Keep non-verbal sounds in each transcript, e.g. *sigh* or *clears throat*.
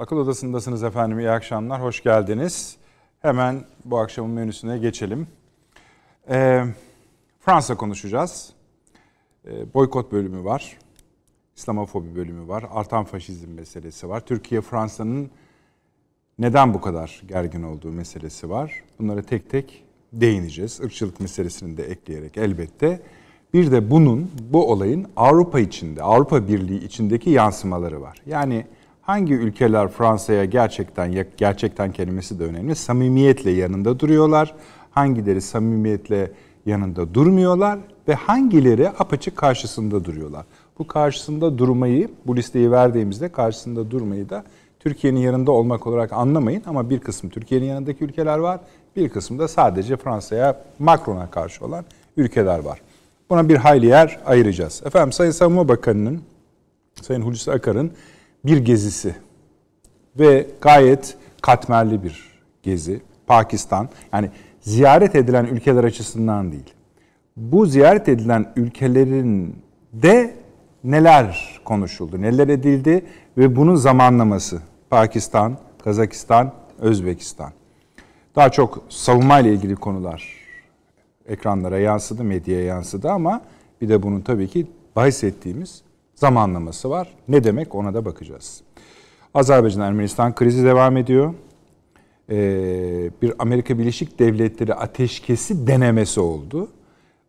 Akıl Odası'ndasınız efendim. İyi akşamlar. Hoş geldiniz. Hemen bu akşamın menüsüne geçelim. Ee, Fransa konuşacağız. Ee, boykot bölümü var. İslamofobi bölümü var. Artan faşizm meselesi var. Türkiye Fransa'nın neden bu kadar gergin olduğu meselesi var. Bunları tek tek değineceğiz. Irkçılık meselesini de ekleyerek elbette. Bir de bunun, bu olayın Avrupa içinde, Avrupa Birliği içindeki yansımaları var. Yani hangi ülkeler Fransa'ya gerçekten, gerçekten kelimesi de önemli, samimiyetle yanında duruyorlar, hangileri samimiyetle yanında durmuyorlar ve hangileri apaçık karşısında duruyorlar. Bu karşısında durmayı, bu listeyi verdiğimizde karşısında durmayı da Türkiye'nin yanında olmak olarak anlamayın ama bir kısım Türkiye'nin yanındaki ülkeler var, bir kısım da sadece Fransa'ya, Macron'a karşı olan ülkeler var. Buna bir hayli yer ayıracağız. Efendim Sayın Savunma Bakanı'nın, Sayın Hulusi Akar'ın bir gezisi ve gayet katmerli bir gezi. Pakistan, yani ziyaret edilen ülkeler açısından değil. Bu ziyaret edilen ülkelerin de neler konuşuldu, neler edildi ve bunun zamanlaması. Pakistan, Kazakistan, Özbekistan. Daha çok savunma ile ilgili konular ekranlara yansıdı, medyaya yansıdı ama bir de bunun tabii ki bahis ettiğimiz zamanlaması var. Ne demek ona da bakacağız. Azerbaycan-Ermenistan krizi devam ediyor. Ee, bir Amerika Birleşik Devletleri ateşkesi denemesi oldu.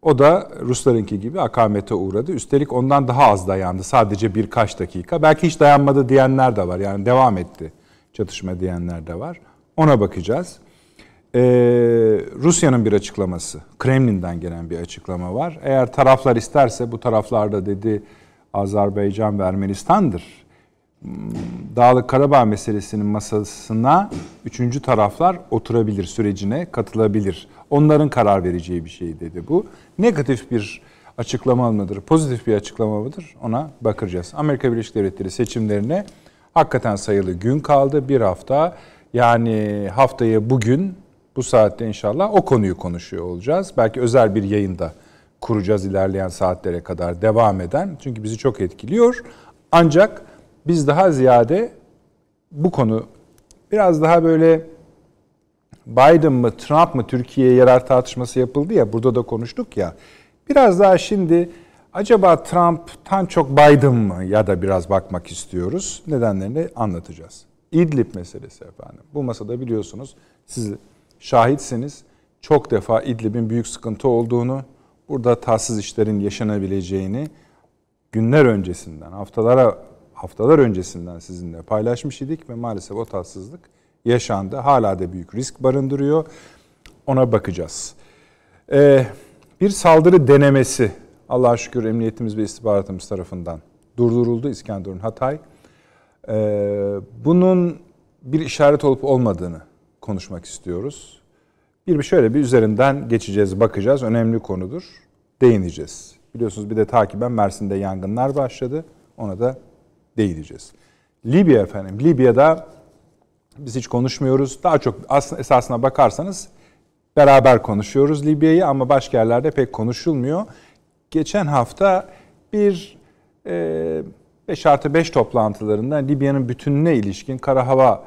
O da Ruslarınki gibi akamete uğradı. Üstelik ondan daha az dayandı. Sadece birkaç dakika. Belki hiç dayanmadı diyenler de var. Yani devam etti çatışma diyenler de var. Ona bakacağız. Ee, Rusya'nın bir açıklaması, Kremlin'den gelen bir açıklama var. Eğer taraflar isterse bu taraflarda dedi Azerbaycan ve Ermenistan'dır. Hmm, Dağlık Karabağ meselesinin masasına üçüncü taraflar oturabilir, sürecine katılabilir. Onların karar vereceği bir şey dedi bu. Negatif bir açıklama mıdır, pozitif bir açıklama mıdır ona bakacağız. Amerika Birleşik Devletleri seçimlerine hakikaten sayılı gün kaldı. Bir hafta yani haftaya bugün bu saatte inşallah o konuyu konuşuyor olacağız. Belki özel bir yayında kuracağız ilerleyen saatlere kadar devam eden. Çünkü bizi çok etkiliyor. Ancak biz daha ziyade bu konu biraz daha böyle Biden mı Trump mı Türkiye'ye yarar tartışması yapıldı ya burada da konuştuk ya. Biraz daha şimdi acaba Trump'tan çok Biden mı ya da biraz bakmak istiyoruz. Nedenlerini anlatacağız. İdlib meselesi efendim. Bu masada biliyorsunuz siz şahitsiniz. Çok defa İdlib'in büyük sıkıntı olduğunu, burada tatsız işlerin yaşanabileceğini günler öncesinden, haftalara haftalar öncesinden sizinle paylaşmış idik ve maalesef o tatsızlık yaşandı. Hala da büyük risk barındırıyor. Ona bakacağız. Ee, bir saldırı denemesi Allah'a şükür emniyetimiz ve istihbaratımız tarafından durduruldu İskenderun Hatay. Ee, bunun bir işaret olup olmadığını konuşmak istiyoruz. Bir şöyle bir üzerinden geçeceğiz, bakacağız. Önemli konudur. Değineceğiz. Biliyorsunuz bir de takiben Mersin'de yangınlar başladı. Ona da değineceğiz. Libya efendim. Libya'da biz hiç konuşmuyoruz. Daha çok aslında esasına bakarsanız beraber konuşuyoruz Libya'yı ama başka yerlerde pek konuşulmuyor. Geçen hafta bir e, 5 artı 5 toplantılarında Libya'nın bütününe ilişkin kara hava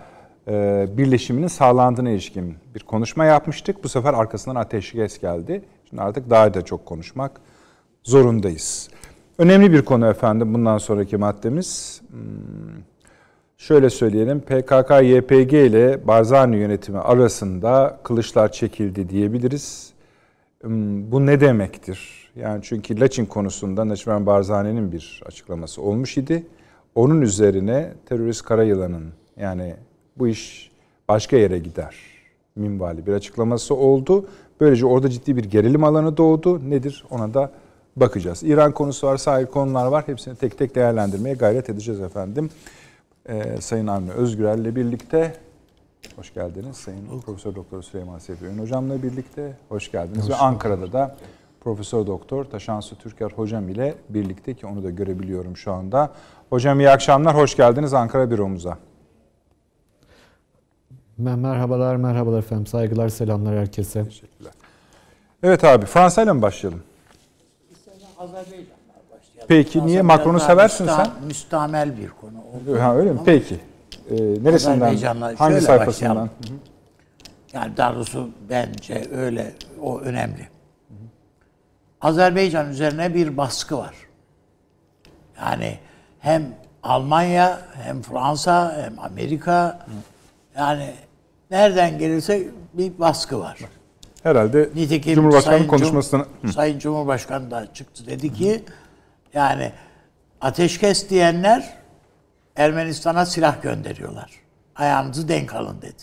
birleşiminin sağlandığına ilişkin bir konuşma yapmıştık. Bu sefer arkasından ateşkes geldi. Şimdi artık daha da çok konuşmak zorundayız. Önemli bir konu efendim bundan sonraki maddemiz. Hmm, şöyle söyleyelim PKK-YPG ile Barzani yönetimi arasında kılıçlar çekildi diyebiliriz. Hmm, bu ne demektir? Yani çünkü Laçin konusunda Naçmen Barzani'nin bir açıklaması olmuş idi. Onun üzerine terörist Karayılan'ın yani bu iş başka yere gider minvali bir açıklaması oldu. Böylece orada ciddi bir gerilim alanı doğdu. Nedir ona da bakacağız. İran konusu var, sahil konular var. Hepsini tek tek değerlendirmeye gayret edeceğiz efendim. Ee, Sayın Avni Özgürel ile birlikte hoş geldiniz. Sayın Hoş. Profesör Doktor Süleyman Seyfi Ön hocamla birlikte hoş geldiniz. Hoş Ve Ankara'da da Profesör Doktor Taşansı Türker hocam ile birlikte ki onu da görebiliyorum şu anda. Hocam iyi akşamlar, hoş geldiniz Ankara büromuza. Merhabalar, merhabalar efendim. Saygılar, selamlar herkese. Teşekkürler. Evet abi, Fransa ile mi başlayalım? Azerbaycan'la başlayalım. Peki, niye Macron'u seversin müsta- sen? Müstamel bir konu. oldu. Ha öyle mi? Peki. e, neresinden? Hangi sayfasından? başlayalım. Yani daha doğrusu bence öyle, o önemli. Azerbaycan üzerine bir baskı var. Yani hem Almanya, hem Fransa, hem Amerika, yani nereden gelirse bir baskı var. Herhalde Nitekim Cumhurbaşkanı Sayın konuşmasına Cum- Sayın Cumhurbaşkanı da çıktı dedi ki yani ateşkes diyenler Ermenistan'a silah gönderiyorlar. Ayağınızı denk alın dedi.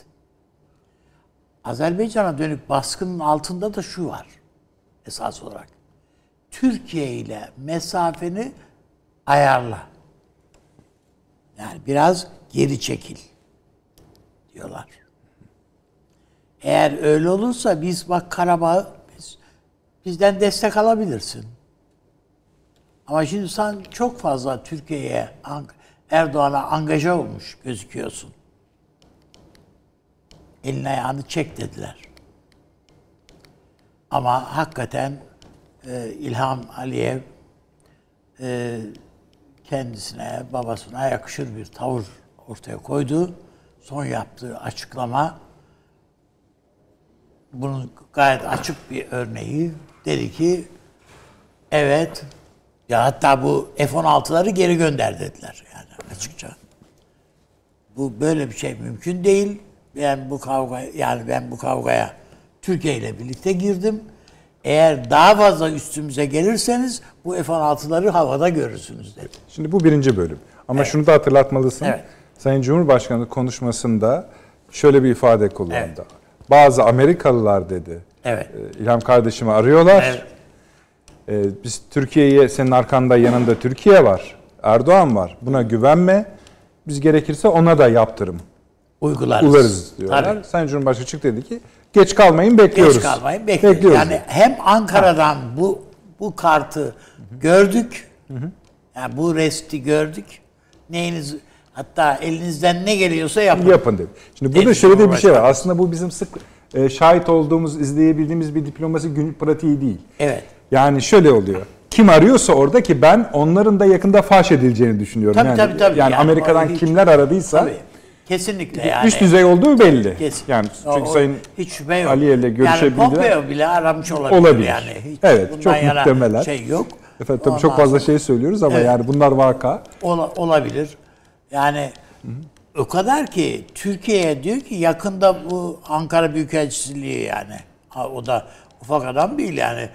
Azerbaycan'a dönük baskının altında da şu var esas olarak. Türkiye ile mesafeni ayarla. Yani biraz geri çekil diyorlar. Eğer öyle olursa biz bak Karabağ biz, bizden destek alabilirsin. Ama şimdi sen çok fazla Türkiye'ye An- Erdoğan'a angaja olmuş gözüküyorsun. Elini ayağını çek dediler. Ama hakikaten e, İlham Aliyev e, kendisine, babasına yakışır bir tavır ortaya koydu. Son yaptığı açıklama bunun gayet açık bir örneği. Dedi ki evet ya hatta bu F-16'ları geri gönder dediler yani açıkça. Bu böyle bir şey mümkün değil. Ben bu kavga yani ben bu kavgaya Türkiye ile birlikte girdim. Eğer daha fazla üstümüze gelirseniz bu F-16'ları havada görürsünüz dedi. Şimdi bu birinci bölüm. Ama şunu da hatırlatmalısın. Evet. Sayın Cumhurbaşkanı konuşmasında şöyle bir ifade kullandı. Evet. Bazı Amerikalılar dedi. Evet. e, İlham kardeşimi arıyorlar. Evet. E, biz Türkiye'ye senin arkanda yanında Türkiye var. Erdoğan var. Buna güvenme. Biz gerekirse ona da yaptırım Uygularız. ularız diyorlar. Tabii. Sayın Cumhurbaşkanı çıktı dedi ki geç kalmayın bekliyoruz. Geç kalmayın bekliyoruz. Bekliyoruz. Yani hem Ankara'dan bu bu kartı gördük. Yani bu resti gördük. Neyiniz hatta elinizden ne geliyorsa yapın. yapın dedi. Şimdi burada Dedi şöyle de bir şey var. Aslında bu bizim sık e, şahit olduğumuz, izleyebildiğimiz bir diplomasi günlük pratiği değil. Evet. Yani şöyle oluyor. Kim arıyorsa orada ki ben onların da yakında faş edileceğini düşünüyorum. Tabii, yani, tabii, tabii. Yani, Yani Amerika'dan hiç- kimler aradıysa Tabii. Kesinlikle yani. üst düzey olduğu belli. Kesin. Yani çünkü o- Sayın hiç şüphe yok. Aliyev'le Yani görüşebildiler. Pompeo bile aramış olabilir, Olabilir. yani. Hiç Evet, çok muhtemelen. Şey yok. Efendim tabii Ondan çok fazla şey söylüyoruz ama Evet. yani bunlar vaka. Ola- olabilir. Yani o kadar ki Türkiye'ye diyor ki yakında bu Ankara Büyükelçiliği yani ha, o da ufak adam değil yani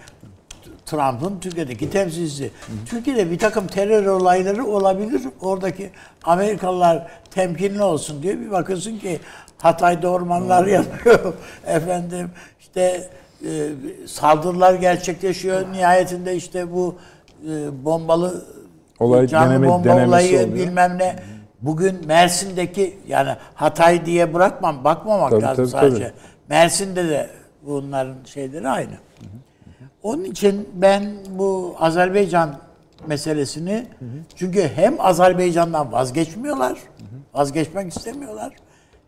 Trump'ın Türkiye'deki temsilcisi. Türkiye'de bir takım terör olayları olabilir. Oradaki Amerikalılar temkinli olsun diyor. Bir bakıyorsun ki Hatay'da ormanlar yanıyor. *laughs* Efendim işte e, saldırılar gerçekleşiyor. Nihayetinde işte bu e, bombalı Olay canlı deneme- bomba olayı oluyor. bilmem ne. Bugün Mersin'deki yani Hatay diye bırakmam bakmamak Tabii, lazım tabii, sadece. tabii. Mersin'de de bunların şeyleri aynı. Onun için ben bu Azerbaycan meselesini çünkü hem Azerbaycan'dan vazgeçmiyorlar, vazgeçmek istemiyorlar.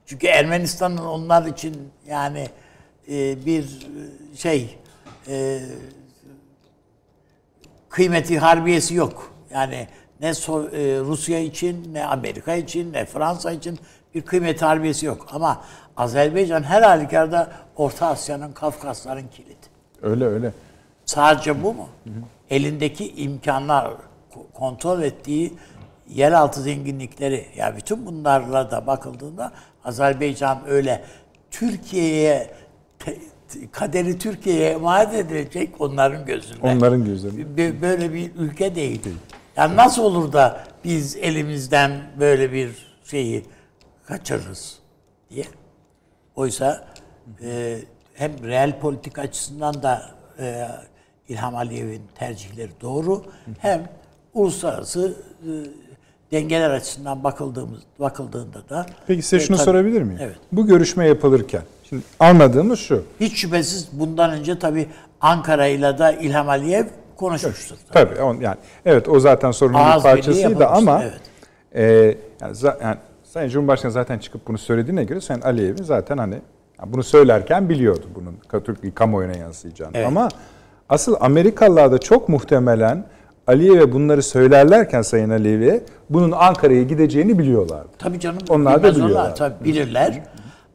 Çünkü Ermenistan'ın onlar için yani e, bir şey e, kıymeti harbiyesi yok. Yani ne So- e, Rusya için, ne Amerika için, ne Fransa için bir kıymeti harbiyesi yok. Ama Azerbaycan her halükarda Orta Asya'nın, Kafkasların kilidi. Öyle öyle. Sadece bu mu? Elindeki imkanlar, ko- kontrol ettiği yeraltı zenginlikleri, ya bütün bunlarla da bakıldığında Azerbaycan öyle Türkiye'ye kaderi Türkiye'ye emanet edilecek onların gözünde. Onların gözlerinde. Bö- Böyle bir ülke değil. Yani nasıl olur da biz elimizden böyle bir şeyi kaçırırız diye. Oysa e, hem real politik açısından da e, İlham Aliyev'in tercihleri doğru hem uluslararası e, dengeler açısından bakıldığımız bakıldığında da Peki size e, şunu tabii- sorabilir miyim? Evet. Bu görüşme yapılırken şimdi anladığımız şu. Hiç şüphesiz bundan önce tabii Ankara'yla da İlham Aliyev konuşmuştur. Tabii on, yani evet o zaten sorunun Ağız bir parçasıydı ama yapılmıştı, e, yani, yani Sayın Cumhurbaşkanı zaten çıkıp bunu söylediğine göre Sayın Aliyev'in zaten hani yani bunu söylerken biliyordu bunun Türk kamuoyuna yansıyacağını. Evet. Ama asıl Amerikalılar da çok muhtemelen Aliyev'e bunları söylerlerken Sayın Aliyev'e bunun Ankara'ya gideceğini biliyorlardı. Tabii canım. Onlar da biliyorlar. onlar, Tabii bilirler.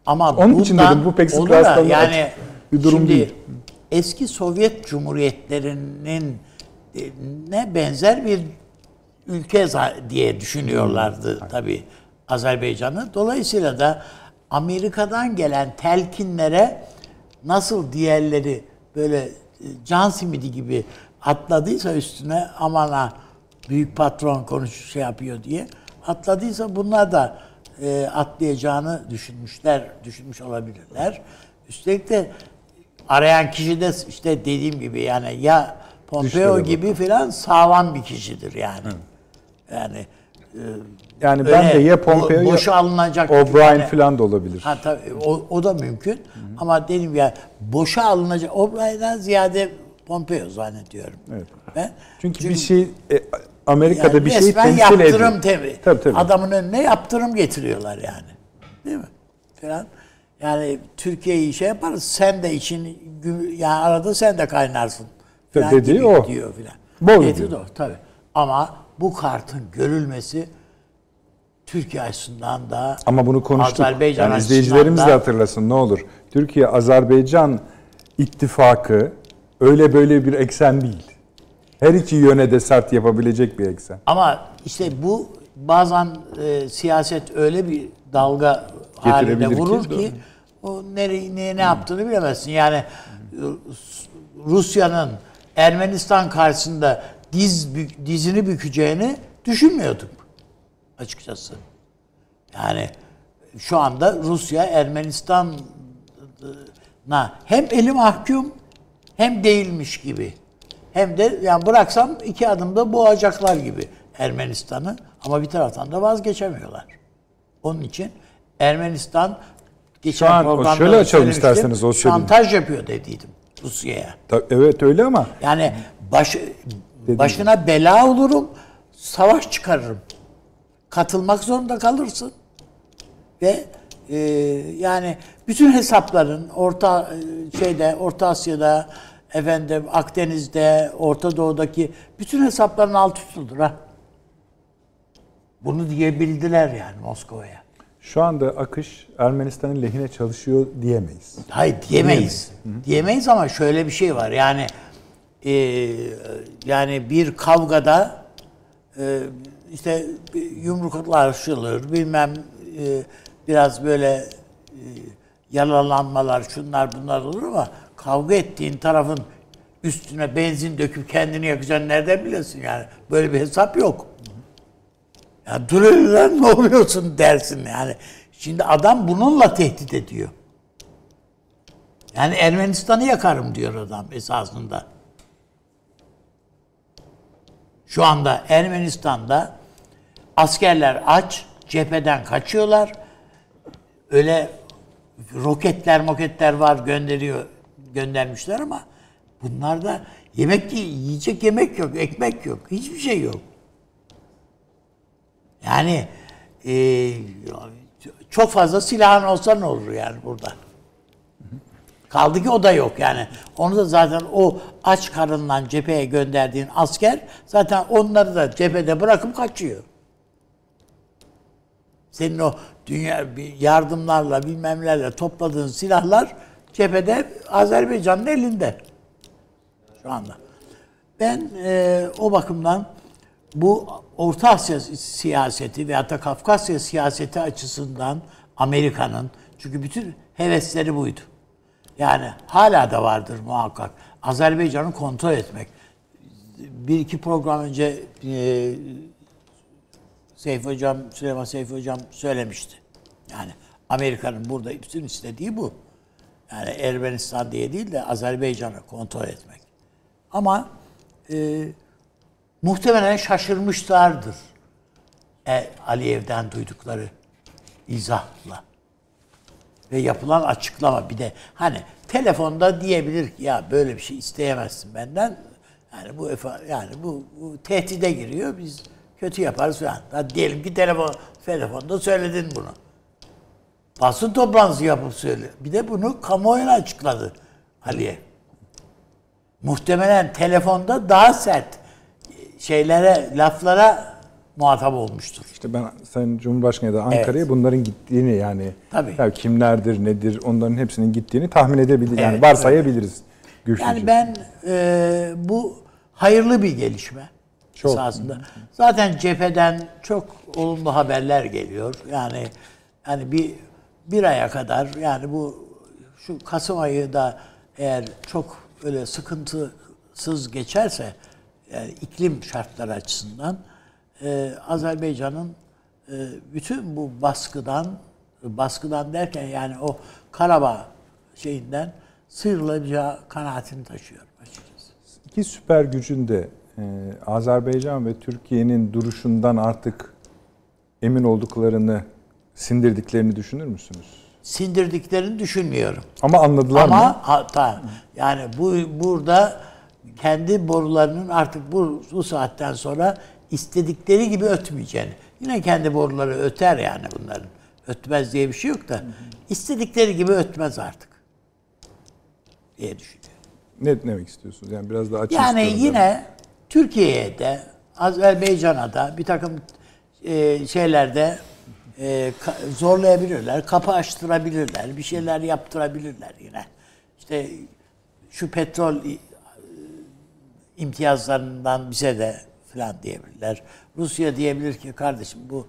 Ama Onun için bundan dedim, bu pek sık rastlanan yani bir durum şimdi değil. Eski Sovyet Cumhuriyetlerinin e, ne benzer bir ülke diye düşünüyorlardı tabii Azerbaycan'ı. Dolayısıyla da Amerika'dan gelen telkinlere nasıl diğerleri böyle e, can simidi gibi atladıysa üstüne aman ha büyük patron konuş şey yapıyor diye atladıysa bunlar da e, atlayacağını düşünmüşler, düşünmüş olabilirler. Üstelik de arayan kişi de işte dediğim gibi yani ya Pompeo gibi filan sağlam bir kişidir yani. Yani Yani ben de ya Pompeo bo- boşa ya alınacak O'Brien falan da olabilir. Ha tabii o, o da mümkün. Ama dedim ya boşa alınacak O'Brien'den ziyade Pompeo zannediyorum. Evet. Ben, Çünkü, bir şey e, Amerika'da yani bir şey temsil yaptırım ediyor. tabii. Tabii tabii. Adamın önüne yaptırım getiriyorlar yani. Değil mi? Falan. Yani Türkiye'yi şey yaparız. Sen de için yani arada sen de kaynarsın. Falan dediği gibi o. Diyor filan. Bol Niyeti diyor. de o tabii. Ama bu kartın görülmesi Türkiye açısından da Ama bunu konuştuk. Azerbaycan yani izleyicilerimiz de da- hatırlasın ne olur. Türkiye Azerbaycan ittifakı öyle böyle bir eksen değil. Her iki yöne de sert yapabilecek bir eksen. Ama işte bu bazen e, siyaset öyle bir dalga halinde ki, vurur doğru. ki, o nereye ne, ne yaptığını bilemezsin. Yani e, Rusya'nın Ermenistan karşısında diz dizini bükeceğini düşünmüyorduk açıkçası. Yani şu anda Rusya Ermenistan'a hem eli mahkum hem değilmiş gibi. Hem de yani bıraksam iki adımda boğacaklar gibi Ermenistan'ı ama bir taraftan da vazgeçemiyorlar. Onun için Ermenistan geçen Şu an şöyle açalım isterseniz, o söyleyeyim. Şantaj yapıyor dediydim Rusya'ya. Evet öyle ama Yani baş, başına bela olurum, savaş çıkarırım. Katılmak zorunda kalırsın. Ve e, yani bütün hesapların orta e, şeyde Orta Asya'da efendim Akdeniz'de, Orta Doğu'daki bütün hesapların alt üstüdür ha. Bunu diyebildiler yani Moskova'ya. Şu anda akış Ermenistan'ın lehine çalışıyor diyemeyiz. Hayır diyemeyiz. Diyemeyiz ama şöyle bir şey var. Yani e, yani bir kavgada e, işte yumruklaşılır, bilmem e, biraz böyle e, yaralanmalar, şunlar bunlar olur ama kavga ettiğin tarafın üstüne benzin döküp kendini yakacaksın nereden bilesin yani. Böyle bir hesap yok. Ya dur lan ne oluyorsun dersin yani. Şimdi adam bununla tehdit ediyor. Yani Ermenistan'ı yakarım diyor adam esasında. Şu anda Ermenistan'da askerler aç, cepheden kaçıyorlar. Öyle roketler moketler var gönderiyor, göndermişler ama bunlarda yemek yiyecek yemek yok, ekmek yok, hiçbir şey yok. Yani e, çok fazla silahın olsa ne olur yani burada? Kaldı ki o da yok yani. Onu da zaten o aç karınla cepheye gönderdiğin asker zaten onları da cephede bırakıp kaçıyor. Senin o dünya yardımlarla bilmemlerle topladığın silahlar cephede Azerbaycan'ın elinde. Şu anda. Ben e, o bakımdan bu Orta Asya siyaseti veyahut da Kafkasya siyaseti açısından Amerika'nın çünkü bütün hevesleri buydu. Yani hala da vardır muhakkak. Azerbaycan'ı kontrol etmek. Bir iki program önce e, Seyfi Hocam, Süleyman Seyfi Hocam söylemişti. Yani Amerika'nın burada bütün istediği bu. Yani Ermenistan diye değil de Azerbaycan'ı kontrol etmek. Ama e, muhtemelen şaşırmışlardır. E, Aliyev'den duydukları izahla. Ve yapılan açıklama bir de hani telefonda diyebilir ki ya böyle bir şey isteyemezsin benden. Yani bu yani bu, bu tehdide giriyor. Biz kötü yaparız falan. Hadi diyelim ki telefon telefonda söyledin bunu. Basın toplantısı yapıp söyle. Bir de bunu kamuoyuna açıkladı Aliye. Muhtemelen telefonda daha sert şeylere, laflara muhatap olmuştur. İşte ben Sayın Cumhurbaşkanı da Ankara'ya Evet. bunların gittiğini yani Tabii. ya kimlerdir, nedir onların hepsinin gittiğini tahmin edebiliriz. Yani Evet, varsayabiliriz. Güçlüce. Yani ben e, bu hayırlı bir gelişme Çok. esasında. Zaten cepheden çok olumlu haberler geliyor. Yani yani bir bir aya kadar yani bu şu Kasım ayı da eğer çok öyle sıkıntısız geçerse yani iklim şartları açısından e, Azerbaycan'ın e, bütün bu baskıdan baskıdan derken yani o Karabağ şeyinden sıyrılacağı kanaatini taşıyorum açıkçası. İki süper gücün de e, Azerbaycan ve Türkiye'nin duruşundan artık emin olduklarını sindirdiklerini düşünür müsünüz? Sindirdiklerini düşünmüyorum. Ama anladılar mı? Ama yani bu burada kendi borularının artık bu, bu saatten sonra istedikleri gibi ötmeyeceğini. Yine kendi boruları öter yani bunların. Ötmez diye bir şey yok da istedikleri gibi ötmez artık diye düşünüyorum. Ne demek istiyorsunuz? Yani biraz daha açı Yani yine Türkiye'ye de Azerbaycan'a da bir takım e, şeylerde e, ka- zorlayabilirler, kapı açtırabilirler, bir şeyler yaptırabilirler yine. İşte şu petrol imtiyazlarından bize de falan diyebilirler. Rusya diyebilir ki kardeşim bu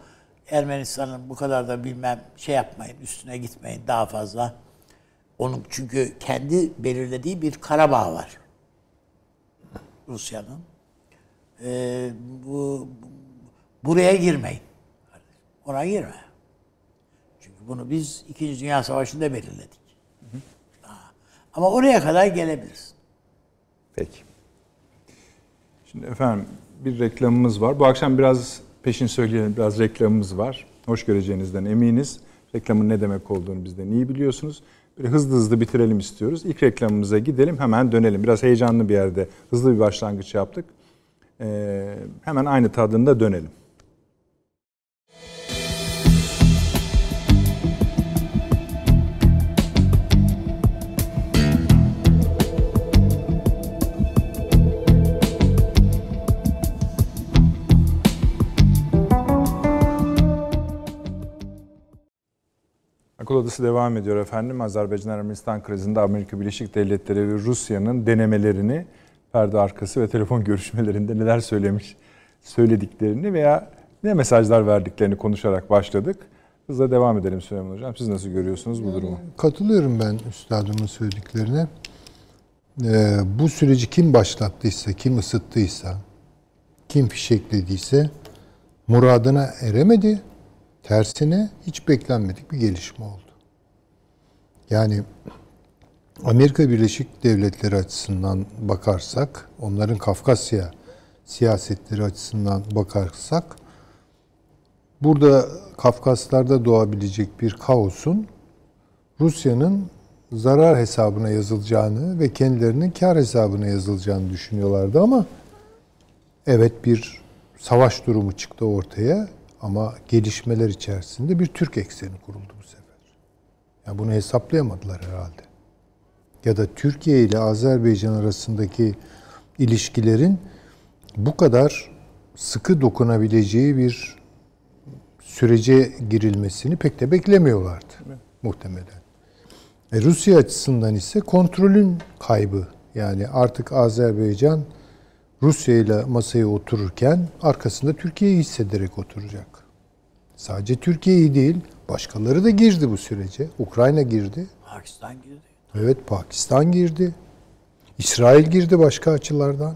Ermenistan'ın bu kadar da bilmem şey yapmayın, üstüne gitmeyin daha fazla. Onun çünkü kendi belirlediği bir Karabağ var. Rusya'nın. Ee, bu buraya girmeyin. Ona girme. Çünkü bunu biz İkinci Dünya Savaşı'nda belirledik. Ha. Ama oraya kadar gelebiliriz. Peki. Şimdi efendim bir reklamımız var. Bu akşam biraz peşin söyleyelim biraz reklamımız var. Hoş göreceğinizden eminiz. Reklamın ne demek olduğunu bizden iyi biliyorsunuz. Böyle hızlı hızlı bitirelim istiyoruz. İlk reklamımıza gidelim hemen dönelim. Biraz heyecanlı bir yerde hızlı bir başlangıç yaptık. Ee, hemen aynı tadında dönelim. Akıl Odası devam ediyor efendim. Azerbaycan-Ermenistan krizinde Amerika Birleşik Devletleri ve Rusya'nın denemelerini, perde arkası ve telefon *laughs* görüşmelerinde neler söylemiş, söylediklerini veya ne mesajlar verdiklerini konuşarak başladık. Hızla devam edelim Süleyman Hocam. Siz nasıl görüyorsunuz bu durumu? Katılıyorum ben üstadımın söylediklerine. Ee, bu süreci kim başlattıysa, kim ısıttıysa, kim fişeklediyse muradına eremedi. Tersine hiç beklenmedik bir gelişme oldu. Yani Amerika Birleşik Devletleri açısından bakarsak, onların Kafkasya siyasetleri açısından bakarsak, burada Kafkaslarda doğabilecek bir kaosun Rusya'nın zarar hesabına yazılacağını ve kendilerinin kar hesabına yazılacağını düşünüyorlardı ama evet bir savaş durumu çıktı ortaya ama gelişmeler içerisinde bir Türk ekseni kuruldu bu sefer. Ya bunu hesaplayamadılar herhalde. Ya da Türkiye ile Azerbaycan arasındaki ilişkilerin bu kadar sıkı dokunabileceği bir sürece girilmesini pek de beklemiyorlardı muhtemelen. E, Rusya açısından ise kontrolün kaybı. Yani artık Azerbaycan Rusya ile masaya otururken arkasında Türkiye'yi hissederek oturacak. Sadece Türkiye'yi değil, başkaları da girdi bu sürece. Ukrayna girdi. Pakistan girdi. Evet, Pakistan girdi. İsrail girdi başka açılardan.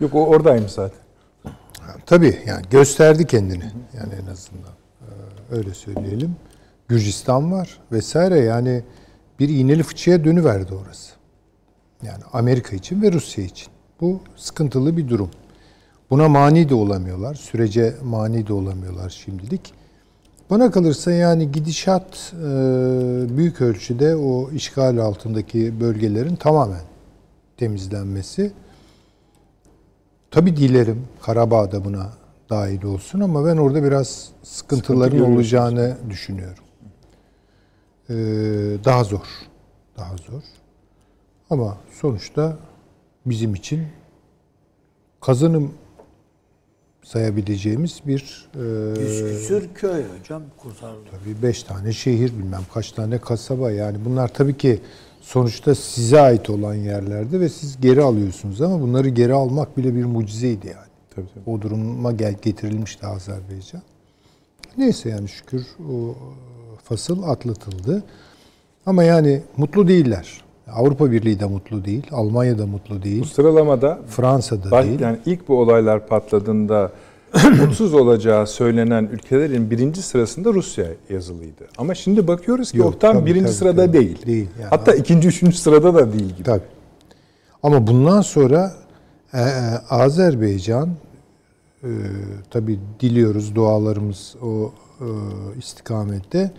Yok o oradaymış zaten. Ha, Tabii yani gösterdi kendini yani en azından Ee, öyle söyleyelim. Gürcistan var vesaire yani bir iğneli fıçıya dönüverdi orası. Yani Amerika için ve Rusya için. Bu sıkıntılı bir durum. Buna mani de olamıyorlar. Sürece mani de olamıyorlar şimdilik. Bana kalırsa yani gidişat e, büyük ölçüde o işgal altındaki bölgelerin tamamen temizlenmesi. Tabii dilerim Karabağ da buna dahil olsun ama ben orada biraz sıkıntıların Sıkıntı olacağını düşünüyorum. Ee, daha zor. Daha zor. Ama sonuçta bizim için kazanım sayabileceğimiz bir e, Yüz küsür köy hocam kurtarıldı. tabii beş tane şehir bilmem kaç tane kasaba yani bunlar tabii ki sonuçta size ait olan yerlerde ve siz geri alıyorsunuz ama bunları geri almak bile bir mucizeydi yani. Tabii, tabii. O duruma gel getirilmişti Azerbaycan. Neyse yani şükür o fasıl atlatıldı. Ama yani mutlu değiller. Avrupa Birliği de mutlu değil, Almanya da mutlu Bu değil, sıralamada Fransa da baş- değil. yani ilk bu olaylar patladığında *coughs* mutsuz olacağı söylenen ülkelerin birinci sırasında Rusya yazılıydı. Ama şimdi bakıyoruz ki Yok, o tam tabii, birinci tabii, sırada tabii. değil. Değil, yani. Hatta ikinci, üçüncü sırada da değil gibi. Tabii. Ama bundan sonra e, e, Azerbaycan e, tabii diliyoruz dualarımız o e, istikamette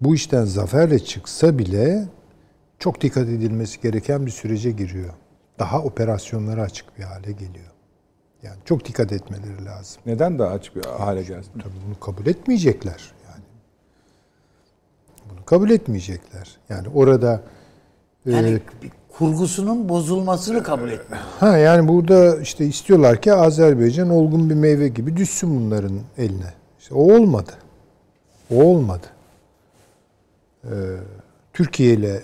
bu işten zaferle çıksa bile çok dikkat edilmesi gereken bir sürece giriyor. Daha operasyonlara açık bir hale geliyor. Yani çok dikkat etmeleri lazım. Neden daha açık bir hale gelsin? Tabii bunu kabul etmeyecekler yani. Bunu kabul etmeyecekler. Yani orada e, Yani bir kurgusunun bozulmasını kabul etmiyor. Ha yani burada işte istiyorlar ki Azerbaycan olgun bir meyve gibi düşsün bunların eline. İşte o olmadı. O olmadı. Ee, Türkiye ile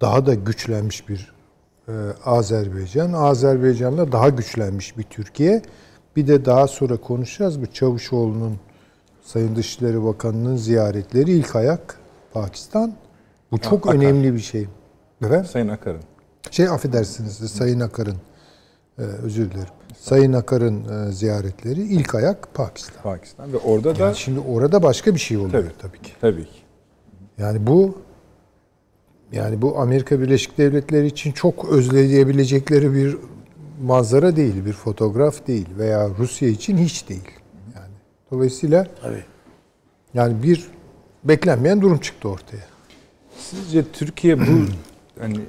daha da güçlenmiş bir e, Azerbaycan, Azerbaycan'la daha güçlenmiş bir Türkiye. Bir de daha sonra konuşacağız bu Çavuşoğlu'nun Sayın Dışişleri Bakanı'nın ziyaretleri ilk ayak Pakistan. Bu çok Akar. önemli bir şey. Efendim? Sayın Akar'ın. Şey affedersiniz de Sayın Akar'ın e, özür dilerim. Sayın Akar'ın e, ziyaretleri ilk ayak Pakistan. Pakistan ve orada da Yani şimdi orada başka bir şey oluyor Tabii. tabii, ki. tabii ki. Yani bu yani bu Amerika Birleşik Devletleri için çok özleyebilecekleri bir manzara değil, bir fotoğraf değil veya Rusya için hiç değil. Yani dolayısıyla Tabii. yani bir beklenmeyen durum çıktı ortaya. Sizce Türkiye bu *clears throat* hani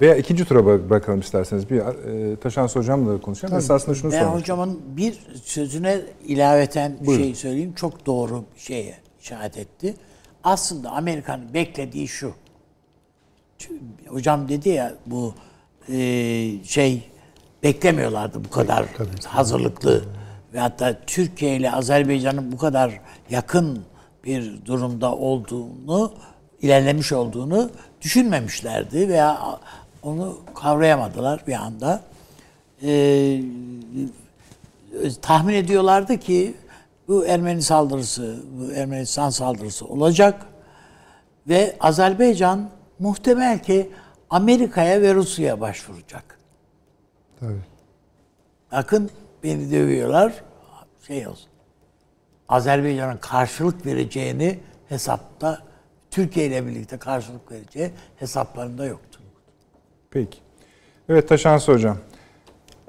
veya ikinci tura bırak- bırakalım isterseniz. Bir e, Taşan Hocam'la konuşalım. Esasında şunu Ben sormak hocamın bir sözüne ilaveten bir Buyurun. şey söyleyeyim. Çok doğru bir şeye işaret etti. Aslında Amerika'nın beklediği şu. Hocam dedi ya bu e, şey beklemiyorlardı bu kadar hazırlıklı ve hatta Türkiye ile Azerbaycan'ın bu kadar yakın bir durumda olduğunu, ilerlemiş olduğunu düşünmemişlerdi veya onu kavrayamadılar bir anda. Ee, tahmin ediyorlardı ki bu Ermeni saldırısı, bu Ermenistan saldırısı olacak ve Azerbaycan muhtemel ki Amerika'ya ve Rusya'ya başvuracak. Tabii. Bakın beni dövüyorlar. Şey olsun. Azerbaycan'ın karşılık vereceğini hesapta Türkiye ile birlikte karşılık vereceği hesaplarında yoktu. Peki. Evet Taşan Hocam.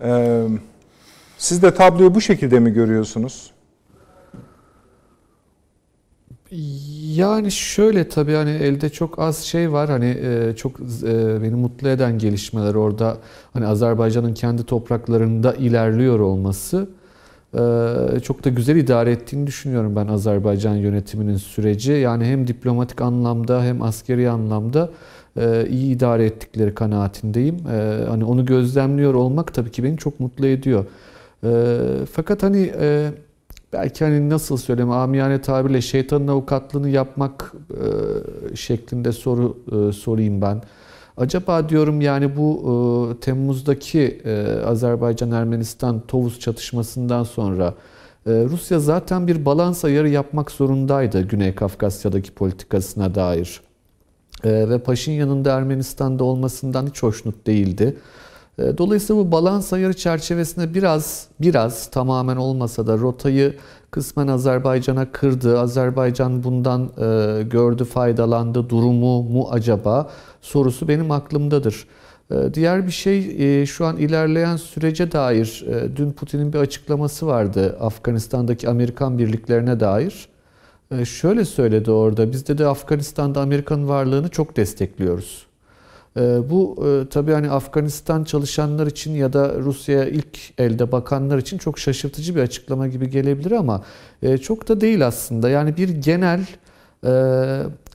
Ee, siz de tabloyu bu şekilde mi görüyorsunuz? Yani şöyle tabii hani elde çok az şey var. Hani e, çok e, beni mutlu eden gelişmeler orada hani Azerbaycan'ın kendi topraklarında ilerliyor olması e, çok da güzel idare ettiğini düşünüyorum ben Azerbaycan yönetiminin süreci. Yani hem diplomatik anlamda hem askeri anlamda iyi idare ettikleri kanaatindeyim. Hani onu gözlemliyor olmak tabii ki beni çok mutlu ediyor. Fakat hani belki hani nasıl söyleyeyim amiyane tabirle şeytanın avukatlığını yapmak e, şeklinde soru e, sorayım ben. Acaba diyorum yani bu e, Temmuz'daki e, Azerbaycan-Ermenistan Tovuz çatışmasından sonra e, Rusya zaten bir balans ayarı yapmak zorundaydı Güney Kafkasya'daki politikasına dair. E, ve Paşinyan'ın da Ermenistan'da olmasından hiç hoşnut değildi. E, Dolayısıyla bu balans ayarı çerçevesinde biraz biraz tamamen olmasa da rotayı kısmen Azerbaycan'a kırdı. Azerbaycan bundan e, gördü, faydalandı. Durumu mu acaba sorusu benim aklımdadır. E, Diğer bir şey e, şu an ilerleyen sürece dair e, dün Putin'in bir açıklaması vardı Afganistan'daki Amerikan birliklerine dair. E, Şöyle söyledi orada biz de Afganistan'da Amerikan varlığını çok destekliyoruz. Ee, Bu e, tabii hani Afganistan çalışanlar için ya da Rusya'ya ilk elde bakanlar için çok şaşırtıcı bir açıklama gibi gelebilir ama e, çok da değil aslında. Yani bir genel e,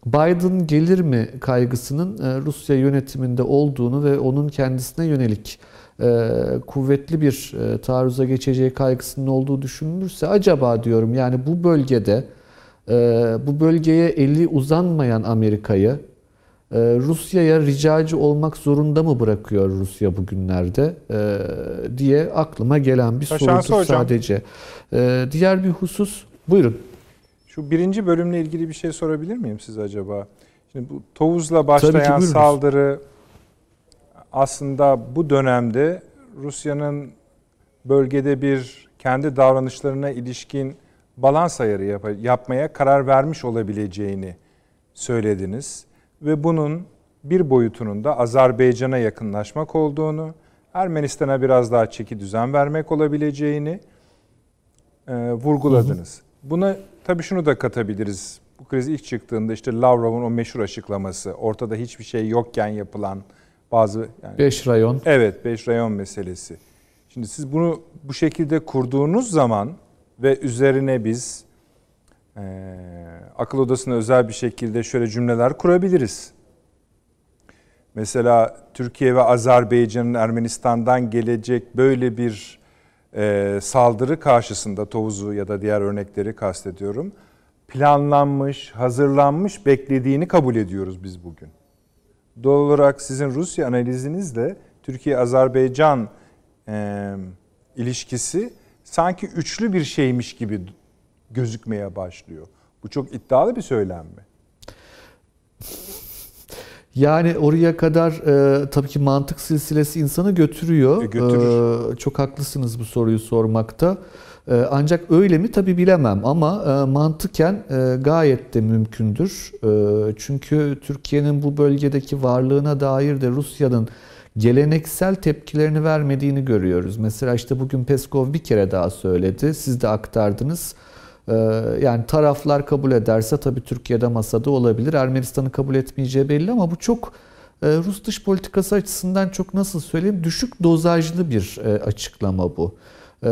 Biden gelir mi kaygısının Rusya yönetiminde olduğunu ve onun kendisine yönelik kuvvetli bir taarruza geçeceği kaygısının olduğu düşünülürse acaba diyorum yani bu bölgede bu bölgeye eli uzanmayan Amerika'yı Rusya'ya ricacı olmak zorunda mı bırakıyor Rusya bugünlerde e, diye aklıma gelen bir hocam. sadece. E, diğer bir husus buyurun. Şu birinci bölümle ilgili bir şey sorabilir miyim size acaba? Şimdi bu Tovuz'la başlayan saldırı aslında bu dönemde Rusya'nın bölgede bir kendi davranışlarına ilişkin balans ayarı yap- yapmaya karar vermiş olabileceğini söylediniz. Ve bunun bir boyutunun da Azerbaycan'a yakınlaşmak olduğunu, Ermenistan'a biraz daha çeki düzen vermek olabileceğini e, vurguladınız. Buna tabii şunu da katabiliriz. Bu kriz ilk çıktığında işte Lavrov'un o meşhur açıklaması, ortada hiçbir şey yokken yapılan bazı yani 5 rayon. Evet, 5 rayon meselesi. Şimdi siz bunu bu şekilde kurduğunuz zaman ve üzerine biz eee, akıl odasına özel bir şekilde şöyle cümleler kurabiliriz. Mesela Türkiye ve Azerbaycan'ın Ermenistan'dan gelecek böyle bir eee, saldırı karşısında Tovuz'u ya da diğer örnekleri kastediyorum. Planlanmış, hazırlanmış, beklediğini kabul ediyoruz biz bugün. Doğal olarak sizin Rusya analizinizle Türkiye-Azerbaycan e, ilişkisi sanki üçlü bir şeymiş gibi gözükmeye başlıyor. Bu çok iddialı bir söylem mi? Yani oraya kadar e, tabii ki mantık silsilesi insanı götürüyor. E, götürür. E, çok haklısınız bu soruyu sormakta. E, ancak öyle mi tabii bilemem ama e, mantıken e, gayet de mümkündür. E, çünkü Türkiye'nin bu bölgedeki varlığına dair de Rusya'nın geleneksel tepkilerini vermediğini görüyoruz. Mesela işte bugün Peskov bir kere daha söyledi. Siz de aktardınız. Ee, Yani taraflar kabul ederse tabii Türkiye'de masada olabilir. Ermenistan'ı kabul etmeyeceği belli ama bu çok e, Rus dış politikası açısından çok nasıl söyleyeyim düşük dozajlı bir e, açıklama bu. Ee,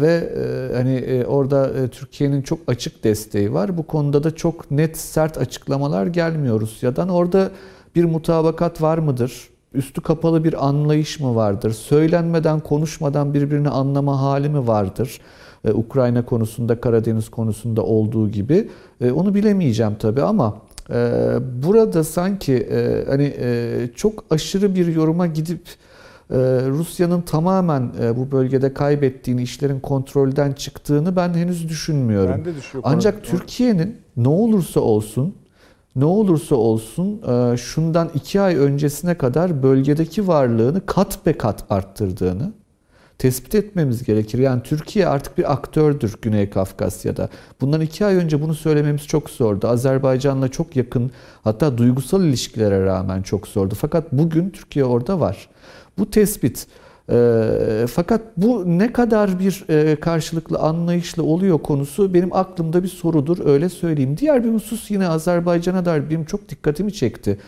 Ve e, hani orada Türkiye'nin çok açık desteği var. Bu konuda da çok net sert açıklamalar gelmiyor Rusya'dan. Orada bir mutabakat var mıdır? Üstü kapalı bir anlayış mı vardır? Söylenmeden, konuşmadan birbirini anlama hali mi vardır? Ee, Ukrayna konusunda, Karadeniz konusunda olduğu gibi. Ee, Onu bilemeyeceğim tabii ama e, burada sanki e, hani e, çok aşırı bir yoruma gidip e, Rusya'nın tamamen e, bu bölgede kaybettiğini, işlerin kontrolden çıktığını ben henüz düşünmüyorum. Ben de düşüyor. Ancak Türkiye'nin ne olursa olsun ne olursa olsun e, şundan iki ay öncesine kadar bölgedeki varlığını kat be kat arttırdığını tespit etmemiz gerekir. Yani Türkiye artık bir aktördür Güney Kafkasya'da. Bundan iki ay önce bunu söylememiz çok zordu. Azerbaycan'la çok yakın hatta duygusal ilişkilere rağmen çok zordu. Fakat bugün Türkiye orada var. Bu tespit e, fakat bu ne kadar bir e, karşılıklı anlayışla oluyor konusu benim aklımda bir sorudur öyle söyleyeyim. Diğer bir husus yine Azerbaycan'a dair benim çok dikkatimi çekti.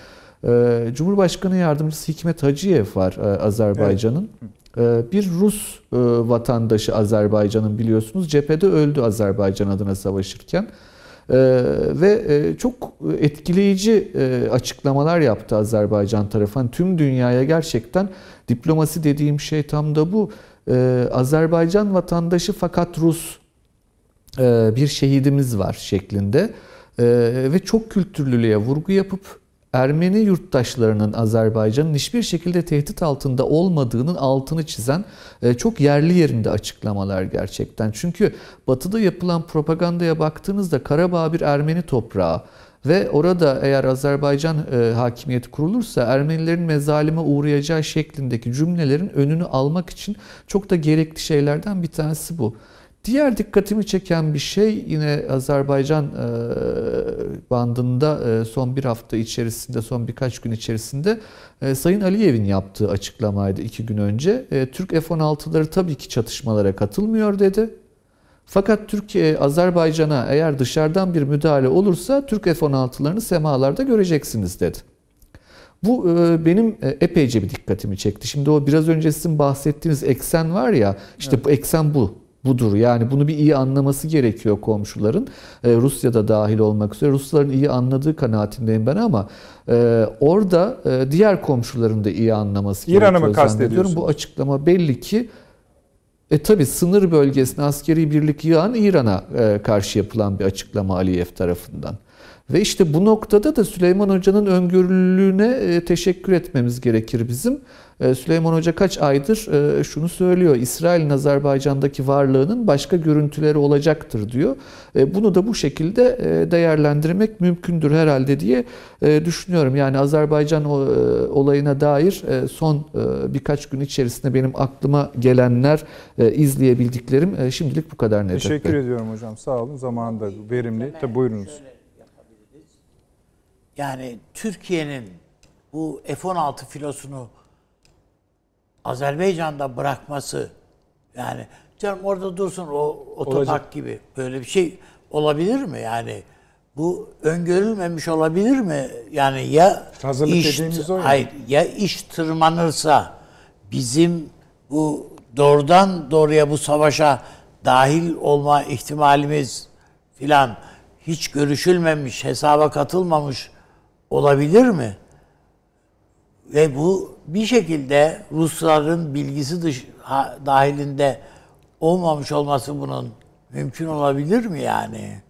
E, Cumhurbaşkanı Yardımcısı Hikmet Hacıyev var e, Azerbaycan'ın. E, Bir Rus e, vatandaşı Azerbaycan'ın biliyorsunuz cephede öldü Azerbaycan adına savaşırken. Ee, ve e, çok etkileyici e, açıklamalar yaptı Azerbaycan tarafı. Hani tüm dünyaya gerçekten diplomasi dediğim şey tam da bu. Ee, Azerbaycan vatandaşı fakat Rus bir şehidimiz var şeklinde Ee, ve çok kültürlülüğe vurgu yapıp Ermeni yurttaşlarının Azerbaycan'ın hiçbir şekilde tehdit altında olmadığının altını çizen e, çok yerli yerinde açıklamalar gerçekten. Çünkü batıda yapılan propagandaya baktığınızda Karabağ bir Ermeni toprağı ve orada eğer Azerbaycan e, hakimiyeti kurulursa Ermenilerin mezalime uğrayacağı şeklindeki cümlelerin önünü almak için çok da gerekli şeylerden bir tanesi bu. Diğer dikkatimi çeken bir şey yine Azerbaycan e, bandında e, son bir hafta içerisinde, son birkaç gün içerisinde e, Sayın Aliyev'in yaptığı açıklamaydı iki gün önce. E, Türk F-16'ları tabii ki çatışmalara katılmıyor dedi. Fakat Türkiye, Azerbaycan'a eğer dışarıdan bir müdahale olursa Türk F-16'larını semalarda göreceksiniz dedi. Bu benim epeyce bir dikkatimi çekti. Şimdi o biraz önce sizin bahsettiğiniz eksen var ya, işte bu eksen bu. Budur. Yani bunu bir iyi anlaması gerekiyor komşuların. E, Rusya da dahil olmak üzere. Rusların iyi anladığı kanaatindeyim ben ama e, orada e, diğer komşuların da iyi anlaması İran'ı gerekiyor mı kastediyorsunuz? zannediyorum. Bu açıklama belli ki e tabi sınır bölgesine askeri birlik yığan İran'a e, karşı yapılan bir açıklama Aliyev tarafından. Ve işte bu noktada da Süleyman Hoca'nın öngörülülüğüne e, teşekkür etmemiz gerekir bizim. E, Süleyman Hoca kaç aydır e, şunu söylüyor. İsrail'in Azerbaycan'daki varlığının başka görüntüleri olacaktır diyor. Bunu da bu şekilde değerlendirmek mümkündür herhalde diye düşünüyorum. Yani Azerbaycan olayına dair son birkaç gün içerisinde benim aklıma gelenler, izleyebildiklerim şimdilik bu kadar Nedret Teşekkür Bey. ediyorum hocam. Sağ olun. Zamanında verimli. Tabii buyurunuz. Yani Türkiye'nin bu F-16 filosunu Azerbaycan'da bırakması yani canım orada dursun o otopark Olacak. gibi böyle bir şey olabilir mi? Yani bu öngörülmemiş olabilir mi? Yani ya Hazırlık iş dediğimiz o hayır ya iş tırmanırsa bizim bu doğrudan doğruya bu savaşa dahil olma ihtimalimiz filan hiç görüşülmemiş, hesaba katılmamış olabilir mi? Ve bu bir şekilde Rusların bilgisi dış, ha- dahilinde olmamış olması bunun mümkün olabilir mi yani?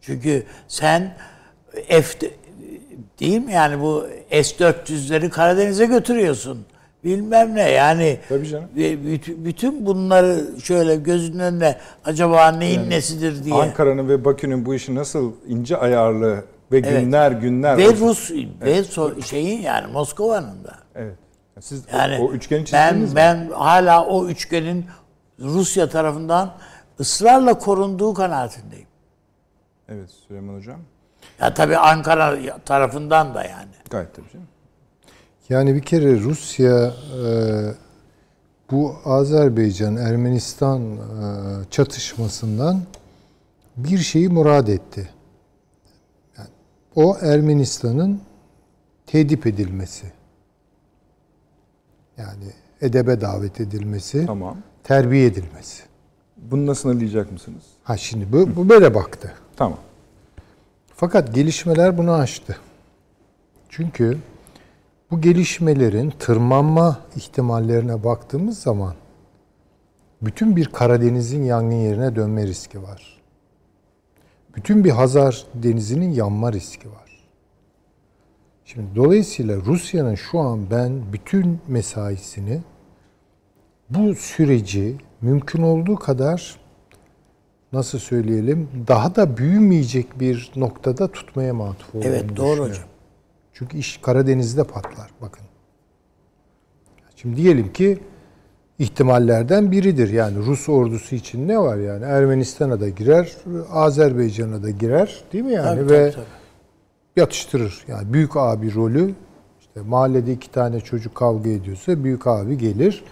Çünkü sen F değil mi yani bu S-400'leri Karadeniz'e götürüyorsun. Bilmem ne yani. Tabii canım. Bütün, bunları şöyle gözünün önüne acaba neyin nesidir diye. Ankara'nın ve Bakü'nün bu işi nasıl ince ayarlı ve Evet. günler günler. ve Rus ve so- şeyin yani Moskova'nın da. Evet. Siz o- Yani o, üçgeni ben çizdiniz mi? ben hala o üçgenin Rusya tarafından ısrarla korunduğu kanaatindeyim. Evet Süleyman Hocam. Ya tabii Ankara tarafından da yani. Gayet tabii canım. Yani bir kere Rusya e, bu Azerbaycan-Ermenistan e, çatışmasından bir şeyi murad etti. O Ermenistan'ın tedip edilmesi. Yani edebe davet edilmesi, Tamam. terbiye edilmesi. Bunu nasıl anlayacak mısınız? Ha şimdi bu, bu böyle baktı. Tamam. Fakat gelişmeler bunu aştı. Çünkü bu gelişmelerin tırmanma ihtimallerine baktığımız zaman bütün bir Karadeniz'in yangın yerine dönme riski var. Bütün bir Hazar Denizi'nin yanma riski var. Şimdi dolayısıyla Rusya'nın şu an ben bütün mesaisini bu süreci mümkün olduğu kadar nasıl söyleyelim daha da büyümeyecek bir noktada tutmaya matuf olduğunu Evet doğru hocam. Çünkü iş Karadeniz'de patlar bakın. Şimdi diyelim ki ihtimallerden biridir. Yani Rus ordusu için ne var yani? Ermenistan'a da girer, Azerbaycan'a da girer değil mi yani? Tabii, Ve tabii, tabii. yatıştırır. Yani büyük abi rolü işte mahallede iki tane çocuk kavga ediyorsa büyük abi gelir.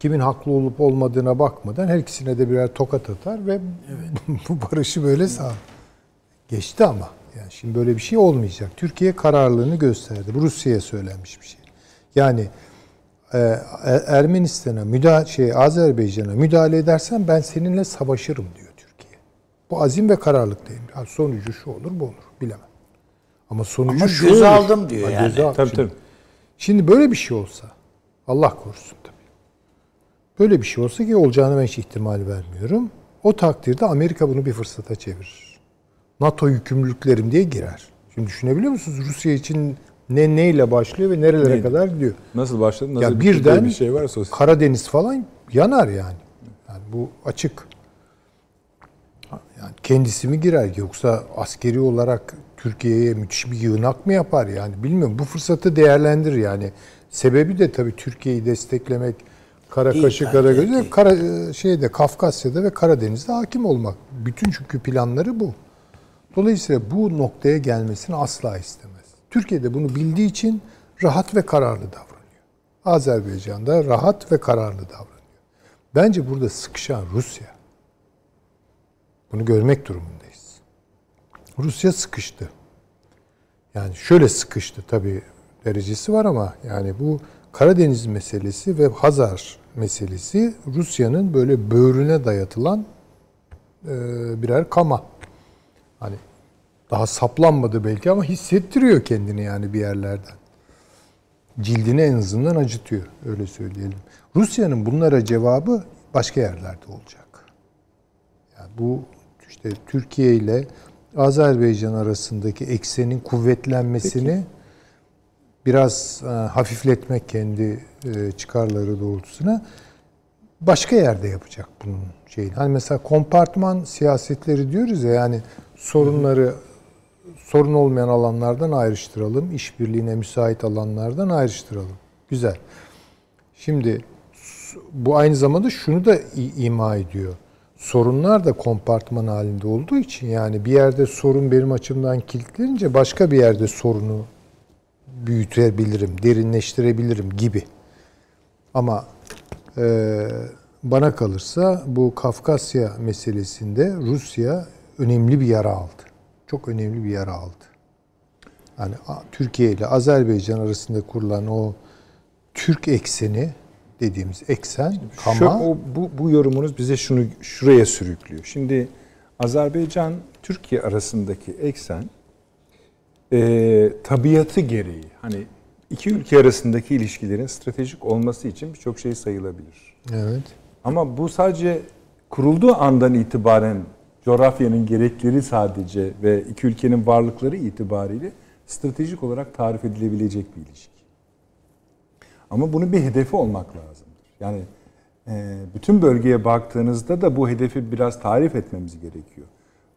Kimin haklı olup olmadığına bakmadan her ikisine de birer tokat atar ve *laughs* bu barışı böyle sağlar. Geçti ama. Yani şimdi böyle bir şey olmayacak. Türkiye kararlılığını gösterdi. Bu Rusya'ya söylenmiş bir şey. Yani e, Er- Ermenistan'a müdahale şey Azerbaycan'a müdahale edersen ben seninle savaşırım diyor Türkiye. Bu azim ve kararlılıktayım. Yani sonucu şu olur bu olur bilemem. Ama sonucu Ama şu göze olur. aldım diyor Ha, yani. göze al- Tabii şimdi, tabii. şimdi böyle bir şey olsa Allah korusun tabii. Böyle bir şey olsa ki olacağını ben hiç ihtimal vermiyorum. O takdirde Amerika bunu bir fırsata çevirir. NATO yükümlülüklerim diye girer. Şimdi düşünebiliyor musunuz Rusya için ne neyle başlıyor ve nerelere Neydi? kadar gidiyor? Nasıl başladı? Nasıl Ya diye birden bir şey varsa o- Karadeniz falan yanar yani. Yani bu açık. Yani kendisi mi girer yoksa askeri olarak Türkiye'ye müthiş bir yığınak mı yapar yani bilmiyorum. Bu fırsatı değerlendirir yani. Sebebi de tabii Türkiye'yi desteklemek, kara Değil kaşı kara gözü kara şeyde Kafkasya'da ve Karadeniz'de hakim olmak. Bütün çünkü planları bu. Dolayısıyla bu noktaya gelmesini asla istemez. Türkiye'de bunu bildiği için rahat ve kararlı davranıyor. Azerbaycan'da rahat ve kararlı davranıyor. Bence burada sıkışan Rusya. Bunu görmek durumundayız. Rusya sıkıştı. Yani şöyle sıkıştı tabii derecesi var ama yani bu Karadeniz meselesi ve Hazar meselesi Rusya'nın böyle böğrüne dayatılan birer kama. Hani daha saplanmadı belki ama hissettiriyor kendini yani bir yerlerden. Cildini en azından acıtıyor öyle söyleyelim. Rusya'nın bunlara cevabı başka yerlerde olacak. Yani bu işte Türkiye ile Azerbaycan arasındaki eksenin kuvvetlenmesini biraz e, hafifletmek kendi e, çıkarları doğrultusuna başka yerde yapacak bunun şeyini. Hani mesela kompartman siyasetleri diyoruz ya yani sorunları sorun olmayan alanlardan ayrıştıralım, işbirliğine müsait alanlardan ayrıştıralım. Güzel. Şimdi bu aynı zamanda şunu da ima ediyor. Sorunlar da kompartman halinde olduğu için yani bir yerde sorun benim açımdan kilitlenince başka bir yerde sorunu büyütebilirim, derinleştirebilirim gibi. Ama e, bana kalırsa bu Kafkasya meselesinde Rusya önemli bir yara aldı. Çok önemli bir yara aldı. Yani Türkiye ile Azerbaycan arasında kurulan o Türk ekseni dediğimiz eksen, kama... Şu, o, bu, bu yorumunuz bize şunu şuraya sürüklüyor. Şimdi Azerbaycan, Türkiye arasındaki eksen e, tabiatı gereği hani iki ülke arasındaki ilişkilerin stratejik olması için birçok şey sayılabilir. Evet. Ama bu sadece kurulduğu andan itibaren coğrafyanın gerekleri sadece ve iki ülkenin varlıkları itibariyle stratejik olarak tarif edilebilecek bir ilişki. Ama bunun bir hedefi olmak lazımdır. Yani e, bütün bölgeye baktığınızda da bu hedefi biraz tarif etmemiz gerekiyor.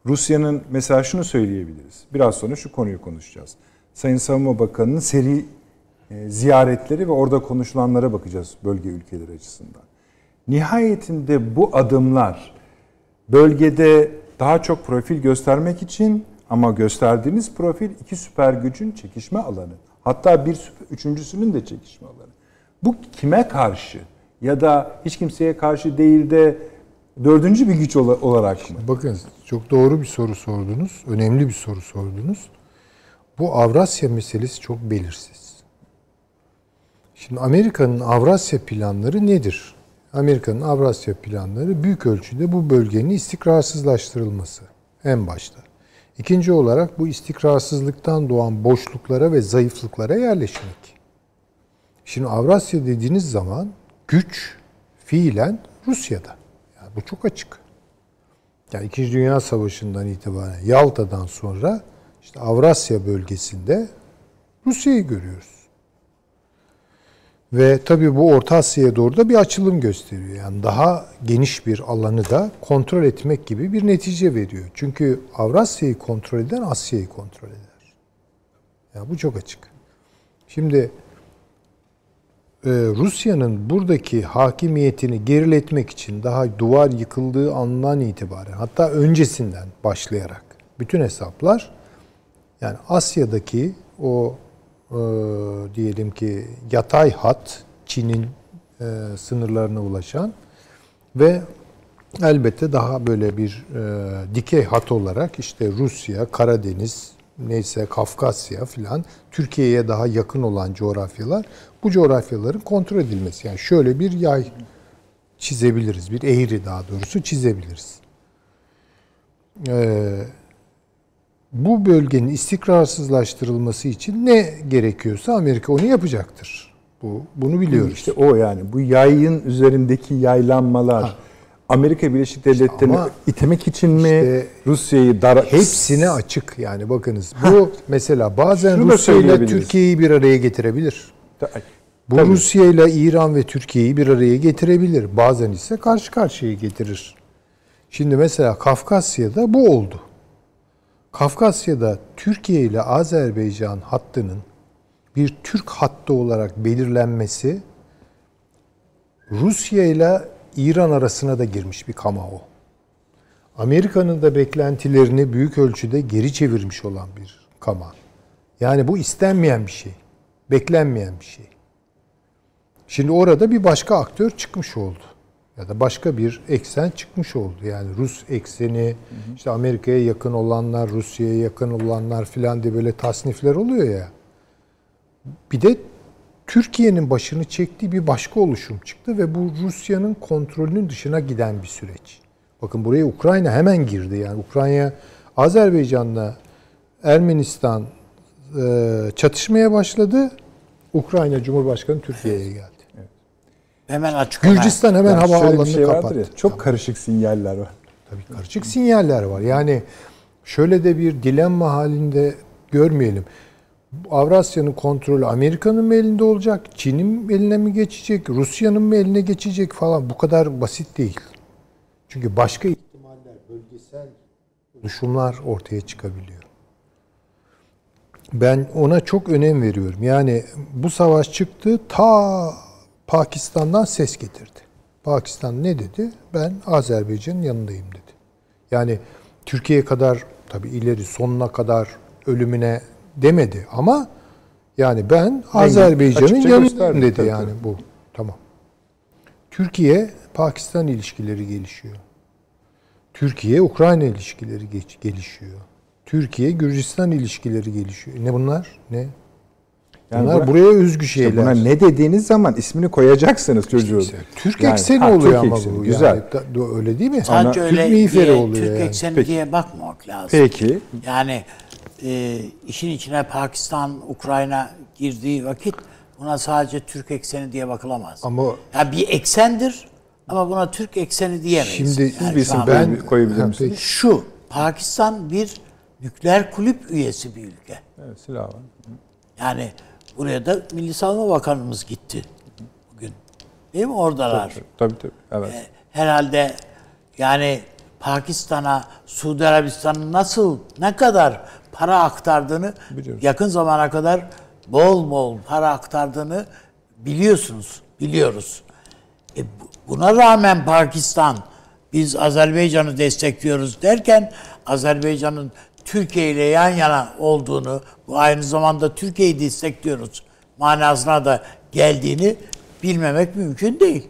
Rusya'nın mesela şunu söyleyebiliriz. Biraz sonra şu konuyu konuşacağız. Sayın Savunma Bakanı'nın seri e, ziyaretleri ve orada konuşulanlara bakacağız bölge ülkeleri açısından. Nihayetinde bu adımlar bölgede daha çok profil göstermek için ama gösterdiğiniz profil iki süper gücün çekişme alanı. Hatta bir üçüncüsünün de çekişme alanı. Bu kime karşı ya da hiç kimseye karşı değil de dördüncü bir güç olarak mı? Bakın çok doğru bir soru sordunuz. Önemli bir soru sordunuz. Bu Avrasya meselesi çok belirsiz. Şimdi Amerika'nın Avrasya planları nedir? Amerika'nın Avrasya planları büyük ölçüde bu bölgenin istikrarsızlaştırılması en başta. İkinci olarak bu istikrarsızlıktan doğan boşluklara ve zayıflıklara yerleşmek. Şimdi Avrasya dediğiniz zaman güç fiilen Rusya'da. Yani bu çok açık. Yani İkinci Dünya Savaşı'ndan itibaren Yalta'dan sonra işte Avrasya bölgesinde Rusya'yı görüyoruz. Ve tabii bu Orta Asya'ya doğru da bir açılım gösteriyor. Yani daha geniş bir alanı da kontrol etmek gibi bir netice veriyor. Çünkü Avrasya'yı kontrol eden Asya'yı kontrol eder. Yani bu çok açık. Şimdi e, Rusya'nın buradaki hakimiyetini geriletmek için daha duvar yıkıldığı andan itibaren hatta öncesinden başlayarak bütün hesaplar yani Asya'daki o e, diyelim ki yatay hat Çin'in e, sınırlarına ulaşan ve elbette daha böyle bir e, dikey hat olarak işte Rusya, Karadeniz, neyse Kafkasya filan Türkiye'ye daha yakın olan coğrafyalar bu coğrafyaların kontrol edilmesi. Yani şöyle bir yay çizebiliriz. Bir eğri daha doğrusu çizebiliriz. Ee, bu bölgenin istikrarsızlaştırılması için ne gerekiyorsa Amerika onu yapacaktır. Bu bunu biliyoruz. İşte o yani bu yayın üzerindeki yaylanmalar ha. Amerika Birleşik Devletleri'ni itemek için mi işte Rusya'yı dar hepsine açık yani bakınız. Bu mesela bazen Rusya ile Türkiye'yi bir araya getirebilir. Bu Tabii. Rusya ile İran ve Türkiye'yi bir araya getirebilir. Bazen ise karşı karşıya getirir. Şimdi mesela Kafkasya'da bu oldu. Kafkasya'da Türkiye ile Azerbaycan hattının bir Türk hattı olarak belirlenmesi Rusya ile İran arasına da girmiş bir kama o. Amerika'nın da beklentilerini büyük ölçüde geri çevirmiş olan bir kama. Yani bu istenmeyen bir şey. Beklenmeyen bir şey. Şimdi orada bir başka aktör çıkmış oldu ya da başka bir eksen çıkmış oldu. Yani Rus ekseni, hı hı. işte Amerika'ya yakın olanlar, Rusya'ya yakın olanlar filan diye böyle tasnifler oluyor ya. Bir de Türkiye'nin başını çektiği bir başka oluşum çıktı ve bu Rusya'nın kontrolünün dışına giden bir süreç. Bakın buraya Ukrayna hemen girdi. Yani Ukrayna Azerbaycan'la Ermenistan e, çatışmaya başladı. Ukrayna Cumhurbaşkanı Türkiye'ye geldi. Hemen açıklama. Gürcistan hemen Ya şöyle havaalanını şey kapattı. ya, çok karışık sinyaller var. Tabii karışık sinyaller var. Yani şöyle de bir dilemma halinde görmeyelim. Avrasya'nın kontrolü Amerika'nın mı elinde olacak? Çin'in eline mi geçecek? Rusya'nın mı eline geçecek falan? Bu kadar basit değil. Çünkü başka ihtimaller, bölgesel oluşumlar ortaya çıkabiliyor. Ben ona çok önem veriyorum. Yani bu savaş çıktı ta Pakistan'dan ses getirdi. Pakistan ne dedi? Ben Azerbaycan'ın yanındayım dedi. Yani Türkiye kadar tabii ileri sonuna kadar ölümüne demedi ama yani ben Azerbaycan'ın yanındayım dedi tabii, yani bu. Tamam. Türkiye Pakistan ilişkileri gelişiyor. Türkiye Ukrayna ilişkileri gelişiyor. Türkiye Gürcistan ilişkileri gelişiyor. Ne bunlar? Ne? Yani bunlar buna- buraya özgü İşte şeyler. buna ne dediğiniz zaman ismini koyacaksınız çocuğun. İşte Türk Yani, ekseni ha, oluyor Türk ama ekseni, bu. Güzel. Yani, Da- öyle değil mi? Sadece Ana- öyle Türk diye, oluyor Türk yani. ekseni Peki. diye bakmamak lazım. Peki. Yani e, işin içine Pakistan, Ukrayna girdiği vakit buna sadece Türk ekseni diye bakılamaz. Ama ya bir eksendir ama buna Türk ekseni diyemeyiz. Şimdi Yani bir şu isim ben- koyabilir peki. şu Pakistan bir nükleer kulüp üyesi bir ülke. Evet, silah var. Yani buraya da Milli Savunma Bakanımız gitti bugün. Değil mi oradalar? Tabii tabii. Evet. herhalde yani Pakistan'a, Suudi Arabistan'ın nasıl, ne kadar para aktardığını Biliyoruz. yakın zamana kadar bol bol para aktardığını biliyorsunuz, biliyoruz. E bu- buna rağmen Pakistan biz Azerbaycan'ı destekliyoruz derken Azerbaycan'ın Türkiye ile yan yana olduğunu, aynı zamanda Türkiye'yi destekliyoruz manasına da geldiğini bilmemek mümkün değil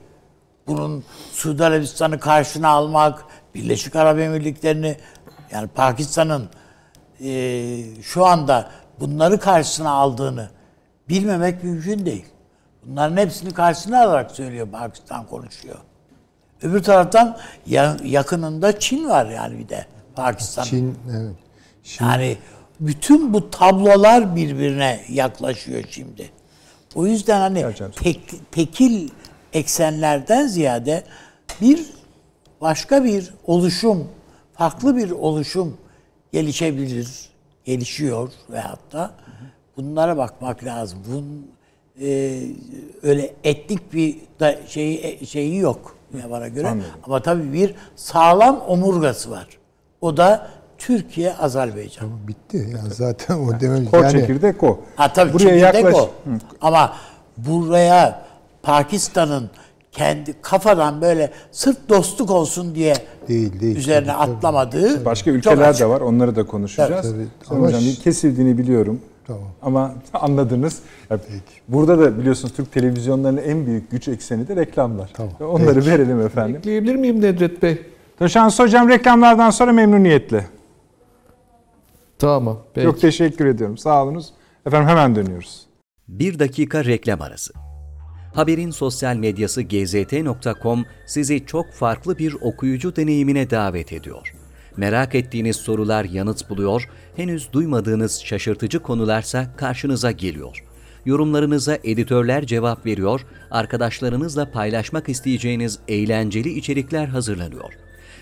bunun Suudi Arabistan'ı karşına almak, Birleşik Arap Emirlikleri'ni yani Pakistan'ın eee, şu anda bunları karşısına aldığını bilmemek mümkün değil. Bunların hepsini karşısına alarak söylüyor Pakistan konuşuyor. Öbür taraftan ya- yakınında Çin var yani bir de Pakistan'ın. Çin evet. Şimdi Yani bütün bu tablolar birbirine yaklaşıyor şimdi. O yüzden hani tek, tekil eksenlerden ziyade bir başka bir oluşum, farklı bir oluşum gelişebilir, gelişiyor veyahut da bunlara bakmak lazım. Bunun e, öyle etnik bir da şeyi şeyi yok bana göre. Anladım. Ama tabii bir sağlam omurgası var. O da Türkiye, Azerbaycan. bitti. Yani zaten o dememiz Kor yani çekirdek o. Ha tabii Buraya Buraya yaklaş. o. Ama buraya Pakistan'ın kendi kafadan böyle sırf dostluk olsun diye Değil, değil. üzerine Tabii, tabii. atlamadığı Başka çok ülkeler açık. de var. Onları da konuşacağız. Tabii, tabii. Ama hocam kesildiğini biliyorum. Tamam. Ama *laughs* anladınız. Ya, Burada da biliyorsunuz Türk televizyonlarının en büyük güç ekseni de reklamlar. Tamam. Onları verelim efendim. Ekleyebilir miyim Nedret Bey? Taşans hocam reklamlardan sonra memnuniyetle. Tamam. Peki. Çok teşekkür ediyorum. Sağ olunuz. Efendim hemen dönüyoruz. Bir dakika reklam arası. Haberin sosyal medyası gzt.com sizi çok farklı bir okuyucu deneyimine davet ediyor. Merak ettiğiniz sorular yanıt buluyor, henüz duymadığınız şaşırtıcı konularsa karşınıza geliyor. Yorumlarınıza editörler cevap veriyor, arkadaşlarınızla paylaşmak isteyeceğiniz eğlenceli içerikler hazırlanıyor.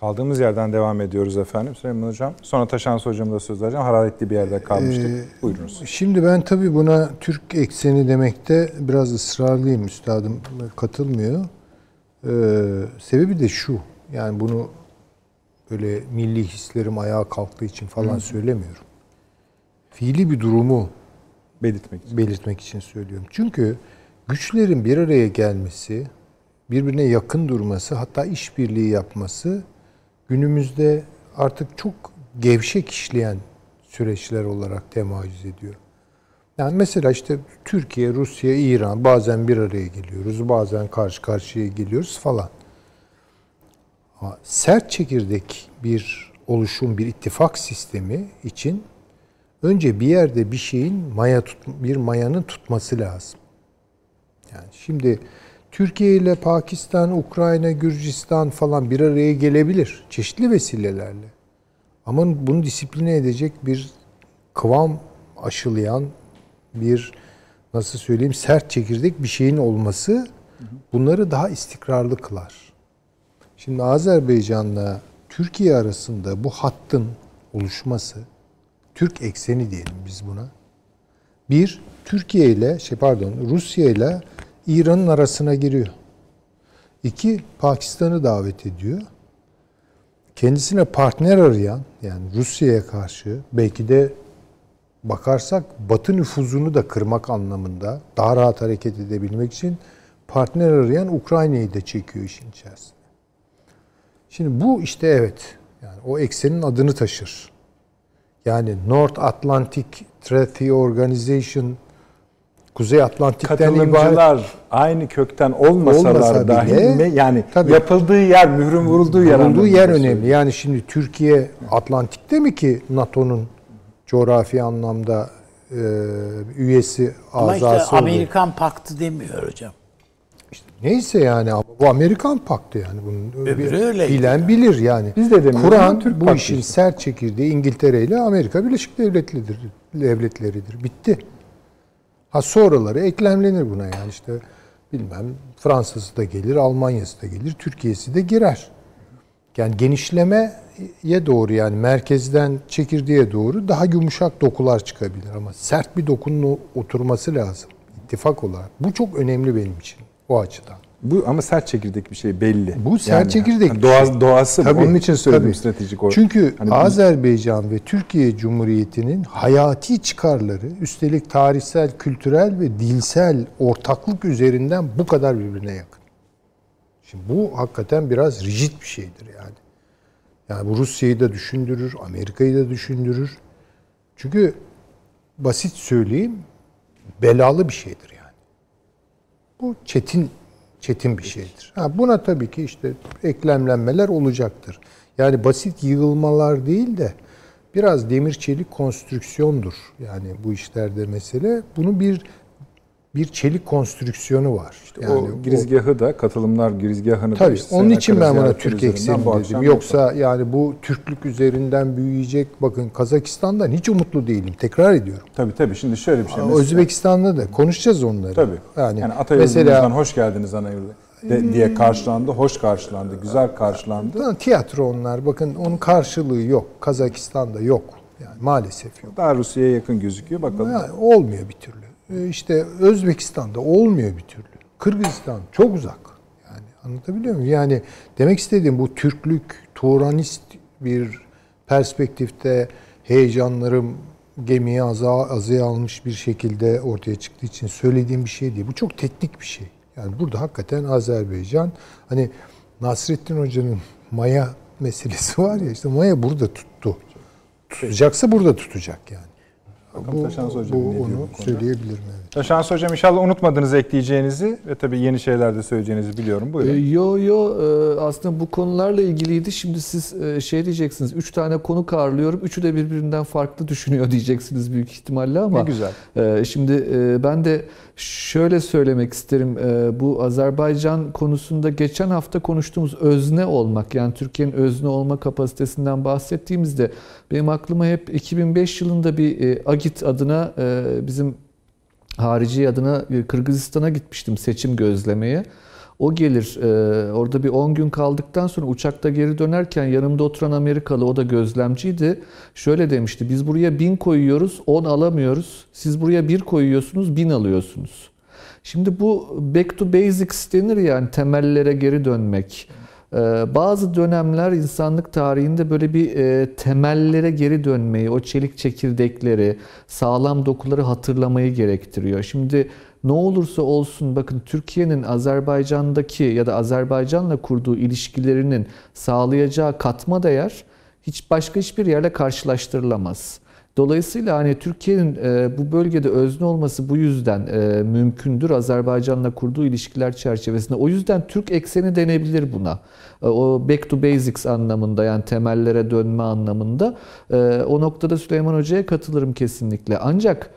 Kaldığımız yerden devam ediyoruz efendim Süleyman Hocam. Sonra Taşans Hocam'a da söz vereceğim. Hararetli bir yerde kalmıştık. Ee, Buyurunuz. Şimdi ben tabii buna Türk ekseni demekte biraz ısrarlıyım. Üstadım katılmıyor. Ee, sebebi de şu. Yani bunu böyle milli hislerim ayağa kalktığı için falan söylemiyorum. Fiili bir durumu Belirtmek için. belirtmek için söylüyorum. Çünkü güçlerin bir araya gelmesi, birbirine yakın durması, hatta işbirliği yapması günümüzde artık çok gevşek işleyen süreçler olarak temayüz ediyor. Yani mesela işte Türkiye, Rusya, İran bazen bir araya geliyoruz, bazen karşı karşıya geliyoruz falan. Ama sert çekirdek bir oluşum, bir ittifak sistemi için önce bir yerde bir şeyin maya tut, bir mayanın tutması lazım. Yani şimdi Türkiye ile Pakistan, Ukrayna, Gürcistan falan bir araya gelebilir çeşitli vesilelerle. Ama bunu disipline edecek bir kıvam aşılayan bir nasıl söyleyeyim sert çekirdek bir şeyin olması bunları daha istikrarlı kılar. Şimdi Azerbaycan'la Türkiye arasında bu hattın oluşması Türk ekseni diyelim biz buna. Bir, Türkiye ile şey pardon Rusya ile İran'ın arasına giriyor. İki, Pakistan'ı davet ediyor. Kendisine partner arayan yani Rusya'ya karşı belki de bakarsak Batı nüfuzunu da kırmak anlamında daha rahat hareket edebilmek için partner arayan Ukrayna'yı da çekiyor işin içerisine. Şimdi bu işte evet yani o eksenin adını taşır. Yani North Atlantic Treaty Organization Kuzey Atlantik'ten ibaret aynı kökten olmasalar Olmasa dahi bile, mi? yani tabii. yapıldığı yer, mührün vurulduğu yer anlamında yer önemli. Yani şimdi Türkiye Atlantik'te mi ki NATO'nun coğrafi anlamda e, üyesi Ama işte azası oluyor? Amerikan paktı demiyor hocam. Neyse yani ama bu Amerikan paktı yani bunun Öbürü bir- öyleydi bilen bilir yani. Biz de demiyoruz Kur'an Türk bu paktı işin işte. sert çekirdeği İngiltere ile Amerika Birleşik Devletleri'dir. Devletleridir. Bitti. Ha sonraları eklemlenir buna yani işte bilmem Fransa'sı da gelir, Almanya'sı da gelir, Türkiye'si de girer. Yani genişlemeye doğru yani merkezden çekirdeğe doğru daha yumuşak dokular çıkabilir ama sert bir dokunun oturması lazım ittifak olarak. Bu çok önemli benim için o açıdan. Bu ama sert çekirdek bir şey belli. Bu sert çekirdek bir Doğa, şey. doğası bu. Tabii, Onun için söyledim tabii. stratejik olarak. Çünkü Hani Azerbaycan ve Türkiye Cumhuriyeti'nin hayati çıkarları üstelik tarihsel, kültürel ve dilsel ortaklık üzerinden bu kadar birbirine yakın. Şimdi bu hakikaten biraz rigid bir şeydir yani. Yani bu Rusya'yı da düşündürür, Amerika'yı da düşündürür. Çünkü basit söyleyeyim belalı bir şeydir yani. Bu çetin çetin bir şeydir. Ha, buna tabii ki işte eklemlenmeler olacaktır. Yani basit yığılmalar değil de biraz demir çelik konstrüksiyondur. Yani bu işlerde mesele. Bunun bir bir çelik konstrüksiyonu var. yani o girizgahı da katılımlar girizgahını da Tabii. işte onun için ben buna Türk ekseni dedim. Yoksa yani bu Türklük üzerinden büyüyecek. Bakın Kazakistan'dan hiç umutlu değilim. Tekrar ediyorum. Tabii tabii. Şimdi şöyle bir şey. mesela- Özbekistan'da da konuşacağız onları. Tabii. Yani, Yani, Atayurdu'muzdan mesela hoş geldiniz Anayurdu de, diye karşılandı. Hoş karşılandı. Güzel karşılandı. Lan tiyatro onlar. Bakın onun karşılığı yok. Kazakistan'da yok. Yani maalesef yok. Daha Rusya'ya yakın gözüküyor. Bakalım. Yani olmuyor bir türlü. Ee, İşte Özbekistan'da olmuyor bir türlü. Kırgızistan çok uzak. Yani anlatabiliyor muyum? Yani demek istediğim bu Türklük, Turanist bir perspektifte heyecanlarım gemiye aza, azıya almış bir şekilde ortaya çıktığı için söylediğim bir şey değil. Bu çok teknik bir şey. Yani burada hakikaten Azerbaycan hani Nasrettin Hoca'nın Maya meselesi var ya işte Maya burada tuttu. Tutacaksa burada tutacak yani. Bakalım Taşans Hocam bu ne diyor onu bu Taşans Hocam inşallah unutmadınız ekleyeceğinizi ve tabii yeni şeyler de söyleyeceğinizi biliyorum. E, Buyurun. Yo yo e, aslında bu konularla ilgiliydi. Şimdi siz e, şey diyeceksiniz. Üç tane konu karlıyorum. Üçü de birbirinden farklı düşünüyor *laughs* diyeceksiniz büyük ihtimalle ama. ne güzel. e, Şimdi e, ben de şöyle söylemek isterim. E, Bu Azerbaycan konusunda geçen hafta konuştuğumuz özne olmak yani Türkiye'nin özne olma kapasitesinden bahsettiğimizde benim aklıma hep 2005 yılında bir e, Agit adına e, bizim harici adına e, Kırgızistan'a gitmiştim seçim gözlemeye. O gelir e, orada bir 10 gün kaldıktan sonra uçakta geri dönerken yanımda oturan Amerikalı o da gözlemciydi. Şöyle demişti biz buraya 1000 koyuyoruz 10 alamıyoruz. Siz buraya 1 koyuyorsunuz 1000 alıyorsunuz. Şimdi bu back to basics denir yani temellere geri dönmek. Bazı dönemler insanlık tarihinde böyle bir temellere geri dönmeyi, o çelik çekirdekleri, sağlam dokuları hatırlamayı gerektiriyor. Şimdi ne olursa olsun bakın Türkiye'nin Azerbaycan'daki ya da Azerbaycan'la kurduğu ilişkilerinin sağlayacağı katma değer hiç başka hiçbir yerle karşılaştırılamaz. Dolayısıyla hani Türkiye'nin e, bu bölgede özne olması bu yüzden e, mümkündür Azerbaycan'la kurduğu ilişkiler çerçevesinde. O yüzden Türk ekseni denebilir buna. E, o back to basics anlamında yani temellere dönme anlamında. E, o noktada Süleyman Hoca'ya katılırım kesinlikle. Ancak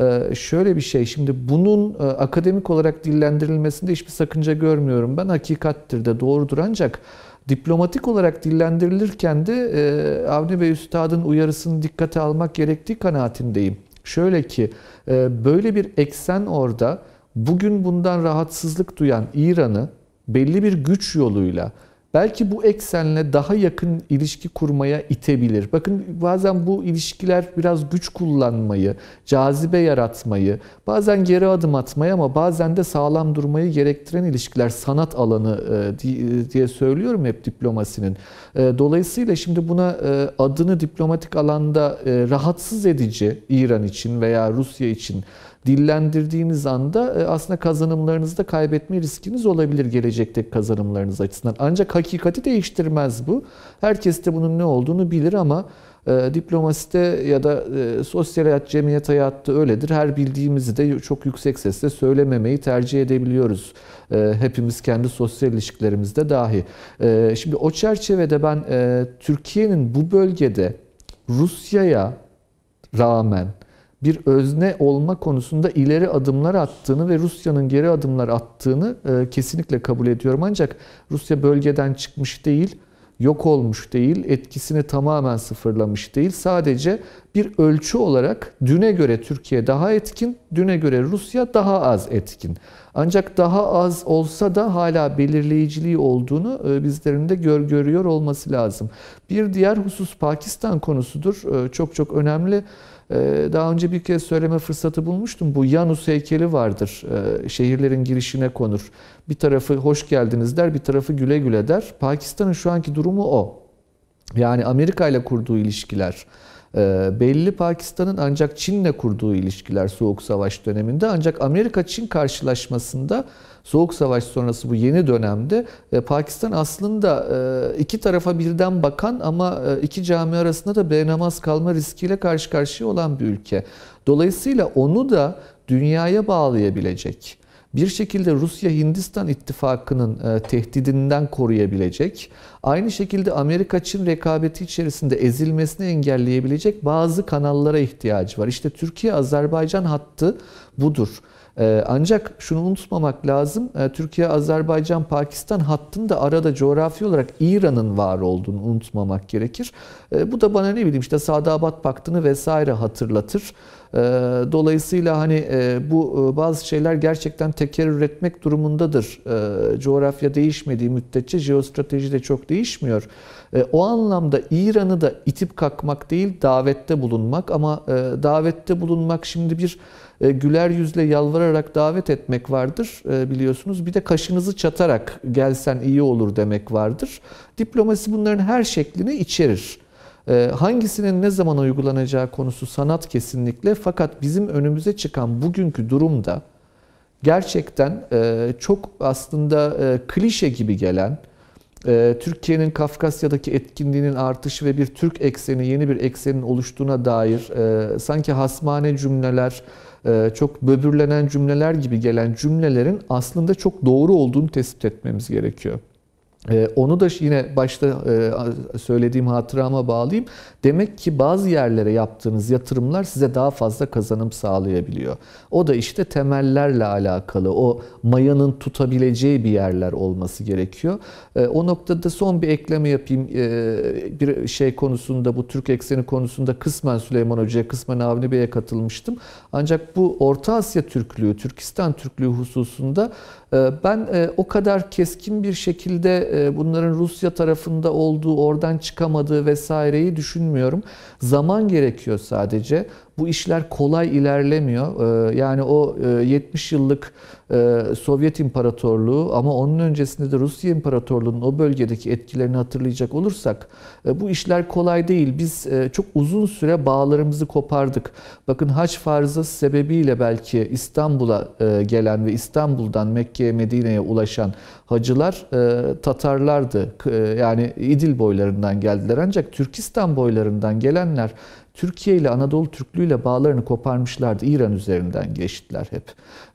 e, şöyle bir şey şimdi bunun e, akademik olarak dillendirilmesinde hiçbir sakınca görmüyorum. Ben hakikattir de doğrudur ancak diplomatik olarak dillendirilirken de e, Avni Bey Üstad'ın uyarısını dikkate almak gerektiği kanaatindeyim. Şöyle ki e, böyle bir eksen orada bugün bundan rahatsızlık duyan İran'ı belli bir güç yoluyla belki bu eksenle daha yakın ilişki kurmaya itebilir. Bakın bazen bu ilişkiler biraz güç kullanmayı, cazibe yaratmayı, bazen geri adım atmayı ama bazen de sağlam durmayı gerektiren ilişkiler sanat alanı e, diye söylüyorum hep diplomasinin. E, dolayısıyla şimdi buna e, adını diplomatik alanda rahatsız edici İran için veya Rusya için dillendirdiğiniz anda aslında kazanımlarınızı da kaybetme riskiniz olabilir gelecekteki kazanımlarınız açısından. Ancak hakikati değiştirmez bu. Herkes de bunun ne olduğunu bilir ama e, diplomaside ya da e, sosyal hayat, cemiyet hayatta öyledir. Her bildiğimizi de çok yüksek sesle söylememeyi tercih edebiliyoruz. E, hepimiz kendi sosyal ilişkilerimizde dahi. E, şimdi o çerçevede ben e, Türkiye'nin bu bölgede Rusya'ya rağmen bir özne olma konusunda ileri adımlar attığını ve Rusya'nın geri adımlar attığını e, kesinlikle kabul ediyorum. Ancak Rusya bölgeden çıkmış değil, yok olmuş değil, etkisini tamamen sıfırlamış değil. Sadece bir ölçü olarak düne göre Türkiye daha etkin, düne göre Rusya daha az etkin. Ancak daha az olsa da hala belirleyiciliği olduğunu e, bizlerin de gör, görüyor olması lazım. Bir diğer husus Pakistan konusudur. E, çok çok önemli. Ee, daha önce bir kez söyleme fırsatı bulmuştum. Bu Yanus heykeli vardır. Ee, şehirlerin girişine konur. Bir tarafı hoş geldiniz der, bir tarafı güle güle der. Pakistan'ın şu anki durumu o. Yani Amerika ile kurduğu ilişkiler, belli Pakistan'ın ancak Çin'le kurduğu ilişkiler Soğuk Savaş döneminde ancak Amerika-Çin karşılaşmasında Soğuk Savaş sonrası bu yeni dönemde e, Pakistan aslında e, iki tarafa birden bakan ama e, iki cami arasında da benamaz kalma riskiyle karşı karşıya olan bir ülke. Dolayısıyla onu da dünyaya bağlayabilecek, bir şekilde Rusya-Hindistan ittifakının tehdidinden koruyabilecek, aynı şekilde Amerika-Çin rekabeti içerisinde ezilmesini engelleyebilecek bazı kanallara ihtiyacı var. İşte Türkiye-Azerbaycan hattı budur. Ee, ancak şunu unutmamak lazım. Ee, Türkiye, Azerbaycan, Pakistan hattında arada coğrafi olarak İran'ın var olduğunu unutmamak gerekir. Bu da bana ne bileyim işte Sadabat Paktı'nı vesaire hatırlatır. Dolayısıyla hani e, bu e, bazı şeyler gerçekten tekerrür etmek durumundadır. Coğrafya değişmediği müddetçe jeostrateji de çok değişmiyor. O anlamda İran'ı da itip kalkmak değil davette bulunmak ama e, davette bulunmak şimdi bir güler yüzle yalvararak davet etmek vardır biliyorsunuz. Bir de kaşınızı çatarak gelsen iyi olur demek vardır. Diplomasi bunların her şeklini içerir. E, hangisinin ne zaman uygulanacağı konusu sanat kesinlikle fakat bizim önümüze çıkan bugünkü durumda gerçekten çok aslında klişe gibi gelen Türkiye'nin Kafkasya'daki etkinliğinin artışı ve bir Türk ekseni, yeni bir eksenin oluştuğuna dair sanki hasmane cümleler, e, çok böbürlenen cümleler gibi gelen cümlelerin aslında çok doğru olduğunu tespit etmemiz gerekiyor. Ee, onu da yine başta e, söylediğim hatırama bağlayayım. Demek ki bazı yerlere yaptığınız yatırımlar size daha fazla kazanım sağlayabiliyor. O da işte temellerle alakalı. O mayanın tutabileceği bir yerler olması gerekiyor. Ee, o noktada son bir ekleme yapayım. Ee, bir şey konusunda bu Türk ekseni konusunda kısmen Süleyman Hoca'ya, kısmen Avni Bey'e katılmıştım. Ancak bu Orta Asya Türklüğü, Türkistan Türklüğü hususunda ben e, o kadar keskin bir şekilde e, bunların Rusya tarafında olduğu, oradan çıkamadığı vesaireyi düşünmüyorum. Zaman gerekiyor sadece. Bu işler kolay ilerlemiyor. Ee, Yani o e, 70 yıllık e, Sovyet İmparatorluğu ama onun öncesinde de Rusya İmparatorluğu'nun o bölgedeki etkilerini hatırlayacak olursak e, bu işler kolay değil. Biz e, çok uzun süre bağlarımızı kopardık. Bakın hac farzı sebebiyle belki İstanbul'a e, gelen ve İstanbul'dan Mekke'ye Medine'ye ulaşan hacılar e, Tatarlardı. E, Yani İdil boylarından geldiler. Ancak Türkistan boylarından gelenler Türkiye ile Anadolu Türklüğü ile bağlarını koparmışlardı. İran üzerinden geçtiler hep.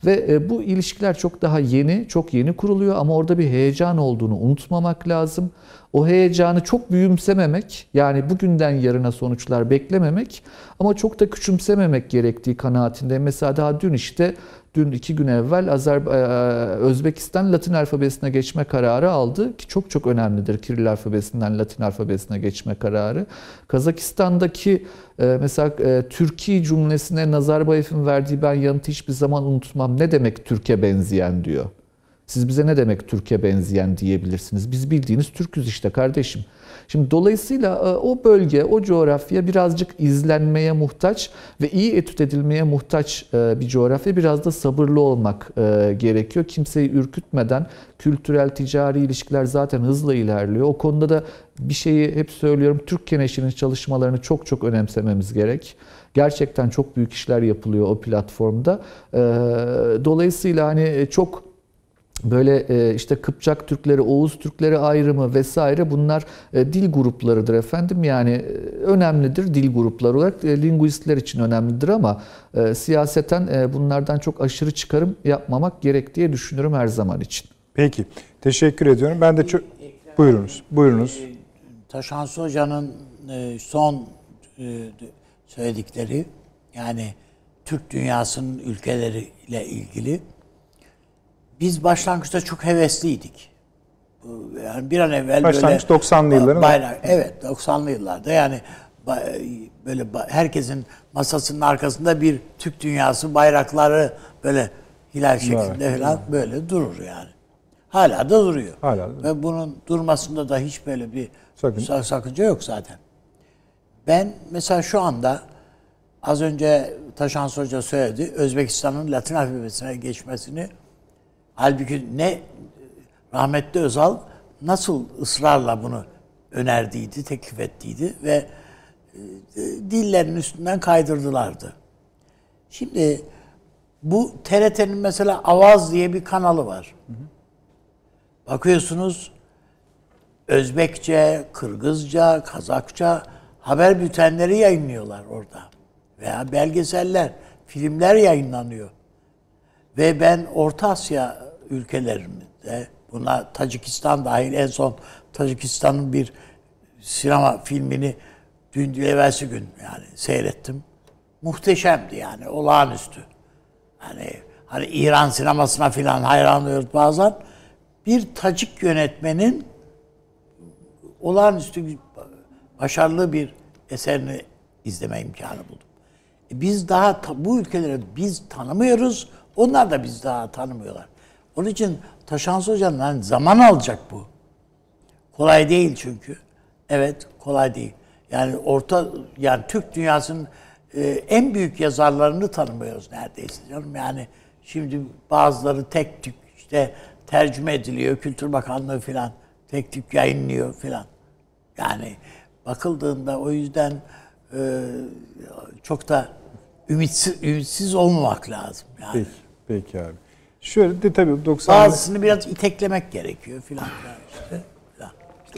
Ve e, bu ilişkiler çok daha yeni, çok yeni kuruluyor ama orada bir heyecan olduğunu unutmamak lazım. O heyecanı çok büyümsememek, yani bugünden yarına sonuçlar beklememek ama çok da küçümsememek gerektiği kanaatindeyim. Mesela daha dün işte dün iki gün evvel Azer e, Özbekistan Latin alfabesine geçme kararı aldı ki çok çok önemlidir Kiril alfabesinden Latin alfabesine geçme kararı. Kazakistan'daki e, mesela e, Türkiye cümlesine Nazarbayev'in verdiği ben yanıtı hiçbir zaman unutmam. Ne demek Türkiye benzeyen diyor. Siz bize ne demek Türkiye benzeyen diyebilirsiniz. Biz bildiğiniz Türküz işte kardeşim. Şimdi dolayısıyla e, o bölge, o coğrafya birazcık izlenmeye muhtaç ve iyi etüt edilmeye muhtaç e, bir coğrafya. Biraz da sabırlı olmak e, gerekiyor. Kimseyi ürkütmeden kültürel, ticari ilişkiler zaten hızla ilerliyor. O konuda da bir şeyi hep söylüyorum. Türk Keneşi'nin çalışmalarını çok çok önemsememiz gerek. Gerçekten çok büyük işler yapılıyor o platformda. Dolayısıyla hani çok böyle e, işte Kıpçak Türkleri, Oğuz Türkleri ayrımı vesaire bunlar e, dil gruplarıdır efendim. Yani e, önemlidir dil grupları olarak. Linguistler için önemlidir ama siyaseten bunlardan çok aşırı çıkarım yapmamak gerek diye düşünürüm her zaman için. Peki. Teşekkür ediyorum. Ben de çok... Buyurunuz. Buyurunuz. Taşansı Hoca'nın son söyledikleri yani Türk dünyasının ülkeleriyle ilgili biz başlangıçta çok hevesliydik. Yani bir an evvel Başlangıç böyle 90'lı yılların- bayrak evet 90'lı yıllarda yani böyle herkesin masasının arkasında bir Türk dünyası bayrakları böyle hilal şeklinde falan böyle durur yani. Hala da duruyor. Hala da Ve bunun durmasında da hiç böyle bir Sakın- sa- sakınca yok zaten. Ben mesela şu anda az önce Taşans Hoca söyledi. Özbekistan'ın Latin alfabesine geçmesini halbuki ne rahmetli Özal nasıl ısrarla bunu önerdiydi, teklif ettiydi ve e, dillerin üstünden kaydırdılardı. Şimdi bu TRT'nin mesela Avaz diye bir kanalı var. Bakıyorsunuz Özbekçe, Kırgızca, Kazakça haber bültenleri yayınlıyorlar orada. Veya belgeseller, filmler yayınlanıyor. Ve ben Orta Asya ülkelerinde, buna Tacikistan dahil en son Tacikistan'ın bir sinema filmini dün evvelsi gün yani seyrettim. Muhteşemdi yani, olağanüstü. Hani hani İran sinemasına filan hayran oluyoruz bazen. Bir Tacik yönetmenin olağanüstü başarılı bir eserini izleme imkanı buldum. E Biz daha bu ülkeleri biz tanımıyoruz. Onlar da biz daha tanımıyorlar. Onun için Taşans Hoca'nın hani zaman alacak bu. Kolay değil çünkü. Evet, kolay değil. Yani orta yani Türk dünyasının e, en büyük yazarlarını tanımıyoruz neredeyse canım. Yani şimdi bazıları tek tük işte tercüme ediliyor Kültür Bakanlığı filan tek tük yayınlıyor filan. Yani bakıldığında o yüzden e, çok da ümitsiz, ümitsiz olmamak lazım yani. Peki. Peki abi. Şöyle de tabii 90'lı Bazısını biraz iteklemek gerekiyor filan işte.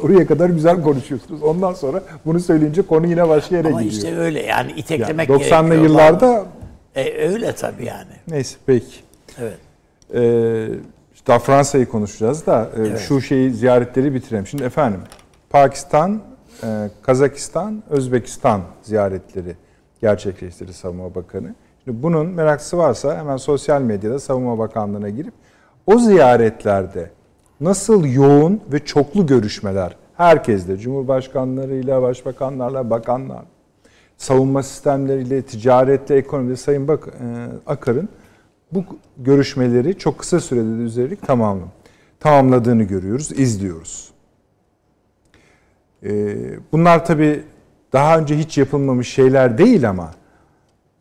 oraya kadar güzel konuşuyorsunuz. Ondan sonra bunu söyleyince konu yine başka yere Ama gidiyor. işte öyle yani Yani iteklemek 90'lı gerekiyor. yıllarda E, öyle tabii yani. neyse peki. Evet. Ee, işte daha Fransa'yı konuşacağız da e, şu şeyi ziyaretleri bitirelim. Şimdi efendim Pakistan, e, Kazakistan, Özbekistan ziyaretleri gerçekleştirdi Savunma Bakanı. Bunun meraklısı varsa hemen sosyal medyada Savunma Bakanlığı'na girip o ziyaretlerde nasıl yoğun ve çoklu görüşmeler herkesle, cumhurbaşkanlarıyla, başbakanlarla, bakanlar, savunma sistemleriyle, ticaretle, ekonomide Sayın Bak e, Akar'ın bu görüşmeleri çok kısa sürede de üstelik tamamlı, tamamladığını görüyoruz, izliyoruz. E, bunlar tabii daha önce hiç yapılmamış şeyler değil ama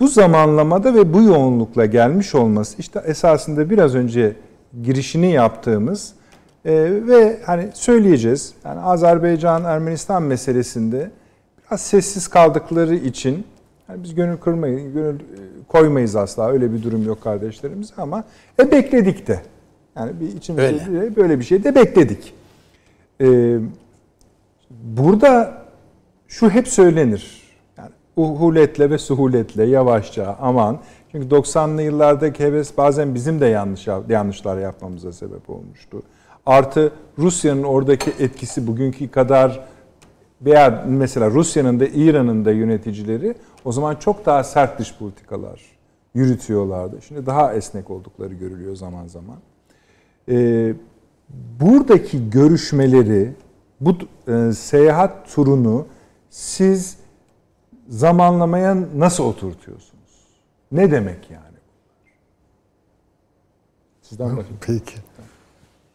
bu zamanlamada ve bu yoğunlukla gelmiş olması işte esasında biraz önce girişini yaptığımız e, ve hani söyleyeceğiz. Yani Azerbaycan Ermenistan meselesinde biraz sessiz kaldıkları için yani biz gönül kırmayız, gönül e, koymayız asla. Öyle bir durum yok kardeşlerimiz ama e bekledik de. Yani bir içimizde Öyle. böyle bir şey de bekledik. Ee, burada şu hep söylenir. Uhuletle ve suhuletle yavaşça aman. Çünkü 90'lı yıllardaki heves bazen bizim de yanlış yanlışlar yapmamıza sebep olmuştu. Artı Rusya'nın oradaki etkisi bugünkü kadar veya mesela Rusya'nın da İran'ın da yöneticileri o zaman çok daha sert dış politikalar yürütüyorlardı. Şimdi daha esnek oldukları görülüyor zaman zaman. Ee, buradaki görüşmeleri, bu e, seyahat turunu siz zamanlamaya nasıl oturtuyorsunuz? Ne demek yani? Sizden bakayım. Peki.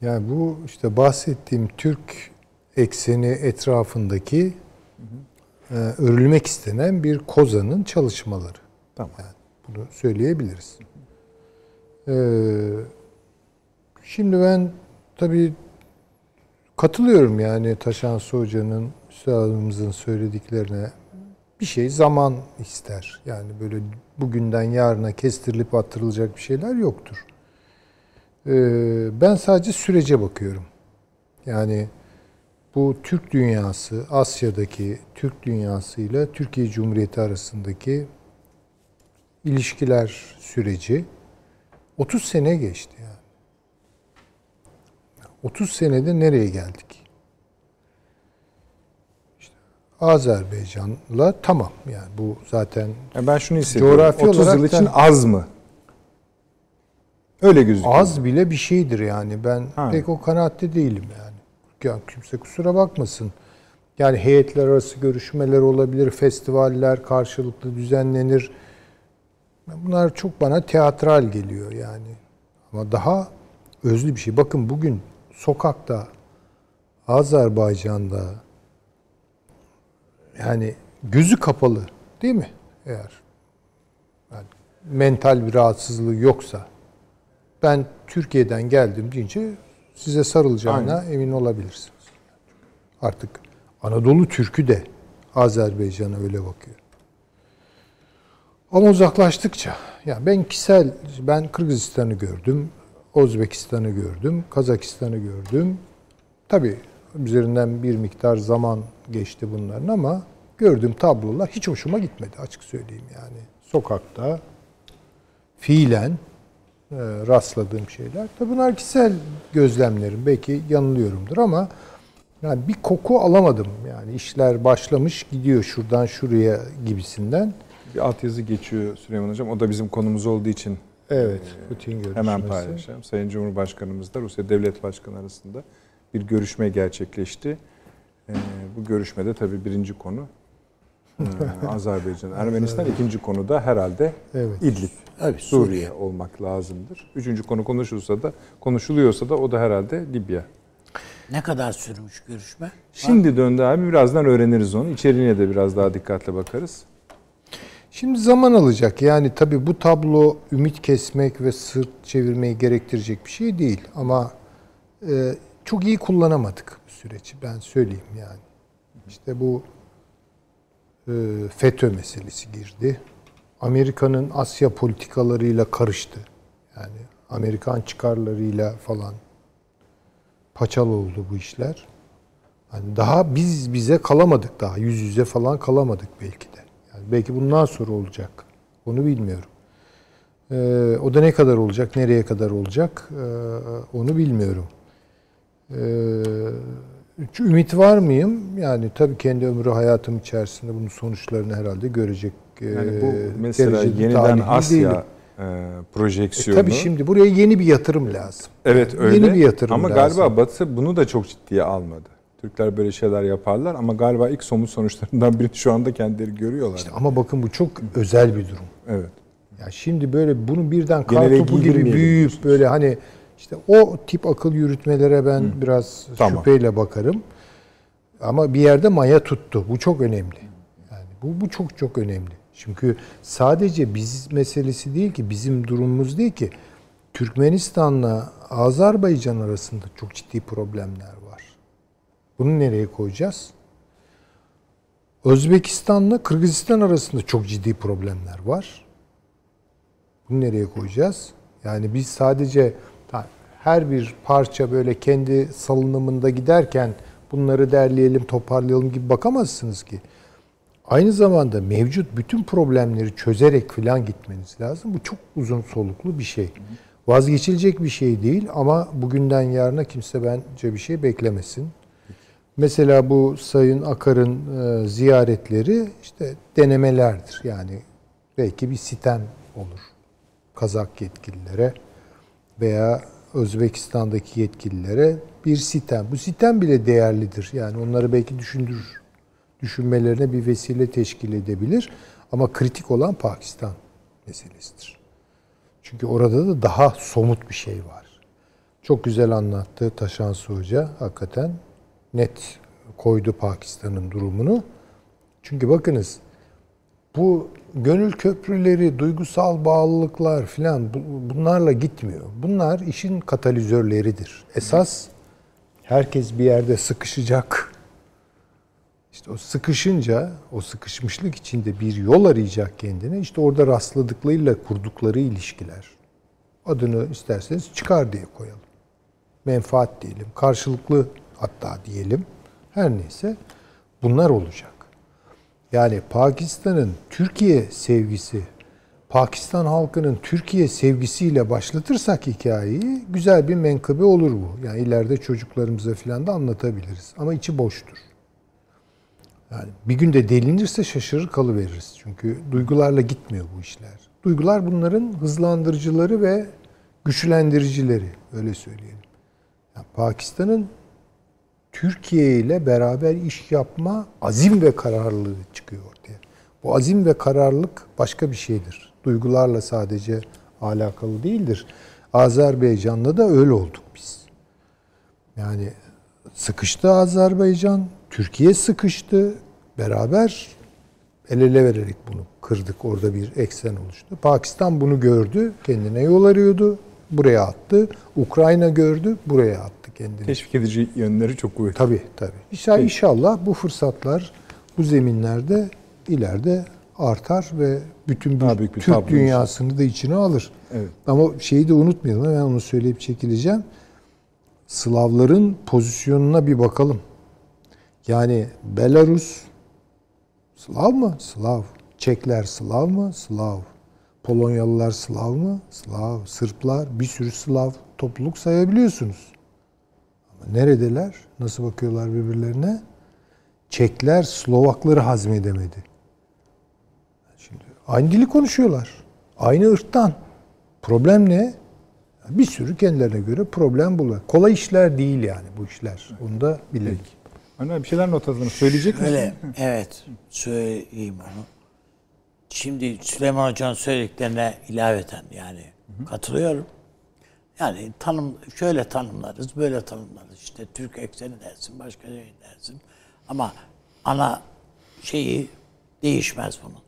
Yani bu işte bahsettiğim Türk ekseni etrafındaki e, örülmek istenen bir kozanın çalışmaları. Tamam. Yani bunu söyleyebiliriz. Ee, şimdi ben tabii katılıyorum yani Taşansı Hoca'nın, üstadımızın söylediklerine bir şey zaman ister. Yani böyle bugünden yarına kestirilip attırılacak bir şeyler yoktur. Ee, ben sadece sürece bakıyorum. Yani bu Türk dünyası, Asya'daki Türk dünyası ile Türkiye Cumhuriyeti arasındaki ilişkiler süreci 30 sene geçti yani. 30 senede nereye geldik? İşte Azerbaycan'la tamam yani bu zaten Yani ben şunu hissediyorum. Coğrafi 30 olarak yıl da- için az mı? Öyle gözüküyor. az bile bir şeydir yani. Ben Ha. pek o kanaatte değilim yani. Ya kimse kusura bakmasın. Yani heyetler arası görüşmeler olabilir, festivaller karşılıklı düzenlenir. Bunlar çok bana teatral geliyor yani. Ama daha özlü bir şey. Bakın bugün sokakta Azerbaycan'da yani gözü kapalı değil mi? Eğer yani mental bir rahatsızlığı yoksa ben Türkiye'den geldim deyince size sarılacağına emin olabilirsiniz. Artık Anadolu Türk'ü de Azerbaycan'a öyle bakıyor. Ama uzaklaştıkça, ya ben kişisel, ben Kırgızistan'ı gördüm, Özbekistan'ı gördüm, Kazakistan'ı gördüm. Tabii üzerinden bir miktar zaman geçti bunların ama gördüğüm tablolar hiç hoşuma gitmedi açık söyleyeyim yani. Sokakta fiilen e, rastladığım şeyler. Tabii bunlar kişisel gözlemlerim. Belki yanılıyorumdur ama yani bir koku alamadım. Yani işler başlamış gidiyor şuradan şuraya gibisinden. Bir altyazı geçiyor Süleyman Hocam. O da bizim konumuz olduğu için Evet, Putin görüşmesi. hemen paylaşacağım. Sayın Cumhurbaşkanımızla Rusya Devlet Başkanı arasında bir görüşme gerçekleşti. Ee, bu görüşmede tabii birinci konu e, *laughs* Azerbaycan, Ermenistan. ikinci konu da herhalde Evet. İdlib, Evet, Suriye olmak lazımdır. Üçüncü konu konuşulsa da konuşuluyorsa da o da herhalde Libya. Ne kadar sürmüş görüşme? Şimdi döndü abi birazdan öğreniriz onu. İçeriğine de biraz daha dikkatle bakarız. Şimdi zaman alacak. Yani tabii bu tablo ümit kesmek ve sırt çevirmeyi gerektirecek bir şey değil. Ama e, çok iyi kullanamadık bu süreci. Ben söyleyeyim yani. İşte bu e, FETÖ meselesi girdi. Amerika'nın Asya politikalarıyla karıştı. Yani Amerikan çıkarlarıyla falan paçal oldu bu işler. Yani daha biz bize kalamadık daha. Yüz yüze falan kalamadık belki de. Yani belki bundan sonra olacak. Onu bilmiyorum. Ee, o da ne kadar olacak, nereye kadar olacak ee, onu bilmiyorum. Ee, ümit var mıyım? Yani tabii kendi ömrü hayatım içerisinde bunun sonuçlarını herhalde görecek. Yani ee, bu mesela yeniden Asya değilim. e, E, projeksiyonu. tabii şimdi buraya yeni bir yatırım lazım. Evet öyle. Yeni bir yatırım Ama lazım. galiba Batı bunu da çok ciddiye almadı. Türkler böyle şeyler yaparlar ama galiba ilk somut sonuçlarından birini şu anda kendileri görüyorlar. İşte ama bakın bu çok özel bir durum. Evet. Ya şimdi böyle bunu birden Genele kartopu gibi büyüyüp böyle hani işte o tip akıl yürütmelere ben biraz Tamam. şüpheyle bakarım. Ama bir yerde maya tuttu. Bu çok önemli. Yani bu bu çok çok önemli. Çünkü sadece biz meselesi değil ki, bizim durumumuz değil ki. Türkmenistan'la Azerbaycan arasında çok ciddi problemler var. Bunu nereye koyacağız? Özbekistan'la Kırgızistan arasında çok ciddi problemler var. Bunu nereye koyacağız? Yani biz sadece her bir parça böyle kendi salınımında giderken bunları derleyelim, toparlayalım gibi bakamazsınız ki. Aynı zamanda mevcut bütün problemleri çözerek falan gitmeniz lazım. Bu çok uzun soluklu bir şey. Vazgeçilecek bir şey değil ama bugünden yarına kimse bence bir şey beklemesin. Mesela bu Sayın Akar'ın e, ziyaretleri işte denemelerdir. Yani belki bir sitem olur Kazak yetkililere veya Özbekistan'daki yetkililere bir sitem. Bu sitem bile değerlidir. Yani onları belki düşündürür. Düşünmelerine bir vesile teşkil edebilir. Ama kritik olan Pakistan meselesidir. Çünkü orada da daha somut bir şey var. Çok güzel anlattı Taşansı Hoca. Hakikaten net koydu Pakistan'ın durumunu. Çünkü bakınız bu gönül köprüleri, duygusal bağlılıklar filan bunlarla gitmiyor. Bunlar işin katalizörleridir. Esas herkes bir yerde sıkışacak. İşte o sıkışınca, o sıkışmışlık içinde bir yol arayacak kendine. İşte orada rastladıklarıyla kurdukları ilişkiler. Adını isterseniz çıkar diye koyalım. Menfaat diyelim, karşılıklı hatta diyelim. Her neyse bunlar olacak. Yani Pakistan'ın Türkiye sevgisi, Pakistan halkının Türkiye sevgisiyle başlatırsak hikayeyi güzel bir menkıbe olur bu. Yani ileride çocuklarımıza falan da anlatabiliriz. Ama içi boştur. Yani bir günde delinirse şaşırır kalıveririz. Çünkü duygularla gitmiyor bu işler. Duygular bunların hızlandırıcıları ve güçlendiricileri. Öyle söyleyelim. Yani Pakistan'ın Türkiye ile beraber iş yapma azim ve kararlılığı çıkıyor ortaya. Bu azim ve kararlılık başka bir şeydir. Duygularla sadece alakalı değildir. Azerbaycan'da da öyle olduk biz. Yani sıkıştı Azerbaycan, Türkiye sıkıştı. Beraber el ele vererek bunu kırdık. Orada bir eksen oluştu. Pakistan bunu gördü, kendine yol arıyordu. Buraya attı. Ukrayna gördü, buraya attı kendini. Teşvik edici yönleri çok kuvvetli. Tabii tabii. İnşallah, inşallah bu fırsatlar bu zeminlerde ileride artar ve bütün bir, büyük bir Türk dünyasını da içine alır. Evet. Ama şeyi de unutmayalım. Ben onu söyleyip çekileceğim. Slavların pozisyonuna bir bakalım. Yani Belarus Slav mı? Slav. Çekler Slav mı? Slav. Polonyalılar Slav mı? Slav. Sırplar bir sürü Slav topluluk sayabiliyorsunuz. Neredeler? Nasıl bakıyorlar birbirlerine? Çekler Slovakları hazmedemedi. Şimdi aynı dili konuşuyorlar. Aynı ırktan. Problem ne? Bir sürü kendilerine göre problem bunlar. Kolay işler değil yani bu işler. Onu da bilelim. Önemli bir şeyler not aldınız. Söyleyecek misiniz? Öyle, evet. Söyleyeyim onu. Şimdi Süleyman Hoca'nın söylediklerine ilaveten yani hı hı. katılıyorum. Yani tanım şöyle tanımlarız, böyle tanımlarız. İşte Türk ekseni dersin, başka şey dersin. Ama ana şeyi değişmez bunun.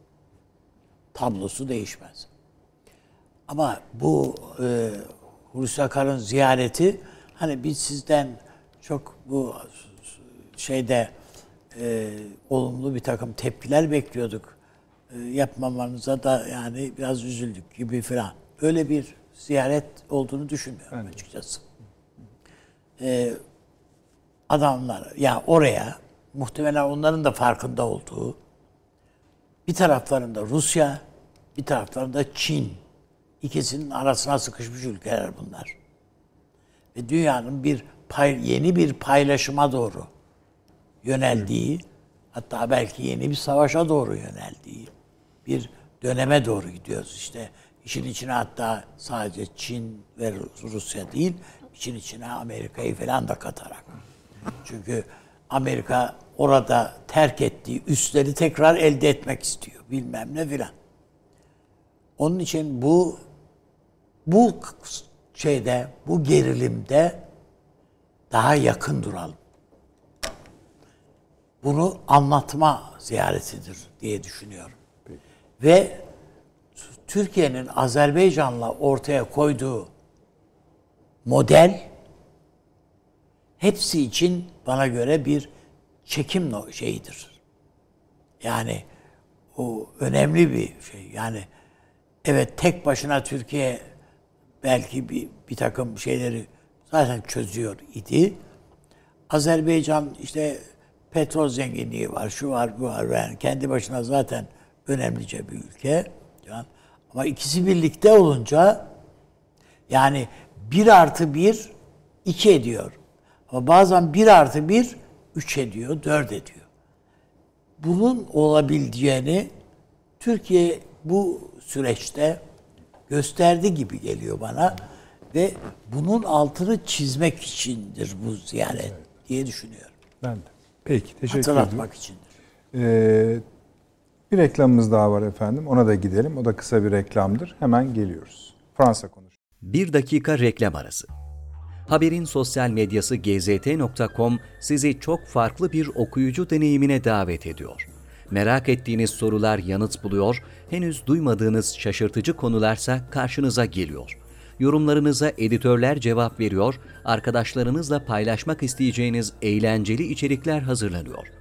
Tablosu değişmez. Ama bu e, Hulusi Akar'ın ziyareti hani biz sizden çok bu şeyde e, olumlu bir takım tepkiler bekliyorduk. E, yapmamanıza da yani biraz üzüldük gibi falan. Öyle bir ziyaret olduğunu düşünmüyorum evet. açıkçası. E, adamlar ya yani oraya muhtemelen onların da farkında olduğu bir taraflarında Rusya, bir taraflarında Çin. ikisinin arasına sıkışmış ülkeler bunlar. Ve dünyanın bir pay, yeni bir paylaşıma doğru yöneldiği, hatta belki yeni bir savaşa doğru yöneldiği bir döneme doğru gidiyoruz. İşte işin içine hatta sadece Çin ve Rusya değil, işin içine Amerika'yı falan da katarak. Çünkü Amerika orada terk ettiği üsleri tekrar elde etmek istiyor. Bilmem ne filan. Onun için bu bu şeyde, bu gerilimde daha yakın duralım bunu anlatma ziyaretidir diye düşünüyorum. Peki. Ve Türkiye'nin Azerbaycan'la ortaya koyduğu model hepsi için bana göre bir çekim şeyidir. Yani o önemli bir şey. Yani evet tek başına Türkiye belki bir, bir takım şeyleri zaten çözüyor idi. Azerbaycan işte petrol zenginliği var, şu var, bu var. Yani kendi başına zaten önemlice bir ülke. Yani ama ikisi birlikte olunca yani bir artı bir iki ediyor. Ama bazen bir artı bir üç ediyor, dört ediyor. Bunun olabileceğini Türkiye bu süreçte gösterdi gibi geliyor bana ve bunun altını çizmek içindir bu ziyaret diye düşünüyorum. Ben de. Peki teşekkür ederim. Hatırlatmak içindir. Ee, bir reklamımız daha var efendim. Ona da gidelim. O da kısa bir reklamdır. Hemen geliyoruz. Fransa konuş. Bir dakika reklam arası. Haberin sosyal medyası gzt.com sizi çok farklı bir okuyucu deneyimine davet ediyor. Merak ettiğiniz sorular yanıt buluyor, henüz duymadığınız şaşırtıcı konularsa karşınıza geliyor. Yorumlarınıza editörler cevap veriyor, arkadaşlarınızla paylaşmak isteyeceğiniz eğlenceli içerikler hazırlanıyor.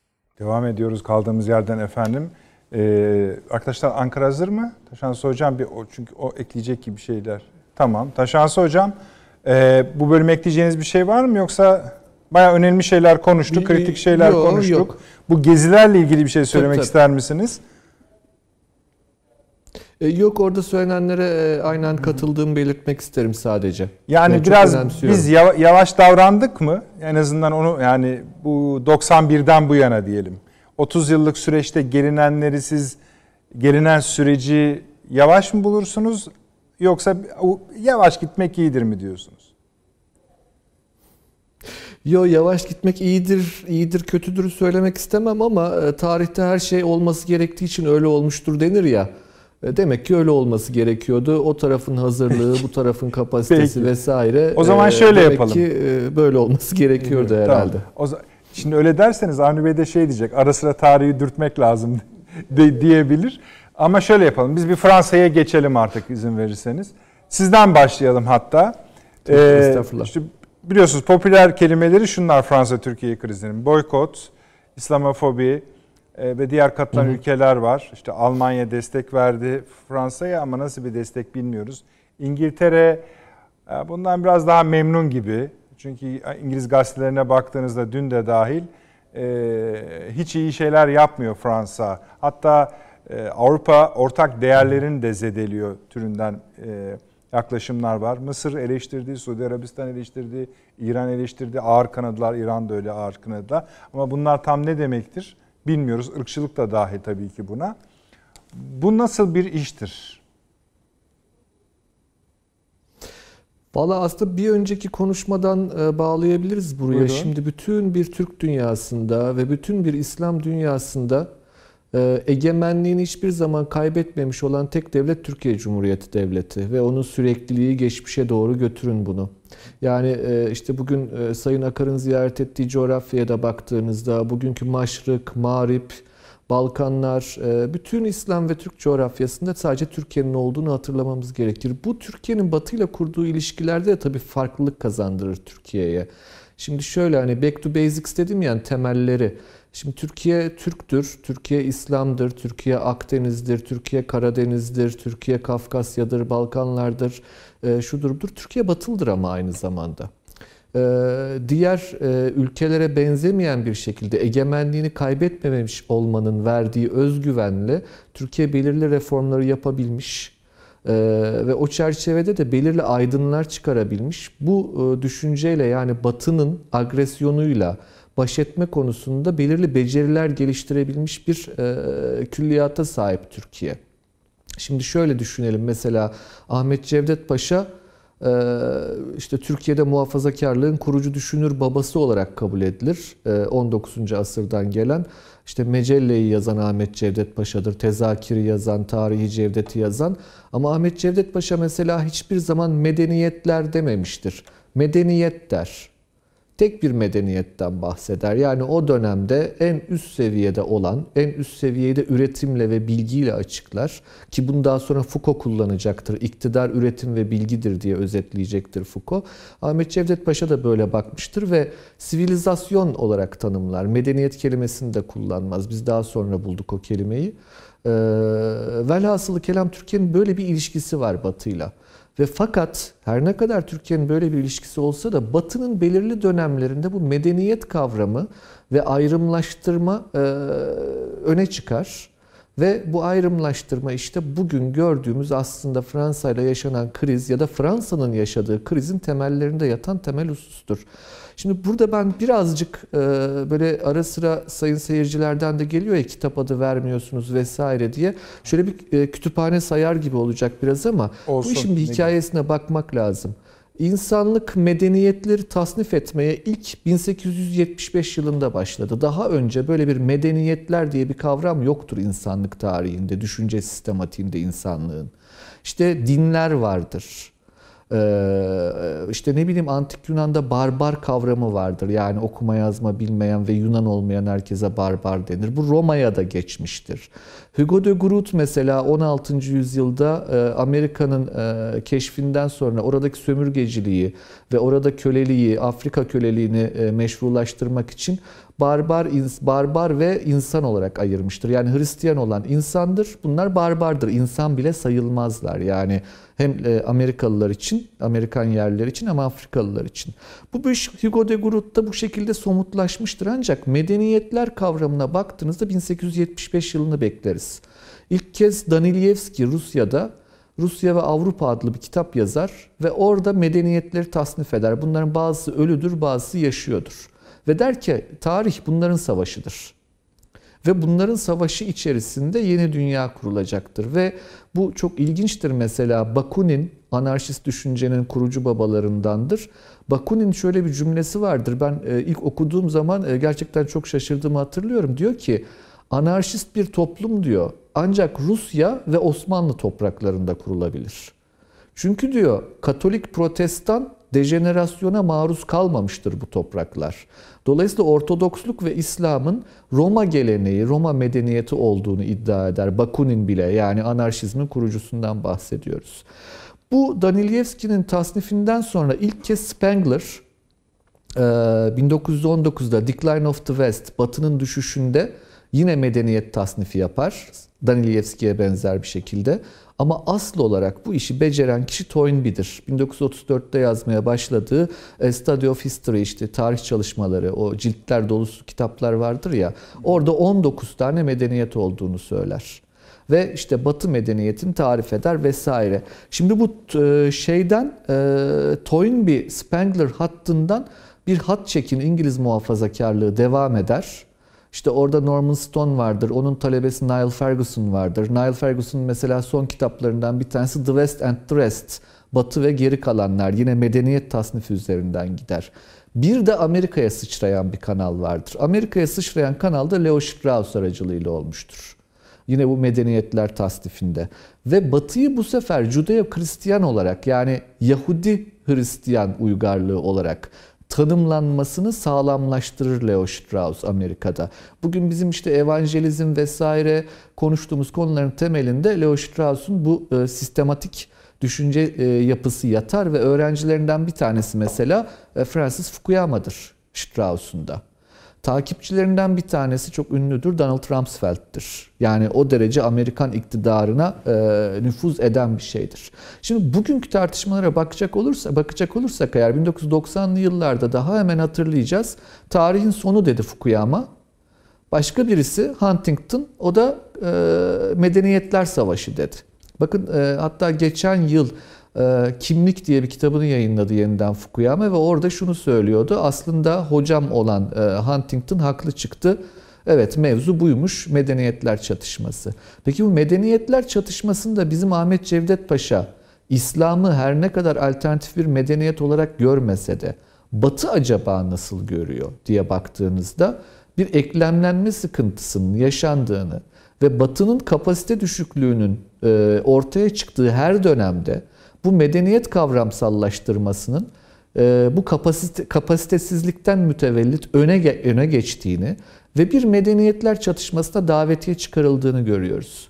Devam ediyoruz kaldığımız yerden efendim. Ee, arkadaşlar Ankara hazır mı? Taşansı Hocam bir o çünkü o ekleyecek gibi şeyler. Tamam. Taşansı Hocam e, bu bölüme ekleyeceğiniz bir şey var mı yoksa bayağı önemli şeyler konuştuk, Yok, kritik şeyler yok, konuştuk. yok. Bu gezilerle ilgili bir şey söylemek tabii. ister misiniz? E, Yok orada söylenenlere e, aynen katıldığımı belirtmek isterim sadece. Yani çok biraz biz yava- yavaş davrandık mı? En azından onu yani bu 91'den bu yana diyelim. 30 yıllık süreçte gelinenleri siz gelinen süreci yavaş mı bulursunuz yoksa yavaş gitmek iyidir mi diyorsunuz? Yo yavaş gitmek iyidir, iyidir, kötüdür söylemek istemem ama e, tarihte her şey olması gerektiği için öyle olmuştur denir ya. E, Demek ki öyle olması gerekiyordu. O tarafın hazırlığı, bu tarafın *laughs* kapasitesi Peki. vesaire. O zaman e, şöyle demek yapalım. ki e, böyle olması gerekiyordu herhalde. Tamam. O za- Şimdi öyle derseniz Avni Bey de şey diyecek. Ara sıra tarihi dürtmek lazım *laughs* de, diyebilir. Ama şöyle yapalım. Biz bir Fransa'ya geçelim artık izin verirseniz. Sizden başlayalım hatta. Ee, Estağfurullah. işte biliyorsunuz popüler kelimeleri şunlar Fransa-Türkiye krizinin. Boykot, İslamofobi ve diğer katılan ülkeler var. İşte Almanya destek verdi Fransa'ya ama nasıl bir destek bilmiyoruz. İngiltere e, bundan biraz daha memnun gibi. Çünkü İngiliz gazetelerine baktığınızda dün de dahil e, hiç iyi şeyler yapmıyor Fransa. Hatta e, Avrupa ortak değerlerini de zedeliyor türünden e, yaklaşımlar var. Mısır eleştirdi, Suudi Arabistan eleştirdi, İran eleştirdi, ağır kanadılar, İran da öyle ağır kanadılar. Ama bunlar tam ne demektir bilmiyoruz. Irkçılık da dahil tabii ki buna. Bu nasıl bir iştir? Valla aslında bir önceki konuşmadan e, bağlayabiliriz buraya. Buyurun. Şimdi bütün bir Türk dünyasında ve bütün bir İslam dünyasında e, egemenliğini hiçbir zaman kaybetmemiş olan tek devlet Türkiye Cumhuriyeti Devleti ve onun sürekliliği geçmişe doğru götürün bunu. Yani e, işte bugün e, Sayın Akar'ın ziyaret ettiği coğrafyaya da baktığınızda bugünkü Maşrık, Mağrip, Balkanlar, e, bütün İslam ve Türk coğrafyasında sadece Türkiye'nin olduğunu hatırlamamız gerekir. Bu Türkiye'nin Batı ile kurduğu ilişkilerde de tabii farklılık kazandırır Türkiye'ye. Şimdi şöyle hani back to basics dedim yani temelleri. Şimdi Türkiye Türktür, Türkiye İslam'dır, Türkiye Akdeniz'dir, Türkiye Karadeniz'dir, Türkiye Kafkasya'dır, Balkanlardır, e, şudur budur. Türkiye Batılıdır ama aynı zamanda. Ee, diğer e, ülkelere benzemeyen bir şekilde egemenliğini kaybetmemiş olmanın verdiği özgüvenle Türkiye belirli reformları yapabilmiş ve o çerçevede de belirli aydınlar çıkarabilmiş. Bu e, düşünceyle yani Batı'nın agresyonuyla baş etme konusunda belirli beceriler geliştirebilmiş bir e, külliyata sahip Türkiye. Şimdi şöyle düşünelim mesela Ahmet Cevdet Paşa e, işte Türkiye'de muhafazakarlığın kurucu düşünür babası olarak kabul edilir. 19. E, asırdan gelen işte Mecelle'yi yazan Ahmet Cevdet Paşa'dır. Tezakiri yazan, Tarihi Cevdet'i yazan. Ama Ahmet Cevdet Paşa mesela hiçbir zaman medeniyetler dememiştir. Medeniyet der tek bir medeniyetten bahseder. Yani o dönemde en üst seviyede olan, en üst seviyede üretimle ve bilgiyle açıklar. Ki bunu daha sonra Foucault kullanacaktır. İktidar üretim ve bilgidir diye özetleyecektir Foucault. Ahmet Cevdet Paşa da böyle bakmıştır ve sivilizasyon olarak tanımlar. Medeniyet kelimesini de kullanmaz. Biz daha sonra bulduk o kelimeyi. Ee, velhasılı kelam Türkiye'nin böyle bir ilişkisi var Batı'yla. Ve fakat her ne kadar Türkiye'nin böyle bir ilişkisi olsa da Batı'nın belirli dönemlerinde bu medeniyet kavramı ve ayrımlaştırma e, öne çıkar. Ve bu ayrımlaştırma işte bugün gördüğümüz aslında Fransa ile yaşanan kriz ya da Fransa'nın yaşadığı krizin temellerinde yatan temel husustur. Şimdi burada ben birazcık e, böyle ara sıra sayın seyircilerden de geliyor ya kitap adı vermiyorsunuz vesaire diye. Şöyle bir e, kütüphane sayar gibi olacak biraz ama Olsun. bu işin bir hikayesine bakmak lazım. İnsanlık medeniyetleri tasnif etmeye ilk 1875 yılında başladı. Daha önce böyle bir medeniyetler diye bir kavram yoktur insanlık tarihinde, düşünce sistematiğinde insanlığın. İşte dinler vardır işte ne bileyim antik Yunan'da barbar kavramı vardır. Yani okuma yazma bilmeyen ve Yunan olmayan herkese barbar denir. Bu Roma'ya da geçmiştir. Hugo de Groot mesela 16. yüzyılda e, Amerika'nın e, keşfinden sonra oradaki sömürgeciliği ve orada köleliği, Afrika köleliğini e, meşrulaştırmak için barbar, barbar ve insan olarak ayırmıştır. Yani Hristiyan olan insandır. Bunlar barbardır. İnsan bile sayılmazlar. Yani hem e, Amerikalılar için, Amerikan yerliler için ama Afrikalılar için. Bu bir Hugo de Groot'ta bu şekilde somutlaşmıştır. Ancak medeniyetler kavramına baktığınızda 1875 yılını bekleriz. İlk kez Danilevski Rusya'da Rusya ve Avrupa adlı bir kitap yazar ve orada medeniyetleri tasnif eder. Bunların bazısı ölüdür, bazısı yaşıyordur. Ve der ki tarih bunların savaşıdır. Ve bunların savaşı içerisinde yeni dünya kurulacaktır. Ve bu çok ilginçtir mesela Bakunin anarşist düşüncenin kurucu babalarındandır. Bakunin şöyle bir cümlesi vardır. Ben e, ilk okuduğum zaman e, gerçekten çok şaşırdığımı hatırlıyorum. Diyor ki anarşist bir toplum diyor ancak Rusya ve Osmanlı topraklarında kurulabilir. Çünkü diyor Katolik Protestan dejenerasyona maruz kalmamıştır bu topraklar. Dolayısıyla Ortodoksluk ve İslam'ın Roma geleneği, Roma medeniyeti olduğunu iddia eder. Bakunin bile yani anarşizmin kurucusundan bahsediyoruz. Bu Danilevski'nin tasnifinden sonra ilk kez Spengler 1919'da Decline of the West, Batı'nın düşüşünde yine medeniyet tasnifi yapar. Danilevski'ye benzer bir şekilde. Ama asıl olarak bu işi beceren kişi Toynbee'dir. 1934'te yazmaya başladığı Study of History işte tarih çalışmaları, o ciltler dolusu kitaplar vardır ya. Orada 19 tane medeniyet olduğunu söyler. Ve işte Batı medeniyetini tarif eder vesaire. Şimdi bu e, şeyden e, Toynbee Spengler hattından bir hat çekin İngiliz muhafazakarlığı devam eder. İşte orada Norman Stone vardır. Onun talebesi Niall Ferguson vardır. Niall Ferguson mesela son kitaplarından bir tanesi The West and the Rest. Batı ve geri kalanlar. Yine medeniyet tasnifi üzerinden gider. Bir de Amerika'ya sıçrayan bir kanal vardır. Amerika'ya sıçrayan kanal da Leo Strauss aracılığıyla olmuştur. Yine bu medeniyetler tasnifinde. Ve Batı'yı bu sefer Judeo-Hristiyan olarak yani Yahudi Hristiyan uygarlığı olarak tanımlanmasını sağlamlaştırır Leo Strauss Amerika'da. Bugün bizim işte evangelizm vesaire konuştuğumuz konuların temelinde Leo Strauss'un bu e, sistematik düşünce e, yapısı yatar ve öğrencilerinden bir tanesi mesela e, Francis Fukuyama'dır Strauss'un da. Takipçilerinden bir tanesi çok ünlüdür Donald Rumsfeld'tir. Yani o derece Amerikan iktidarına e, nüfuz eden bir şeydir. Şimdi bugünkü tartışmalara bakacak olursa bakacak olursak eğer 1990'lı yıllarda daha hemen hatırlayacağız. Tarihin sonu dedi Fukuyama. Başka birisi Huntington o da e, medeniyetler savaşı dedi. Bakın e, hatta geçen yıl Kimlik diye bir kitabını yayınladı yeniden Fukuyama ve orada şunu söylüyordu. Aslında hocam olan e, Huntington haklı çıktı. Evet mevzu buymuş medeniyetler çatışması. Peki bu medeniyetler çatışmasında bizim Ahmet Cevdet Paşa İslam'ı her ne kadar alternatif bir medeniyet olarak görmese de Batı acaba nasıl görüyor diye baktığınızda bir eklemlenme sıkıntısının yaşandığını ve Batı'nın kapasite düşüklüğünün e, ortaya çıktığı her dönemde bu medeniyet kavramsallaştırmasının e, bu kapasite, kapasitesizlikten mütevellit öne öne geçtiğini ve bir medeniyetler çatışmasına davetiye çıkarıldığını görüyoruz.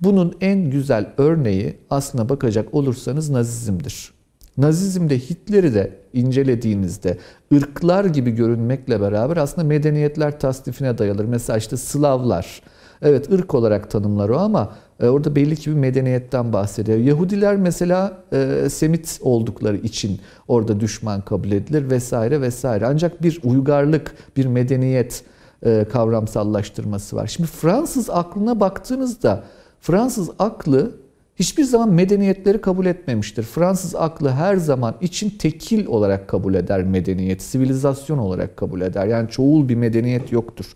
Bunun en güzel örneği aslına bakacak olursanız Nazizm'dir. Nazizm'de Hitler'i de incelediğinizde ırklar gibi görünmekle beraber aslında medeniyetler tasnifine dayanır. Mesela işte Slavlar. Evet ırk olarak tanımlar o ama e, orada belli ki bir medeniyetten bahsediyor. Yahudiler mesela e, Semit oldukları için orada düşman kabul edilir vesaire vesaire. Ancak bir uygarlık, bir medeniyet e, kavramsallaştırması var. Şimdi Fransız aklına baktığınızda Fransız aklı hiçbir zaman medeniyetleri kabul etmemiştir. Fransız aklı her zaman için tekil olarak kabul eder medeniyet, sivilizasyon olarak kabul eder. Yani çoğul bir medeniyet yoktur.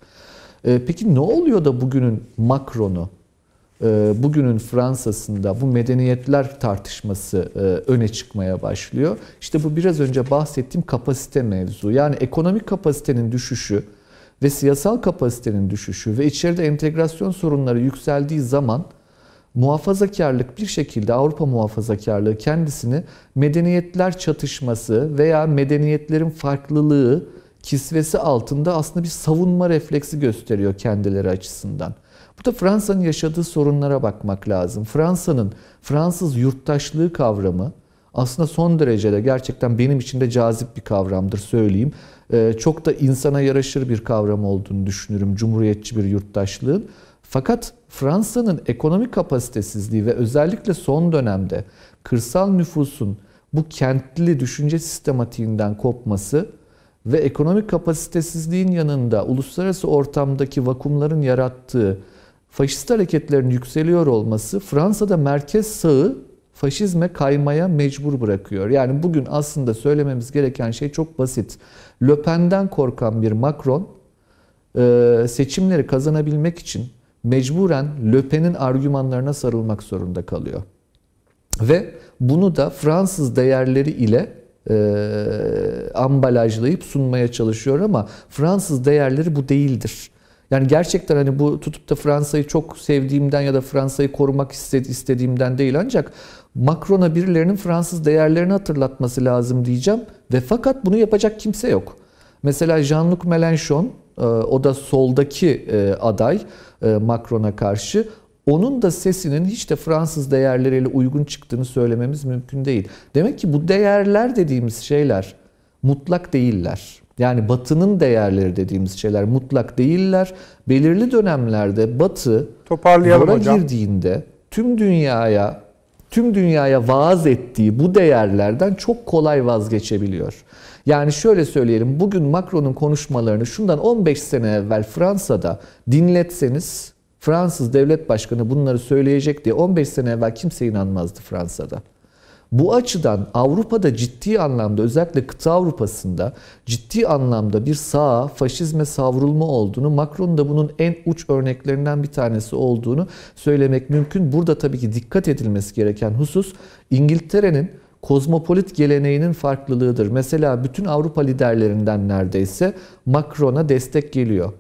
Ee, peki ne oluyor da bugünün Macron'u, e, bugünün Fransa'sında bu medeniyetler tartışması e, öne çıkmaya başlıyor? İşte bu biraz önce bahsettiğim kapasite mevzu. Yani ekonomik kapasitenin düşüşü ve siyasal kapasitenin düşüşü ve içeride entegrasyon sorunları yükseldiği zaman muhafazakarlık bir şekilde Avrupa muhafazakarlığı kendisini medeniyetler çatışması veya medeniyetlerin farklılığı kisvesi altında aslında bir savunma refleksi gösteriyor kendileri açısından. Bu da Fransa'nın yaşadığı sorunlara bakmak lazım. Fransa'nın Fransız yurttaşlığı kavramı aslında son derecede gerçekten benim için de cazip bir kavramdır söyleyeyim. Ee, çok da insana yaraşır bir kavram olduğunu düşünürüm cumhuriyetçi bir yurttaşlığın. Fakat Fransa'nın ekonomik kapasitesizliği ve özellikle son dönemde kırsal nüfusun bu kentli düşünce sistematiğinden kopması ve ekonomik kapasitesizliğin yanında uluslararası ortamdaki vakumların yarattığı faşist hareketlerin yükseliyor olması Fransa'da merkez sağı faşizme kaymaya mecbur bırakıyor. Yani bugün aslında söylememiz gereken şey çok basit. Le Pen'den korkan bir Macron seçimleri kazanabilmek için mecburen Le Pen'in argümanlarına sarılmak zorunda kalıyor. Ve bunu da Fransız değerleri ile e, ambalajlayıp sunmaya çalışıyor ama Fransız değerleri bu değildir. Yani gerçekten hani bu tutup da Fransa'yı çok sevdiğimden ya da Fransa'yı korumak istediğimden değil ancak Macron'a birilerinin Fransız değerlerini hatırlatması lazım diyeceğim ve fakat bunu yapacak kimse yok. Mesela Jean-Luc Mélenchon e, o da soldaki e, aday e, Macron'a karşı onun da sesinin hiç de Fransız değerleriyle uygun çıktığını söylememiz mümkün değil. Demek ki bu değerler dediğimiz şeyler mutlak değiller. Yani Batı'nın değerleri dediğimiz şeyler mutlak değiller. Belirli dönemlerde Batı Toparlayalım girdiğinde tüm dünyaya tüm dünyaya vaaz ettiği bu değerlerden çok kolay vazgeçebiliyor. Yani şöyle söyleyelim bugün Macron'un konuşmalarını şundan 15 sene evvel Fransa'da dinletseniz Fransız devlet başkanı bunları söyleyecek diye 15 sene evvel kimse inanmazdı Fransa'da. Bu açıdan Avrupa'da ciddi anlamda özellikle kıta Avrupa'sında ciddi anlamda bir sağa faşizme savrulma olduğunu Macron da bunun en uç örneklerinden bir tanesi olduğunu söylemek mümkün. Burada tabii ki dikkat edilmesi gereken husus İngiltere'nin kozmopolit geleneğinin farklılığıdır. Mesela bütün Avrupa liderlerinden neredeyse Macron'a destek geliyor.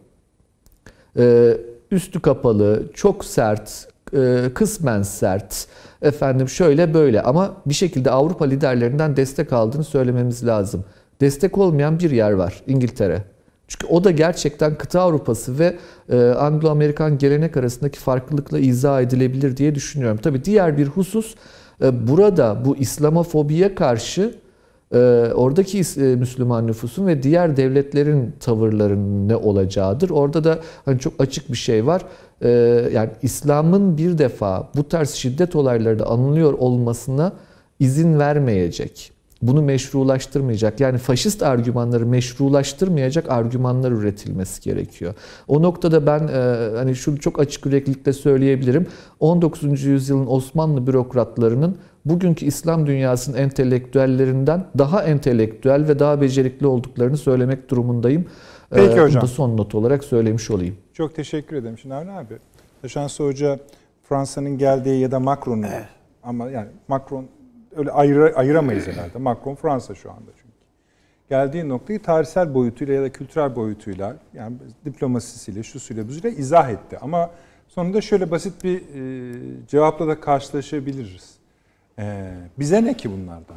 Ee, üstü kapalı, çok sert, e, kısmen sert, efendim şöyle böyle ama bir şekilde Avrupa liderlerinden destek aldığını söylememiz lazım. Destek olmayan bir yer var İngiltere. Çünkü o da gerçekten kıta Avrupası ve e, Anglo-Amerikan gelenek arasındaki farklılıkla izah edilebilir diye düşünüyorum. Tabii diğer bir husus e, burada bu İslamofobiye karşı oradaki e, Müslüman nüfusun ve diğer devletlerin tavırlarının ne olacağıdır. Orada da hani çok açık bir şey var. Yani İslam'ın bir defa bu tarz şiddet olayları anılıyor olmasına izin vermeyecek bunu meşrulaştırmayacak yani faşist argümanları meşrulaştırmayacak argümanlar üretilmesi gerekiyor. O noktada ben e, hani şunu çok açık yüreklilikle söyleyebilirim. 19. yüzyılın Osmanlı bürokratlarının bugünkü İslam dünyasının entelektüellerinden daha entelektüel ve daha becerikli olduklarını söylemek durumundayım. Peki hocam. Bunu da son not olarak söylemiş olayım. Çok teşekkür ederim. Şimdi Avni abi, Taşansı Hoca Fransa'nın geldiği ya da Macron'un ama yani Macron öyle ayıra, ayıramayız herhalde. Macron Fransa şu anda çünkü. Geldiği noktayı tarihsel boyutuyla ya da kültürel boyutuyla yani diplomasisiyle, şusuyla, buzuyla izah etti. Ama sonunda şöyle basit bir e, cevapla da karşılaşabiliriz. E, bize ne ki bunlardan?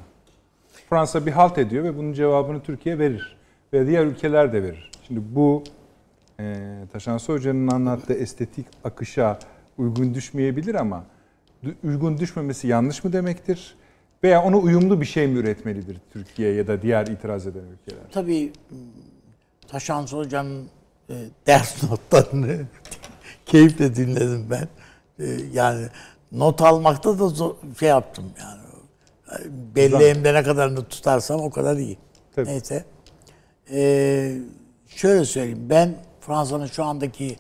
Fransa bir halt ediyor ve bunun cevabını Türkiye verir. Ve diğer ülkeler de verir. Şimdi bu e, Taşansı Hoca'nın anlattığı estetik akışa uygun düşmeyebilir ama uygun düşmemesi yanlış mı demektir? Veya ona uyumlu bir şey mi üretmelidir Türkiye ya da diğer itiraz eden ülkeler? Tabii Taşansı Hoca'nın e, ders *laughs* notlarını keyifle dinledim ben. E, yani not almakta da zor, şey yaptım yani. Belleğimde ne kadarını tutarsam o kadar iyi. Tabii. Neyse. Ee, şöyle söyleyeyim. Ben Fransa'nın şu andaki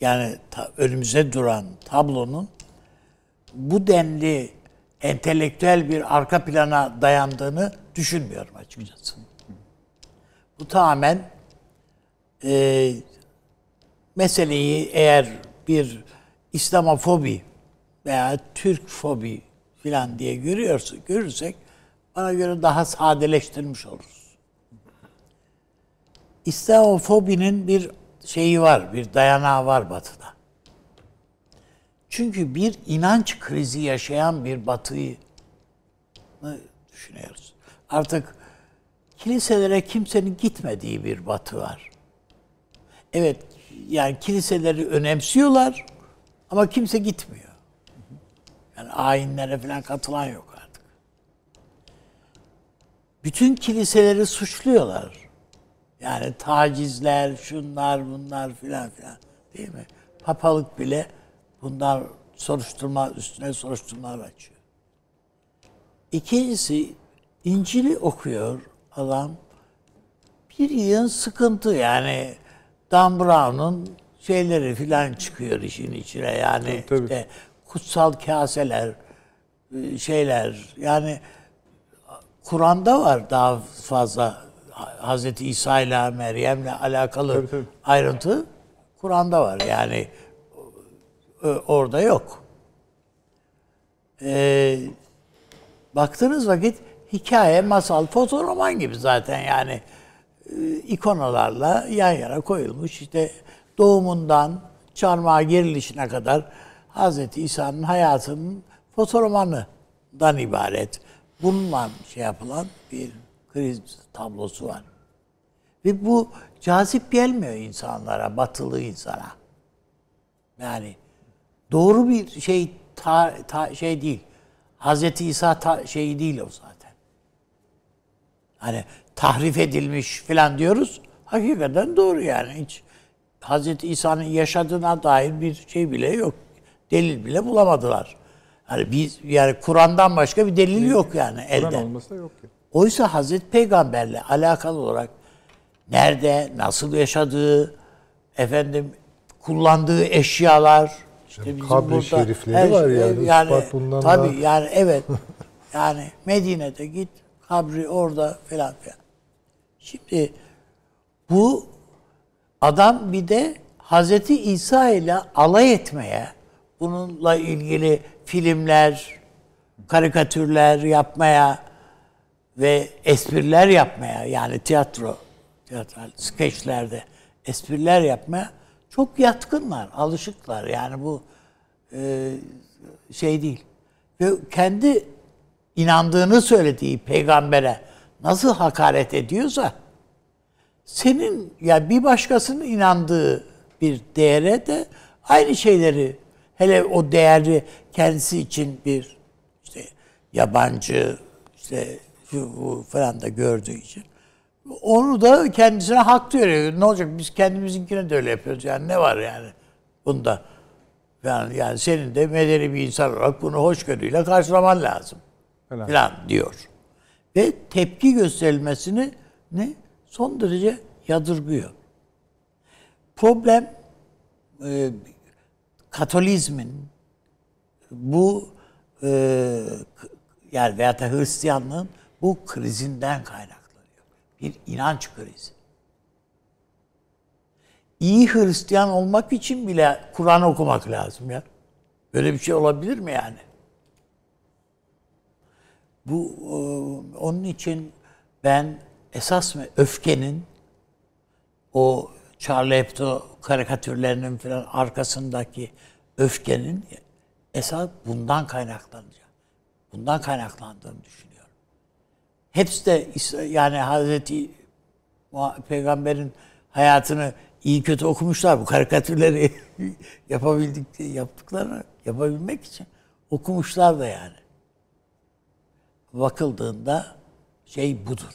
yani ta, önümüze duran tablonun bu denli entelektüel bir arka plana dayandığını düşünmüyorum açıkçası. Bu tamamen e, meseleyi eğer bir İslamofobi veya Türk fobi filan diye görüyorsa, görürsek bana göre daha sadeleştirmiş oluruz. İslamofobinin bir şeyi var, bir dayanağı var batıda. Çünkü bir inanç krizi yaşayan bir batıyı düşünüyoruz. Artık kiliselere kimsenin gitmediği bir batı var. Evet, yani kiliseleri önemsiyorlar ama kimse gitmiyor. Yani ayinlere falan katılan yok artık. Bütün kiliseleri suçluyorlar. Yani tacizler, şunlar, bunlar filan filan. Değil mi? Papalık bile bunlar soruşturma üstüne soruşturmalar açıyor. İkincisi İncil'i okuyor adam. Bir yığın sıkıntı yani Dan Brown'un şeyleri filan çıkıyor işin içine yani Tabii, tabii. işte kutsal kaseler şeyler yani Kur'an'da var daha fazla Hazreti İsa ile Meryem'le alakalı Tabii, tabii. ayrıntı Kur'an'da var yani ö- orada yok. Ee, baktığınız vakit hikaye, masal, fotoroman gibi zaten yani e, ikonalarla yan yana koyulmuş. İşte doğumundan çarmıha girilişine kadar Hazreti İsa'nın hayatının fotoromanından ibaret. Bununla şey yapılan bir kriz tablosu var. Ve bu cazip gelmiyor insanlara, batılı insana. Yani doğru bir şey ta, ta- şey değil. Hazreti İsa ta- şeyi değil o zaten. Hani tahrif edilmiş falan diyoruz. Hakikaten doğru yani. Hiç Hazreti İsa'nın yaşadığına dair bir şey bile yok. Delil bile bulamadılar. Yani biz yani Kur'an'dan başka bir delil yok yani Kur'an elde. olması da yok ki. Oysa Hazreti Peygamberle alakalı olarak nerede, nasıl yaşadığı, efendim kullandığı eşyalar, işte bizim kabri şerifleri var yani, ispat bundan tabii daha- yani evet. *laughs* yani Medine'de git, kabri orada falan filan. Şimdi bu adam bir de Hazreti İsa ile alay etmeye, bununla ilgili filmler, karikatürler yapmaya ve espriler yapmaya yani tiyatro, tiyatral skeçlerde espriler yapmaya çok yatkınlar, alışıklar. Yani bu e, şey değil. Ve kendi inandığını söylediği peygambere nasıl hakaret ediyorsa senin ya bir başkasının inandığı bir değere de aynı şeyleri hele o değeri kendisi için bir işte yabancı işte şu bu falan da gördüğü için onu da kendisine hak veriyor. Ne olacak biz kendimizinkine de öyle yapıyoruz yani ne var yani bunda. Yani, yani senin de medeni bir insan olarak bunu hoşgörüyle karşılaman lazım Falan. falan diyor. Ve tepki gösterilmesini ne son derece yadırgıyor. Problem e, Katolizmin bu e, yani veyahut da Hristiyanlığın bu krizinden kaynaklanıyor. Bir inanç krizi. iyi Hristiyan olmak için bile Kur'an okumak lazım ya. Böyle bir şey olabilir mi yani? Bu e, onun için ben esas mı öfkenin o Charlie Hebdo karikatürlerinin falan arkasındaki öfkenin esas bundan kaynaklanacak. Bundan kaynaklandığını düşünüyorum. Hepsi de yani Hazreti Peygamber'in hayatını iyi kötü okumuşlar bu karikatürleri *laughs* yapabildik yaptıklarını yapabilmek için okumuşlar da yani. Bakıldığında şey budur.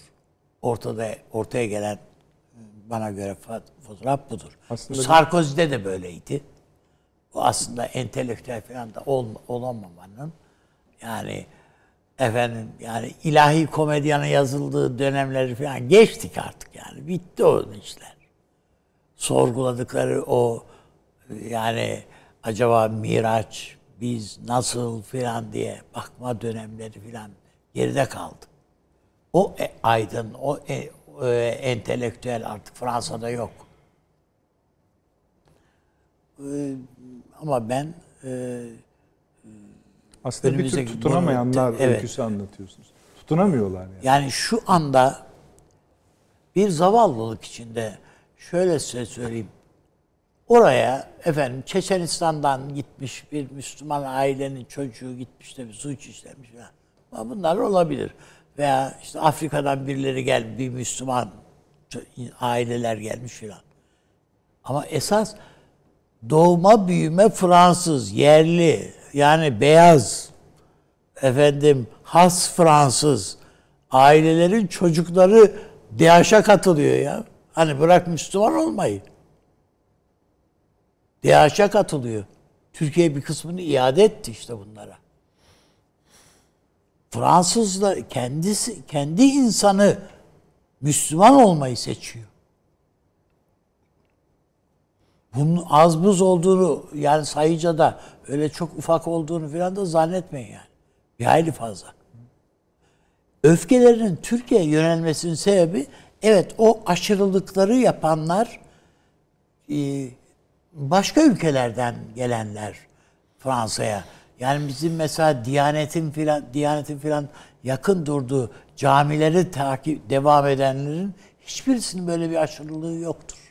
Ortada ortaya gelen bana göre fotoğraf budur. Aslında- Sarkozy'de de böyleydi. Bu aslında entelektüel falan da ol, olamamanın yani efendim yani ilahi komedyanın yazıldığı dönemleri falan geçtik artık yani. Bitti o işler. Sorguladıkları o yani acaba Miraç biz nasıl filan diye bakma dönemleri filan geride kaldı. O e, aydın, o e, e, entelektüel artık Fransa'da yok. E, ama ben e, Aslında bir tür tutunamayanlar bunu- evet. öyküsü anlatıyorsunuz. Tutunamıyorlar yani. Yani şu anda bir zavallılık içinde şöyle size söyleyeyim. Oraya efendim Çeçenistan'dan gitmiş bir Müslüman ailenin çocuğu gitmiş de bir suç işlemiş falan. Ama Bunlar olabilir. Veya işte Afrika'dan birileri gel bir Müslüman aileler gelmiş filan. Ama esas doğma büyüme Fransız, yerli, yani beyaz, efendim has Fransız ailelerin çocukları DAEŞ'e katılıyor ya. Hani bırak Müslüman olmayı. DAEŞ'e katılıyor. Türkiye bir kısmını iade etti işte bunlara. Fransızlar kendisi kendi insanı Müslüman olmayı seçiyor. Bunun az buz olduğunu yani sayıca da öyle çok ufak olduğunu falan da zannetmeyin yani. Bir hayli fazla. Öfkelerinin Türkiye'ye yönelmesinin sebebi evet o aşırılıkları yapanlar e, başka ülkelerden gelenler Fransa'ya. Yani bizim mesela Diyanet'in filan Diyanet'in filan yakın durduğu camileri takip devam edenlerin hiçbirisinin böyle bir aşırılığı yoktur.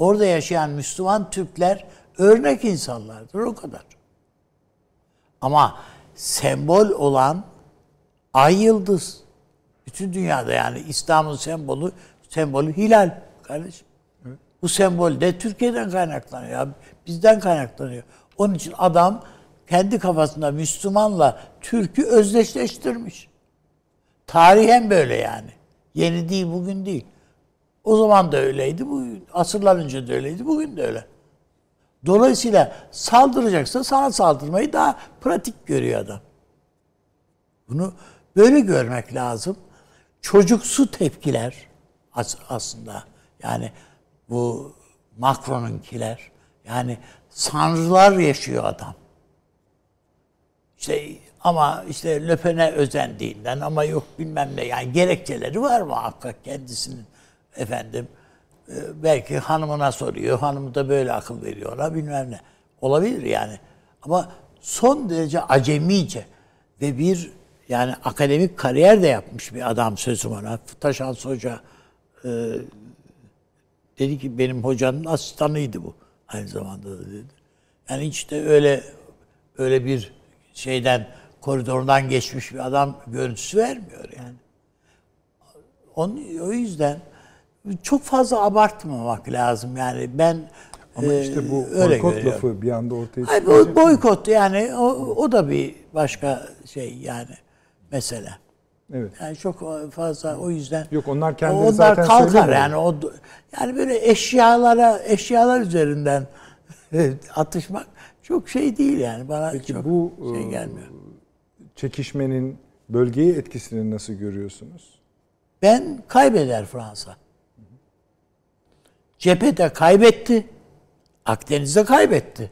Orada yaşayan Müslüman Türkler örnek insanlardır o kadar. Ama sembol olan ay yıldız. Bütün dünyada yani İslam'ın sembolü sembolü hilal kardeşim. Bu sembol de Türkiye'den kaynaklanıyor. Bizden kaynaklanıyor. Onun için adam kendi kafasında Müslümanla Türk'ü özdeşleştirmiş. Tarihen böyle yani. Yeni değil, bugün değil. O zaman da öyleydi, bugün, asırlar önce de öyleydi, bugün de öyle. Dolayısıyla saldıracaksa sana saldırmayı daha pratik görüyor adam. Bunu böyle görmek lazım. Çocuksu tepkiler as- aslında yani bu Macron'unkiler yani sanrılar yaşıyor adam. İşte ama işte Löpen'e özendiğinden ama yok bilmem ne yani gerekçeleri var muhakkak kendisinin efendim e, belki hanımına soruyor hanımı da böyle akıl veriyor ona bilmem ne. Olabilir yani. Ama son derece acemice ve bir yani akademik kariyer de yapmış bir adam sözüm ona Taşans Hoca e, dedi ki benim hocanın asistanıydı bu. Aynı zamanda da dedi. Yani hiç de öyle öyle bir şeyden koridordan geçmiş bir adam görüntüsü vermiyor yani. Onun, o yüzden çok fazla abartmamak lazım yani ben Ama e, işte bu öyle boykot görüyorum. lafı bir anda ortaya Ay, çıkacak. bu boykot yani o, o da bir başka şey yani mesele. Evet. Yani çok fazla o yüzden Yok, onlar kendileri onlar zaten kalkar yani o yani böyle eşyalara eşyalar üzerinden *laughs* atışmak çok şey değil yani bana Peki çok bu şey e, gelmiyor. çekişmenin bölgeye etkisini nasıl görüyorsunuz? Ben kaybeder Fransa. Cephede kaybetti. Akdeniz'de kaybetti.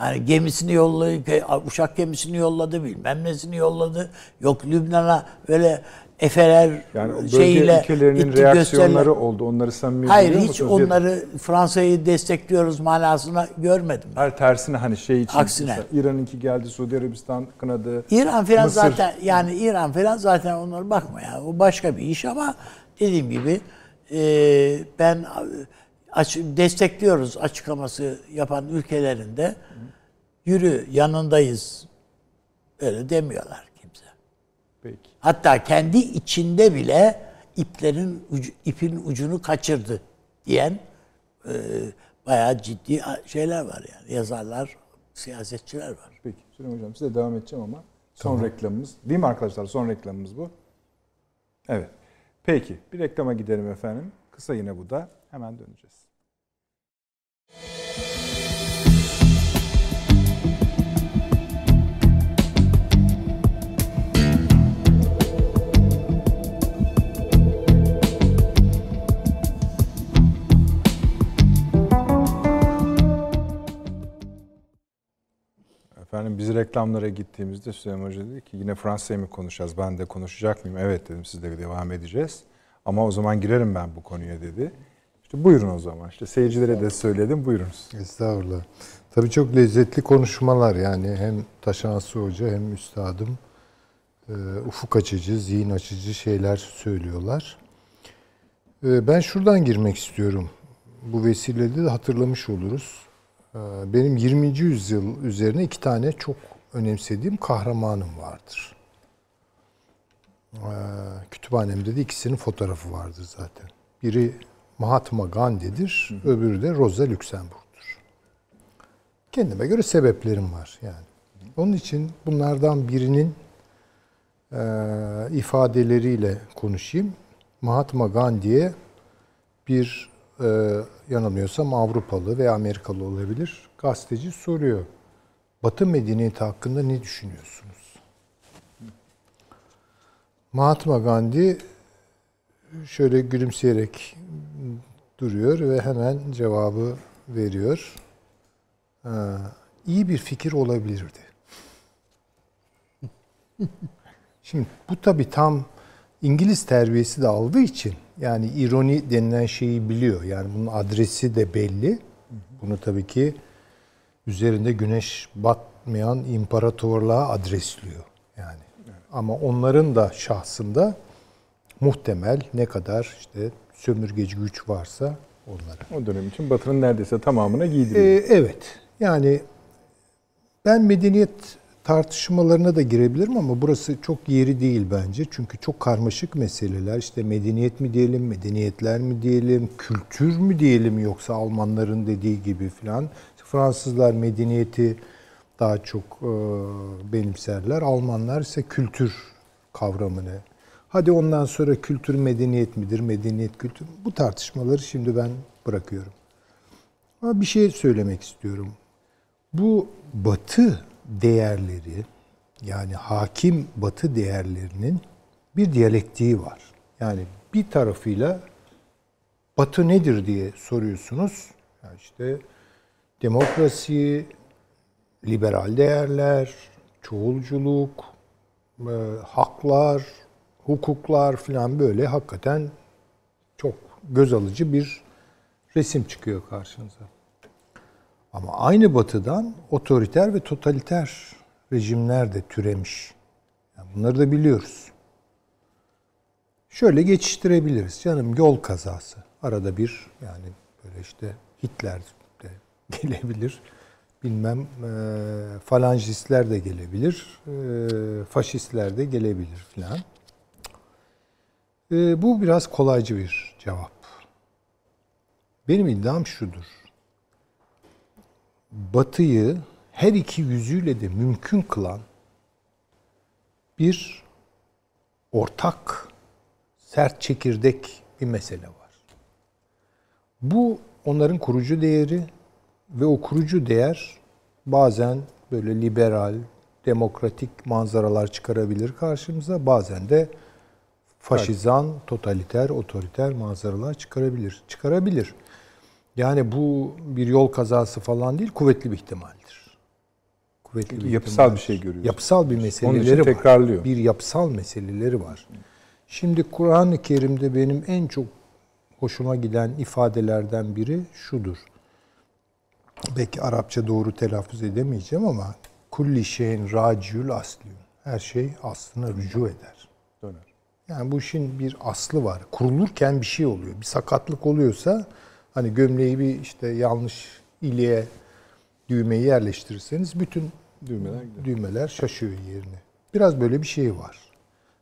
Yani gemisini yolladı, uçak gemisini yolladı, bilmem nesini yolladı. Yok Lübnan'a böyle Efeler Yani şeyiyle ülkelerinin gitti reaksiyonları gösteriler- oldu. Onları samimi Hayır hiç onları Fransa'yı destekliyoruz manasına görmedim. Hayır tersine hani şey için. Aksine. İran'ınki geldi, Suudi Arabistan kınadı. İran Mısır. zaten yani İran falan zaten onlara bakma ya. O başka bir iş ama dediğim gibi e, ben aç, destekliyoruz açıklaması yapan ülkelerinde yürü yanındayız öyle demiyorlar kimse. Peki. Hatta kendi içinde bile iplerin ucu, ipin ucunu kaçırdı diyen e, bayağı ciddi şeyler var yani yazarlar, siyasetçiler var. Peki. Süleyman Hocam size devam edeceğim ama son reklamımız. Değil mi arkadaşlar? Son reklamımız bu. Evet. Peki. Bir reklama gidelim efendim. Kısa yine bu da. Hemen döneceğiz. Efendim biz reklamlara gittiğimizde Süleyman Hoca dedi ki yine Fransa'yı mı konuşacağız? Ben de konuşacak mıyım? Evet dedim siz de devam edeceğiz. Ama o zaman girerim ben bu konuya dedi. İşte buyurun o zaman. İşte seyircilere de söyledim buyurunuz. Estağfurullah. Tabii çok lezzetli konuşmalar yani hem Taşansı Hoca hem Üstadım e, ufuk açıcı, zihin açıcı şeyler söylüyorlar. E, ben şuradan girmek istiyorum. Bu vesileyle de hatırlamış oluruz. E, benim 20. yüzyıl üzerine iki tane çok önemsediğim kahramanım vardır. E, kütüphanemde de ikisinin fotoğrafı vardır zaten. Biri Mahatma Gandhi'dir, öbürü de Rosa Luxemburg'dur. Kendime göre sebeplerim var yani. Onun için bunlardan birinin e, ifadeleriyle konuşayım. Mahatma Gandhi'ye bir e, yanılmıyorsam Avrupalı veya Amerikalı olabilir gazeteci soruyor. Batı medeniyeti hakkında ne düşünüyorsunuz? Mahatma Gandhi şöyle gülümseyerek duruyor ve hemen cevabı veriyor. Ha, iyi bir fikir olabilirdi. Şimdi bu tabii tam İngiliz terbiyesi de aldığı için yani ironi denilen şeyi biliyor. Yani bunun adresi de belli. Bunu tabii ki üzerinde güneş batmayan imparatorluğa adresliyor. Yani ama onların da şahsında muhtemel ne kadar işte sömürgeci güç varsa onlara. O dönem için Batı'nın neredeyse tamamına Ee, giydiriyor. evet. Yani ben medeniyet tartışmalarına da girebilirim ama burası çok yeri değil bence. Çünkü çok karmaşık meseleler. İşte medeniyet mi diyelim, medeniyetler mi diyelim, kültür mü diyelim yoksa Almanların dediği gibi filan. Fransızlar medeniyeti daha çok e, benimserler. Almanlar ise kültür kavramını. Hadi ondan sonra kültür medeniyet midir, medeniyet kültür Bu tartışmaları şimdi ben bırakıyorum. Ama bir şey söylemek istiyorum. Bu batı değerleri yani hakim batı değerlerinin bir diyalektiği var. Yani bir tarafıyla batı nedir diye soruyorsunuz. Yani işte demokrasi, liberal değerler, çoğulculuk, e, haklar, hukuklar falan böyle hakikaten çok göz alıcı bir resim çıkıyor karşınıza. Ama aynı batıdan otoriter ve totaliter rejimler de türemiş. Yani bunları da biliyoruz. Şöyle geçiştirebiliriz. Canım yol kazası. Arada bir yani böyle işte Hitler de *laughs* gelebilir. Bilmem e, falancistler de gelebilir. E, faşistler de gelebilir filan. E, bu biraz kolaycı bir cevap. Benim iddiam şudur. Batıyı her iki yüzüyle de mümkün kılan bir ortak sert çekirdek bir mesele var. Bu onların kurucu değeri ve o kurucu değer bazen böyle liberal, demokratik manzaralar çıkarabilir karşımıza. Bazen de faşizan, totaliter, otoriter manzaralar çıkarabilir. Çıkarabilir. Yani bu bir yol kazası falan değil, kuvvetli bir ihtimaldir. Kuvvetli Yapısal bir şey görüyoruz. Yapısal bir meseleleri var. tekrarlıyor. Bir yapısal meseleleri var. Şimdi Kur'an-ı Kerim'de benim en çok hoşuma giden ifadelerden biri şudur. Belki Arapça doğru telaffuz edemeyeceğim ama kulli şeyin raciyül asliyun. Her şey aslına rücu eder. Döner. Yani bu işin bir aslı var. Kurulurken bir şey oluyor. Bir sakatlık oluyorsa hani gömleği bir işte yanlış iliğe düğmeyi yerleştirirseniz bütün Düğmeler düğmeler şaşıyor yerine. Biraz böyle bir şey var.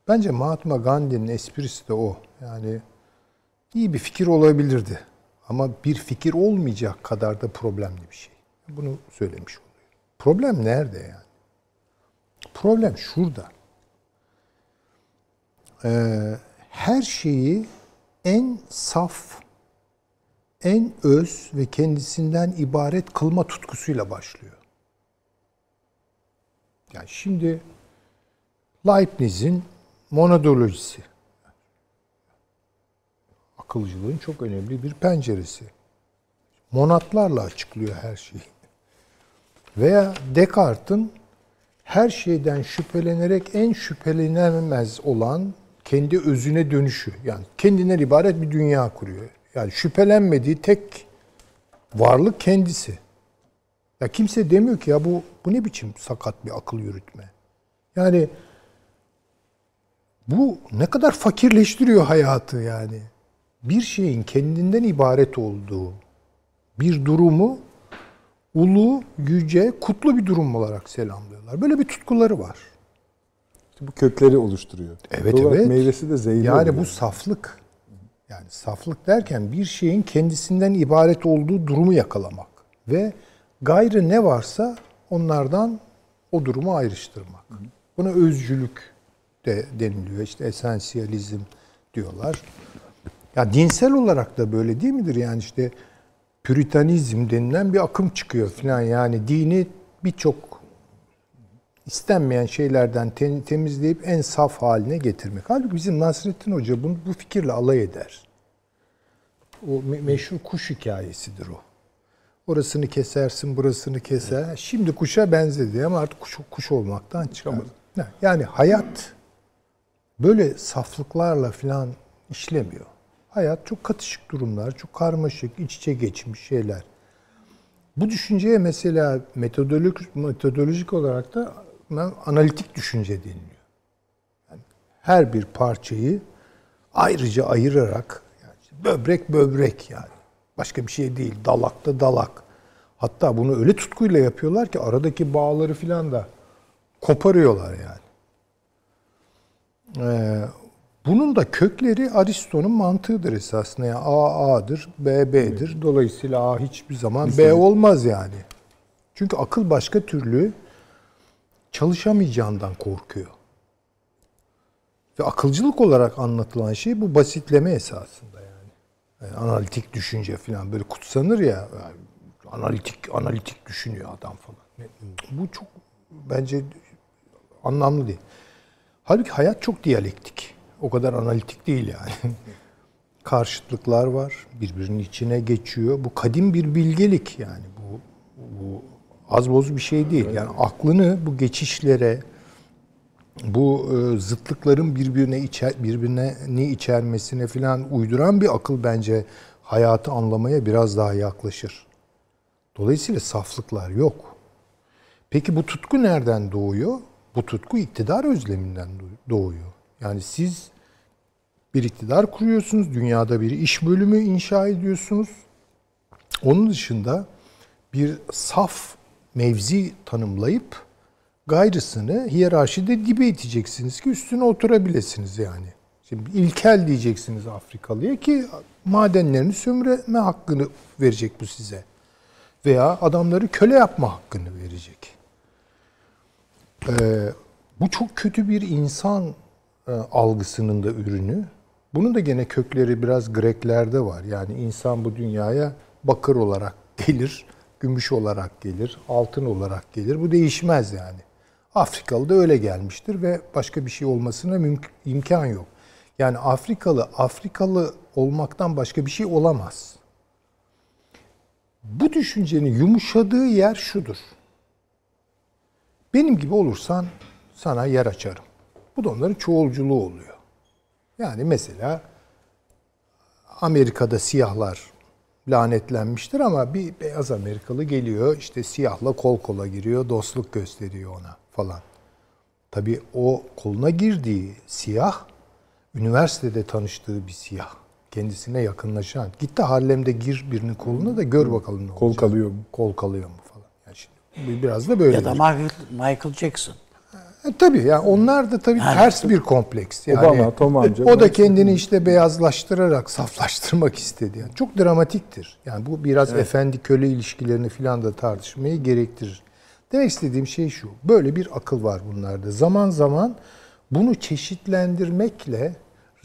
Bence Mahatma Gandhi'nin esprisi de o. Yani iyi bir fikir olabilirdi. Ama bir fikir olmayacak kadar da problemli bir şey. Bunu söylemiş oluyor. Problem nerede yani? Problem şurada. Ee, her şeyi en saf, en öz ve kendisinden ibaret kılma tutkusuyla başlıyor. Yani şimdi Leibniz'in monadolojisi. Akılcılığın çok önemli bir penceresi. Monatlarla açıklıyor her şeyi. Veya Descartes'in her şeyden şüphelenerek en şüphelenemez olan kendi özüne dönüşü. Yani kendinden ibaret bir dünya kuruyor. Yani şüphelenmediği tek varlık kendisi. Ya kimse demiyor ki ya bu bu ne biçim sakat bir akıl yürütme. Yani bu ne kadar fakirleştiriyor hayatı yani. Bir şeyin kendinden ibaret olduğu bir durumu ulu, yüce, kutlu bir durum olarak selamlıyorlar. Böyle bir tutkuları var. İşte bu kökleri oluşturuyor. Evet, olarak evet. Meyvesi de zehirli Yani oluyor. bu saflık. Yani saflık derken bir şeyin kendisinden ibaret olduğu durumu yakalamak ve gayrı ne varsa onlardan o durumu ayrıştırmak. Buna özcülük de deniliyor. İşte esansiyalizm diyorlar. Ya dinsel olarak da böyle değil midir? Yani işte püritanizm denilen bir akım çıkıyor falan. Yani dini birçok istenmeyen şeylerden te- temizleyip en saf haline getirmek. Halbuki bizim Nasrettin Hoca bunu bu fikirle alay eder. O me- meşhur kuş hikayesidir o. Orasını kesersin, burasını keser. Şimdi kuşa benzedi ama artık kuş, kuş olmaktan çıkar. Ha, Yani hayat böyle saflıklarla falan işlemiyor. Hayat çok katışık durumlar, çok karmaşık, iç içe geçmiş şeyler. Bu düşünceye mesela metodolojik, metodolojik olarak da buna analitik düşünce deniliyor. Yani her bir parçayı ayrıca ayırarak yani işte böbrek böbrek yani. Başka bir şey değil. Dalak da dalak. Hatta bunu öyle tutkuyla yapıyorlar ki aradaki bağları filan da koparıyorlar yani. Ee, bunun da kökleri Aristo'nun mantığıdır esasında. Yani A A'dır, B B'dir. Dolayısıyla A hiçbir zaman B olmaz yani. Çünkü akıl başka türlü çalışamayacağından korkuyor. Ve akılcılık olarak anlatılan şey bu basitleme esasında yani. Yani analitik düşünce falan böyle kutsanır ya. yani analitik analitik düşünüyor adam falan. Bu çok bence anlamlı değil. Halbuki hayat çok diyalektik. O kadar analitik değil yani. *laughs* Karşıtlıklar var. Birbirinin içine geçiyor. Bu kadim bir bilgelik yani. Bu, bu az boz bir şey değil. Yani aklını bu geçişlere, bu e, zıtlıkların birbirine içer, birbirini içermesine falan uyduran bir akıl bence hayatı anlamaya biraz daha yaklaşır. Dolayısıyla saflıklar yok. Peki bu tutku nereden doğuyor? Bu tutku iktidar özleminden doğuyor. Yani siz bir iktidar kuruyorsunuz, dünyada bir iş bölümü inşa ediyorsunuz. Onun dışında bir saf mevzi tanımlayıp gayrısını hiyerarşide dibe iteceksiniz ki üstüne oturabilesiniz yani. Şimdi ilkel diyeceksiniz Afrikalıya ki madenlerini sömürme hakkını verecek bu size. Veya adamları köle yapma hakkını verecek. Ee, bu çok kötü bir insan e, algısının da ürünü. Bunun da gene kökleri biraz Greklerde var. Yani insan bu dünyaya bakır olarak *laughs* gelir, gümüş olarak gelir, altın olarak gelir. Bu değişmez yani. Afrikalı da öyle gelmiştir ve başka bir şey olmasına imkan yok. Yani Afrikalı Afrikalı olmaktan başka bir şey olamaz. Bu düşüncenin yumuşadığı yer şudur. Benim gibi olursan sana yer açarım. Bu da onların çoğulculuğu oluyor. Yani mesela Amerika'da siyahlar lanetlenmiştir ama bir beyaz Amerikalı geliyor işte siyahla kol kola giriyor, dostluk gösteriyor ona falan. Tabii o koluna girdiği siyah üniversitede tanıştığı bir siyah. Kendisine yakınlaşan. Git de Harlem'de gir birinin koluna da gör bakalım ne Kol olacak. kalıyor mu? Kol kalıyor mu falan. Yani şimdi biraz da böyle. Ya da Michael, Michael Jackson. E, tabii yani onlar da tabii ters bir kompleks. Yani Obama, Tom amca, o da kendini işte beyazlaştırarak saflaştırmak istedi. Yani çok dramatiktir. Yani bu biraz efendi köle ilişkilerini filan da tartışmayı gerektirir. Demek istediğim şey şu. Böyle bir akıl var bunlarda. Zaman zaman bunu çeşitlendirmekle,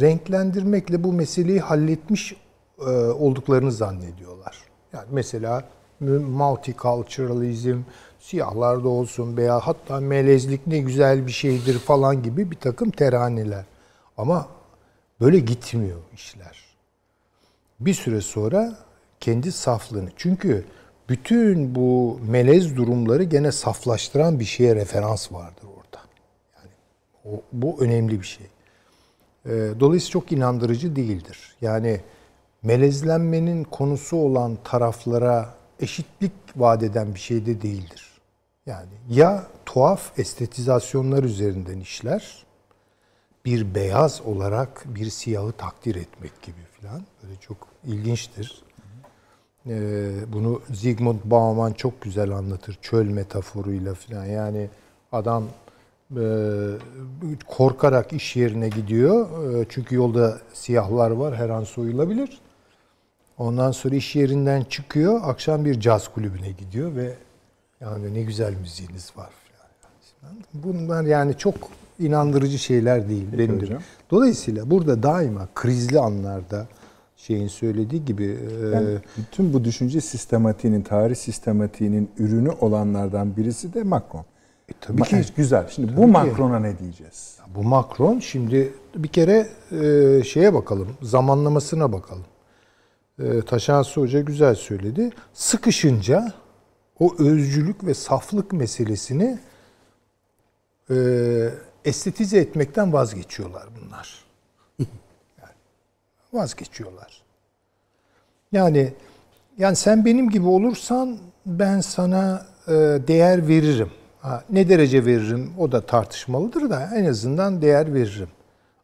renklendirmekle bu meseleyi halletmiş e, olduklarını zannediyorlar. Yani mesela multiculturalizm, siyahlar da olsun veya hatta melezlik ne güzel bir şeydir falan gibi bir takım teraneler. Ama böyle gitmiyor işler. Bir süre sonra kendi saflığını. Çünkü bütün bu melez durumları gene saflaştıran bir şeye referans vardır orada. Yani o, bu önemli bir şey. Ee, Dolayısıyla çok inandırıcı değildir. Yani melezlenmenin konusu olan taraflara eşitlik vaat eden bir şey de değildir. Yani ya tuhaf estetizasyonlar üzerinden işler, bir beyaz olarak bir siyahı takdir etmek gibi filan. Böyle çok ilginçtir. Ee, bunu Zygmunt Bauman çok güzel anlatır. Çöl metaforuyla filan. Yani adam e, korkarak iş yerine gidiyor. E, çünkü yolda siyahlar var. Her an soyulabilir. Ondan sonra iş yerinden çıkıyor. Akşam bir caz kulübüne gidiyor ve yani ne güzel müziğiniz var filan. Bunlar yani çok inandırıcı şeyler değil. Benim hocam. Dolayısıyla burada daima krizli anlarda şeyin söylediği gibi e, Yani bütün bu düşünce sistematiğinin, tarih sistematiğinin ürünü olanlardan birisi de Macron. e, tabii Ma- ki güzel. Şimdi Tabii bu. Macron'a ne diyeceğiz? bu Macron şimdi bir kere e, şeye bakalım, zamanlamasına bakalım. E, Taşansı Hoca güzel söyledi. Sıkışınca o özcülük ve saflık meselesini e, estetize etmekten vazgeçiyorlar bunlar. *laughs* Yani vazgeçiyorlar. Yani yani sen benim gibi olursan ben sana e, değer veririm. Ha, ne derece veririm o da tartışmalıdır da en azından değer veririm.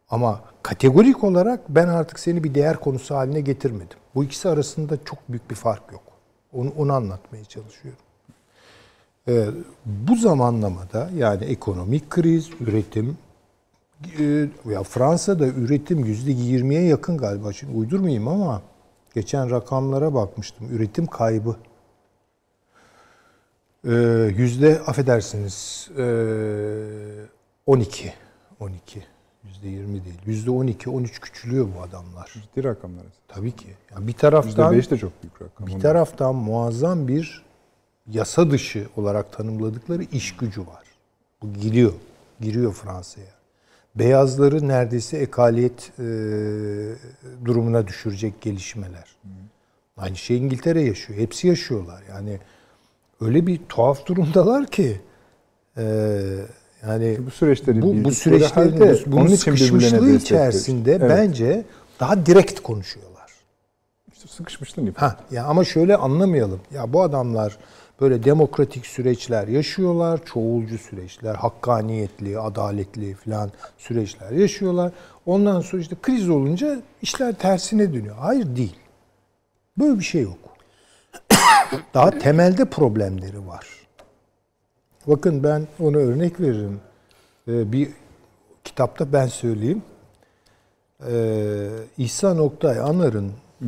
Ama kategorik olarak ben artık seni bir değer konusu haline getirmedim. Bu ikisi arasında çok büyük bir fark yok. Onu, onu anlatmaya çalışıyorum. Ee, bu zamanlamada yani ekonomik kriz, üretim, e, ya Fransa'da üretim yüzde 20'ye yakın galiba. Şimdi uydurmayayım ama geçen rakamlara bakmıştım. Üretim kaybı. Ee, yüzde affedersiniz e, 12. 12. Yüzde 20 değil. Yüzde 12, 13 küçülüyor bu adamlar. Ciddi rakamlar. Tabii ki. Ya bir taraftan %5 de çok büyük rakam. bir taraftan muazzam bir yasa dışı olarak tanımladıkları iş gücü var. Bu giriyor. Giriyor Fransa'ya. Beyazları neredeyse ekaliyet e, durumuna düşürecek gelişmeler. Aynı şey İngiltere yaşıyor. Hepsi yaşıyorlar. Yani öyle bir tuhaf durumdalar ki e, yani Bu süreçleri bu, bu süreçlerin halde bunun sıkışmışlığı içerisinde. Evet. bence daha direkt konuşuyorlar. İşte sıkışmışlığın gibi. Ha ya ama şöyle anlamayalım. Ya bu adamlar böyle demokratik süreçler yaşıyorlar, çoğulcu süreçler, hakkaniyetli, adaletli falan süreçler yaşıyorlar. Ondan sonra işte kriz olunca işler tersine dönüyor. Hayır değil. Böyle bir şey yok. Daha temelde problemleri var. Bakın ben ona örnek veririm. Ee, bir kitapta ben söyleyeyim. Ee, İhsan Oktay Anar'ın e,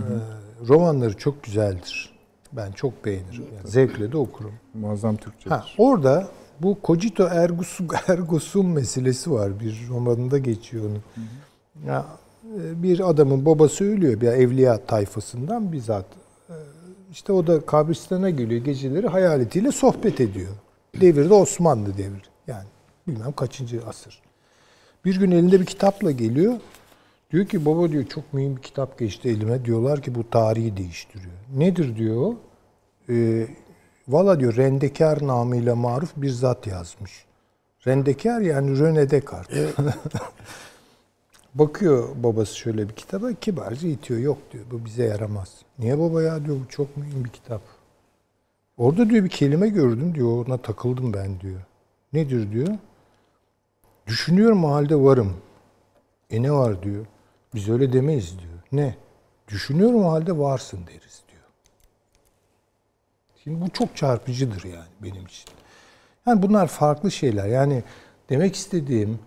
romanları çok güzeldir. Ben çok beğenirim. Yani zevkle de okurum. Muazzam Türkçedir. Ha, orada bu cogito ergo sum, *laughs* ergo sum meselesi var. Bir romanında geçiyor onun. Ya, e, bir adamın babası ölüyor bir evliya tayfasından bizzat. E, İşte o da kabristana geliyor geceleri hayaletiyle sohbet ediyor. Devir de Osmanlı devri. Yani bilmem kaçıncı asır. Bir gün elinde bir kitapla geliyor. Diyor ki baba diyor çok mühim bir kitap geçti elime. Diyorlar ki bu tarihi değiştiriyor. Nedir diyor? Ee, Valla diyor rendekar namıyla maruf bir zat yazmış. Rendekar yani René Descartes. *laughs* Bakıyor babası şöyle bir kitaba kibarca itiyor. Yok diyor bu bize yaramaz. Niye baba ya diyor bu çok mühim bir kitap. Orada diyor bir kelime gördüm diyor ona takıldım ben diyor. Nedir diyor. Düşünüyorum o halde varım. E ne var diyor. Biz öyle demeyiz diyor. Ne? Düşünüyorum o halde varsın deriz diyor. Şimdi bu çok çarpıcıdır yani benim için. Yani bunlar farklı şeyler. Yani demek istediğim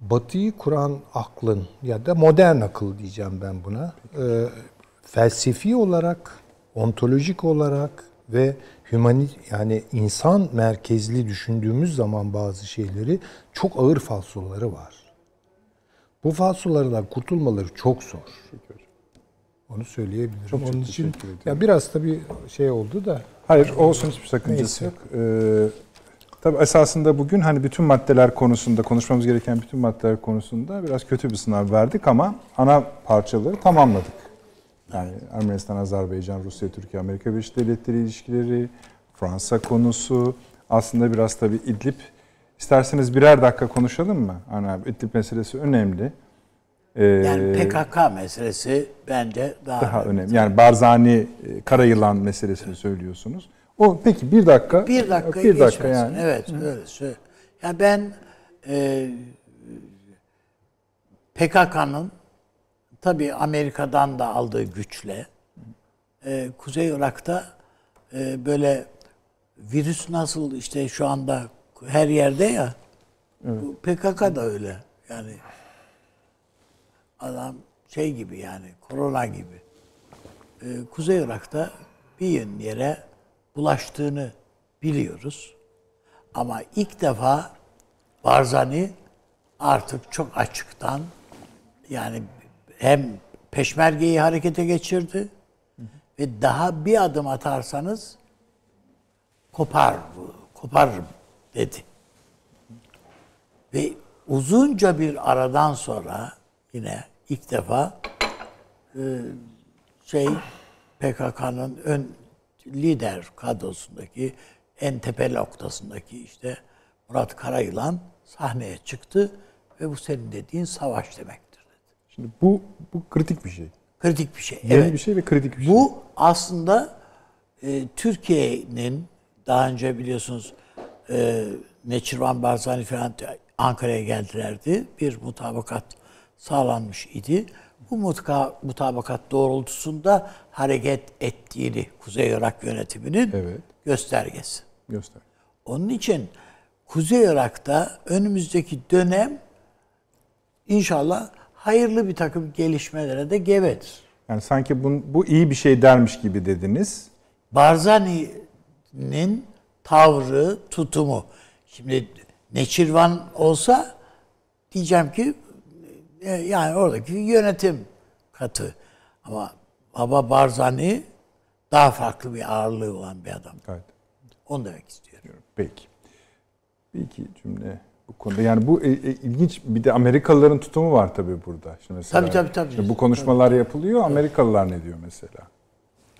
Batı'yı kuran aklın ya da modern akıl diyeceğim ben buna. E, felsefi olarak, ontolojik olarak ve hümani yani insan merkezli düşündüğümüz zaman bazı şeyleri çok ağır falsoları var. Bu falsolardan kurtulmaları çok zor. Onu söyleyebilirim. Çok Onun için ya biraz tabii şey oldu da Hayır olsun hiçbir sakıncası yok. Ee, tabii esasında bugün hani bütün maddeler konusunda konuşmamız gereken bütün maddeler konusunda biraz kötü bir sınav verdik ama ana parçaları tamamladık. Yani Ermenistan, Azerbaycan, Rusya, Türkiye, Amerika Birleşik Devletleri ilişkileri, Fransa konusu, aslında biraz tabii İdlib. İsterseniz birer dakika konuşalım mı? Hani İdlib meselesi önemli. Ee, Yani PKK meselesi bence daha, daha önemli. Yani Barzani e, Karayılan meselesini söylüyorsunuz. O peki bir dakika. Bir dakika Bir dakika yani. Evet öyle söyle. Ya ben e, PKK'nın tabii Amerika'dan da aldığı güçle e, Kuzey Irak'ta e, böyle virüs nasıl işte şu anda her yerde ya bu PKK da öyle. Yani adam şey gibi yani korona gibi. Ee, Kuzey Irak'ta bir yere bulaştığını biliyoruz. Ama ilk defa Barzani artık çok açıktan yani hem peşmergeyi harekete geçirdi ve daha bir adım atarsanız kopar koparırım dedi. Ve uzunca bir aradan sonra yine ilk defa e, şey PKK'nın ön lider kadrosundaki en tepe noktasındaki işte Murat Karayılan sahneye çıktı ve bu senin dediğin savaş dedi. Şimdi bu bu kritik bir şey. Kritik bir şey. Yeni evet. bir şey ve kritik bir şey. Bu aslında e, Türkiye'nin daha önce biliyorsunuz e, Neçirvan Barzani falan Ankara'ya geldilerdi. Bir mutabakat sağlanmış idi. Bu mutka, mutabakat doğrultusunda hareket ettiğini Kuzey Irak yönetiminin Evet. göstergesi. Göster. Onun için Kuzey Irak'ta önümüzdeki dönem inşallah hayırlı bir takım gelişmelere de gebedir. Yani sanki bu, bu iyi bir şey dermiş gibi dediniz. Barzani'nin tavrı, tutumu. Şimdi Neçirvan olsa diyeceğim ki e, yani oradaki yönetim katı. Ama Baba Barzani daha farklı bir ağırlığı olan bir adam. Gayet. Onu demek istiyorum. Peki. Bir iki cümle bu konuda. Yani bu e, e, ilginç bir de Amerikalıların tutumu var tabii burada. Şimdi mesela, Tabii, tabii, tabii. Şimdi bu konuşmalar yapılıyor. Amerikalılar ne diyor mesela?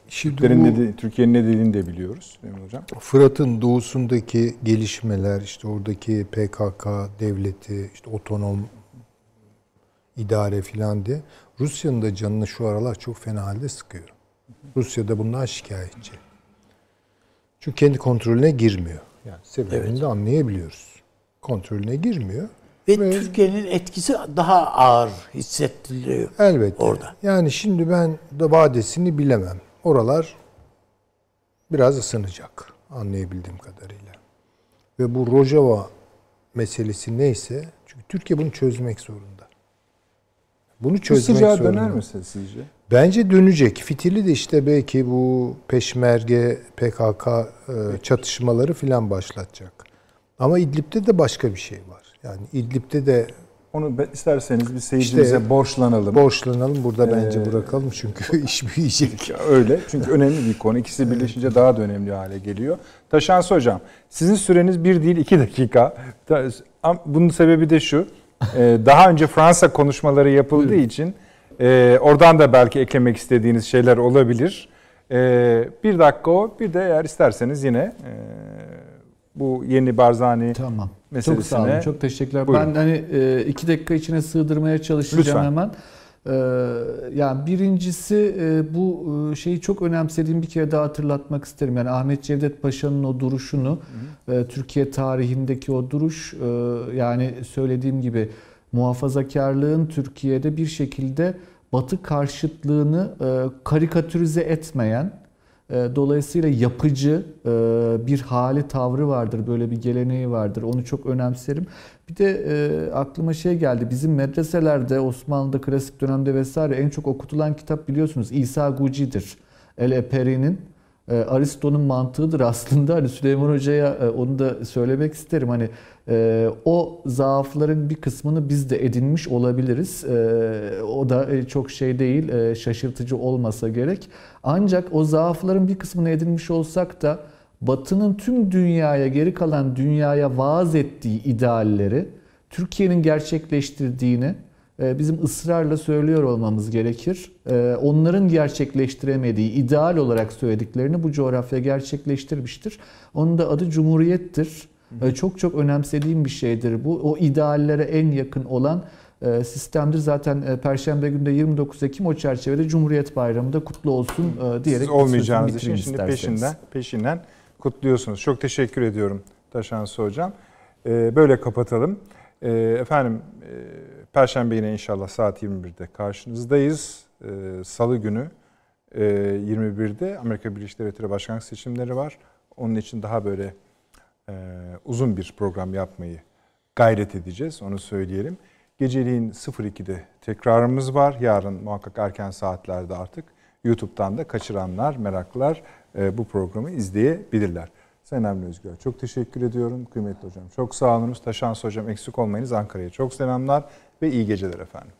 Şimdi Türklerin bu ne de- Türkiye'nin ne dediğini de biliyoruz. Emin Hocam. Fırat'ın doğusundaki gelişmeler, işte oradaki PKK devleti, işte otonom idare filan diye Rusya'nın da canını şu aralar çok fena halde sıkıyor. Rusya da bundan şikayetçi. Çünkü kendi kontrolüne girmiyor. Yani sebebini de anlayabiliyoruz. Kontrolüne girmiyor. Ve, Ve- Türkiye'nin etkisi daha ağır hissettiriyor. Elbette. Orada. Yani şimdi ben de vadesini bilemem. Oralar biraz ısınacak anlayabildiğim kadarıyla. Ve bu Rojava meselesi neyse çünkü Türkiye bunu çözmek zorunda. Bunu Bu çözmek sıcağa zorunda. döner misin sizce? Bence dönecek. Fitili de işte belki bu peşmerge, PKK e, çatışmaları filan başlatacak. Ama İdlib'de de başka bir şey var. Yani İdlib'de de Onu isterseniz bir seyircimize İşte- borçlanalım. borçlanalım. Burada Ee, bence bırakalım çünkü *laughs* iş büyüyecek. Öyle. Çünkü önemli bir konu. İkisi birleşince daha da önemli hale geliyor. Taşansı Hocam, sizin süreniz bir değil iki dakika. Bunun sebebi de şu. e, Daha önce Fransa konuşmaları yapıldığı için e, oradan da belki eklemek istediğiniz şeyler olabilir. E, Bir dakika o. Bir de eğer isterseniz yine e, bu yeni Barzani Tamam. meselesine. Çok sağ olun, çok teşekkürler. Buyurun. Ben hani e, iki dakika içine sığdırmaya çalışacağım Lütfen. hemen. E, yani birincisi e, bu şeyi çok önemsediğim bir kere daha hatırlatmak isterim. Yani Ahmet Cevdet Paşa'nın o duruşunu, e, Türkiye tarihindeki o duruş, yani söylediğim gibi muhafazakarlığın Türkiye'de bir şekilde Batı karşıtlığını karikatürize etmeyen, Dolayısıyla yapıcı e, bir hali tavrı vardır, böyle bir geleneği vardır. Onu çok önemserim. Bir de e, aklıma şey geldi. Bizim medreselerde, Osmanlı'da klasik dönemde vesaire en çok okutulan kitap biliyorsunuz İsa Guci'dir. El Eperi'nin e, Aristo'nun mantığıdır aslında. Hani Süleyman Hoca'ya e, onu da söylemek isterim. Hani e, o zaafların bir kısmını biz de edinmiş olabiliriz. E, o da e, çok şey değil, e, şaşırtıcı olmasa gerek. Ancak o zaafların bir kısmını edinmiş olsak da Batı'nın tüm dünyaya, geri kalan dünyaya vaaz ettiği idealleri Türkiye'nin gerçekleştirdiğini bizim ısrarla söylüyor olmamız gerekir. E, Onların gerçekleştiremediği, ideal olarak söylediklerini bu coğrafya gerçekleştirmiştir. Onun da adı Cumhuriyettir. Çok çok önemsediğim bir şeydir bu. O ideallere en yakın olan e, sistemdir. Zaten e, Perşembe günü de 29 Ekim o çerçevede Cumhuriyet Bayramı da kutlu olsun e, diyerek Siz olmayacağınız için şimdi isterseniz. peşinden peşinden kutluyorsunuz. Çok teşekkür ediyorum Taşansı Hocam. Ee, böyle kapatalım. Ee, efendim Perşembe yine inşallah saat 21'de karşınızdayız. Ee, Salı günü e, 21'de Amerika Birleşik Devletleri Başkanlık seçimleri var. Onun için daha böyle e, uzun bir program yapmayı gayret edeceğiz. Onu söyleyelim. Geceliğin 02'de tekrarımız var. Yarın muhakkak erken saatlerde artık YouTube'dan da kaçıranlar, meraklılar e, bu programı izleyebilirler. Sayın Avni Özgür çok teşekkür ediyorum. Kıymetli hocam çok sağ olunuz. Taşans hocam eksik olmayınız. Ankara'ya çok selamlar ve iyi geceler efendim.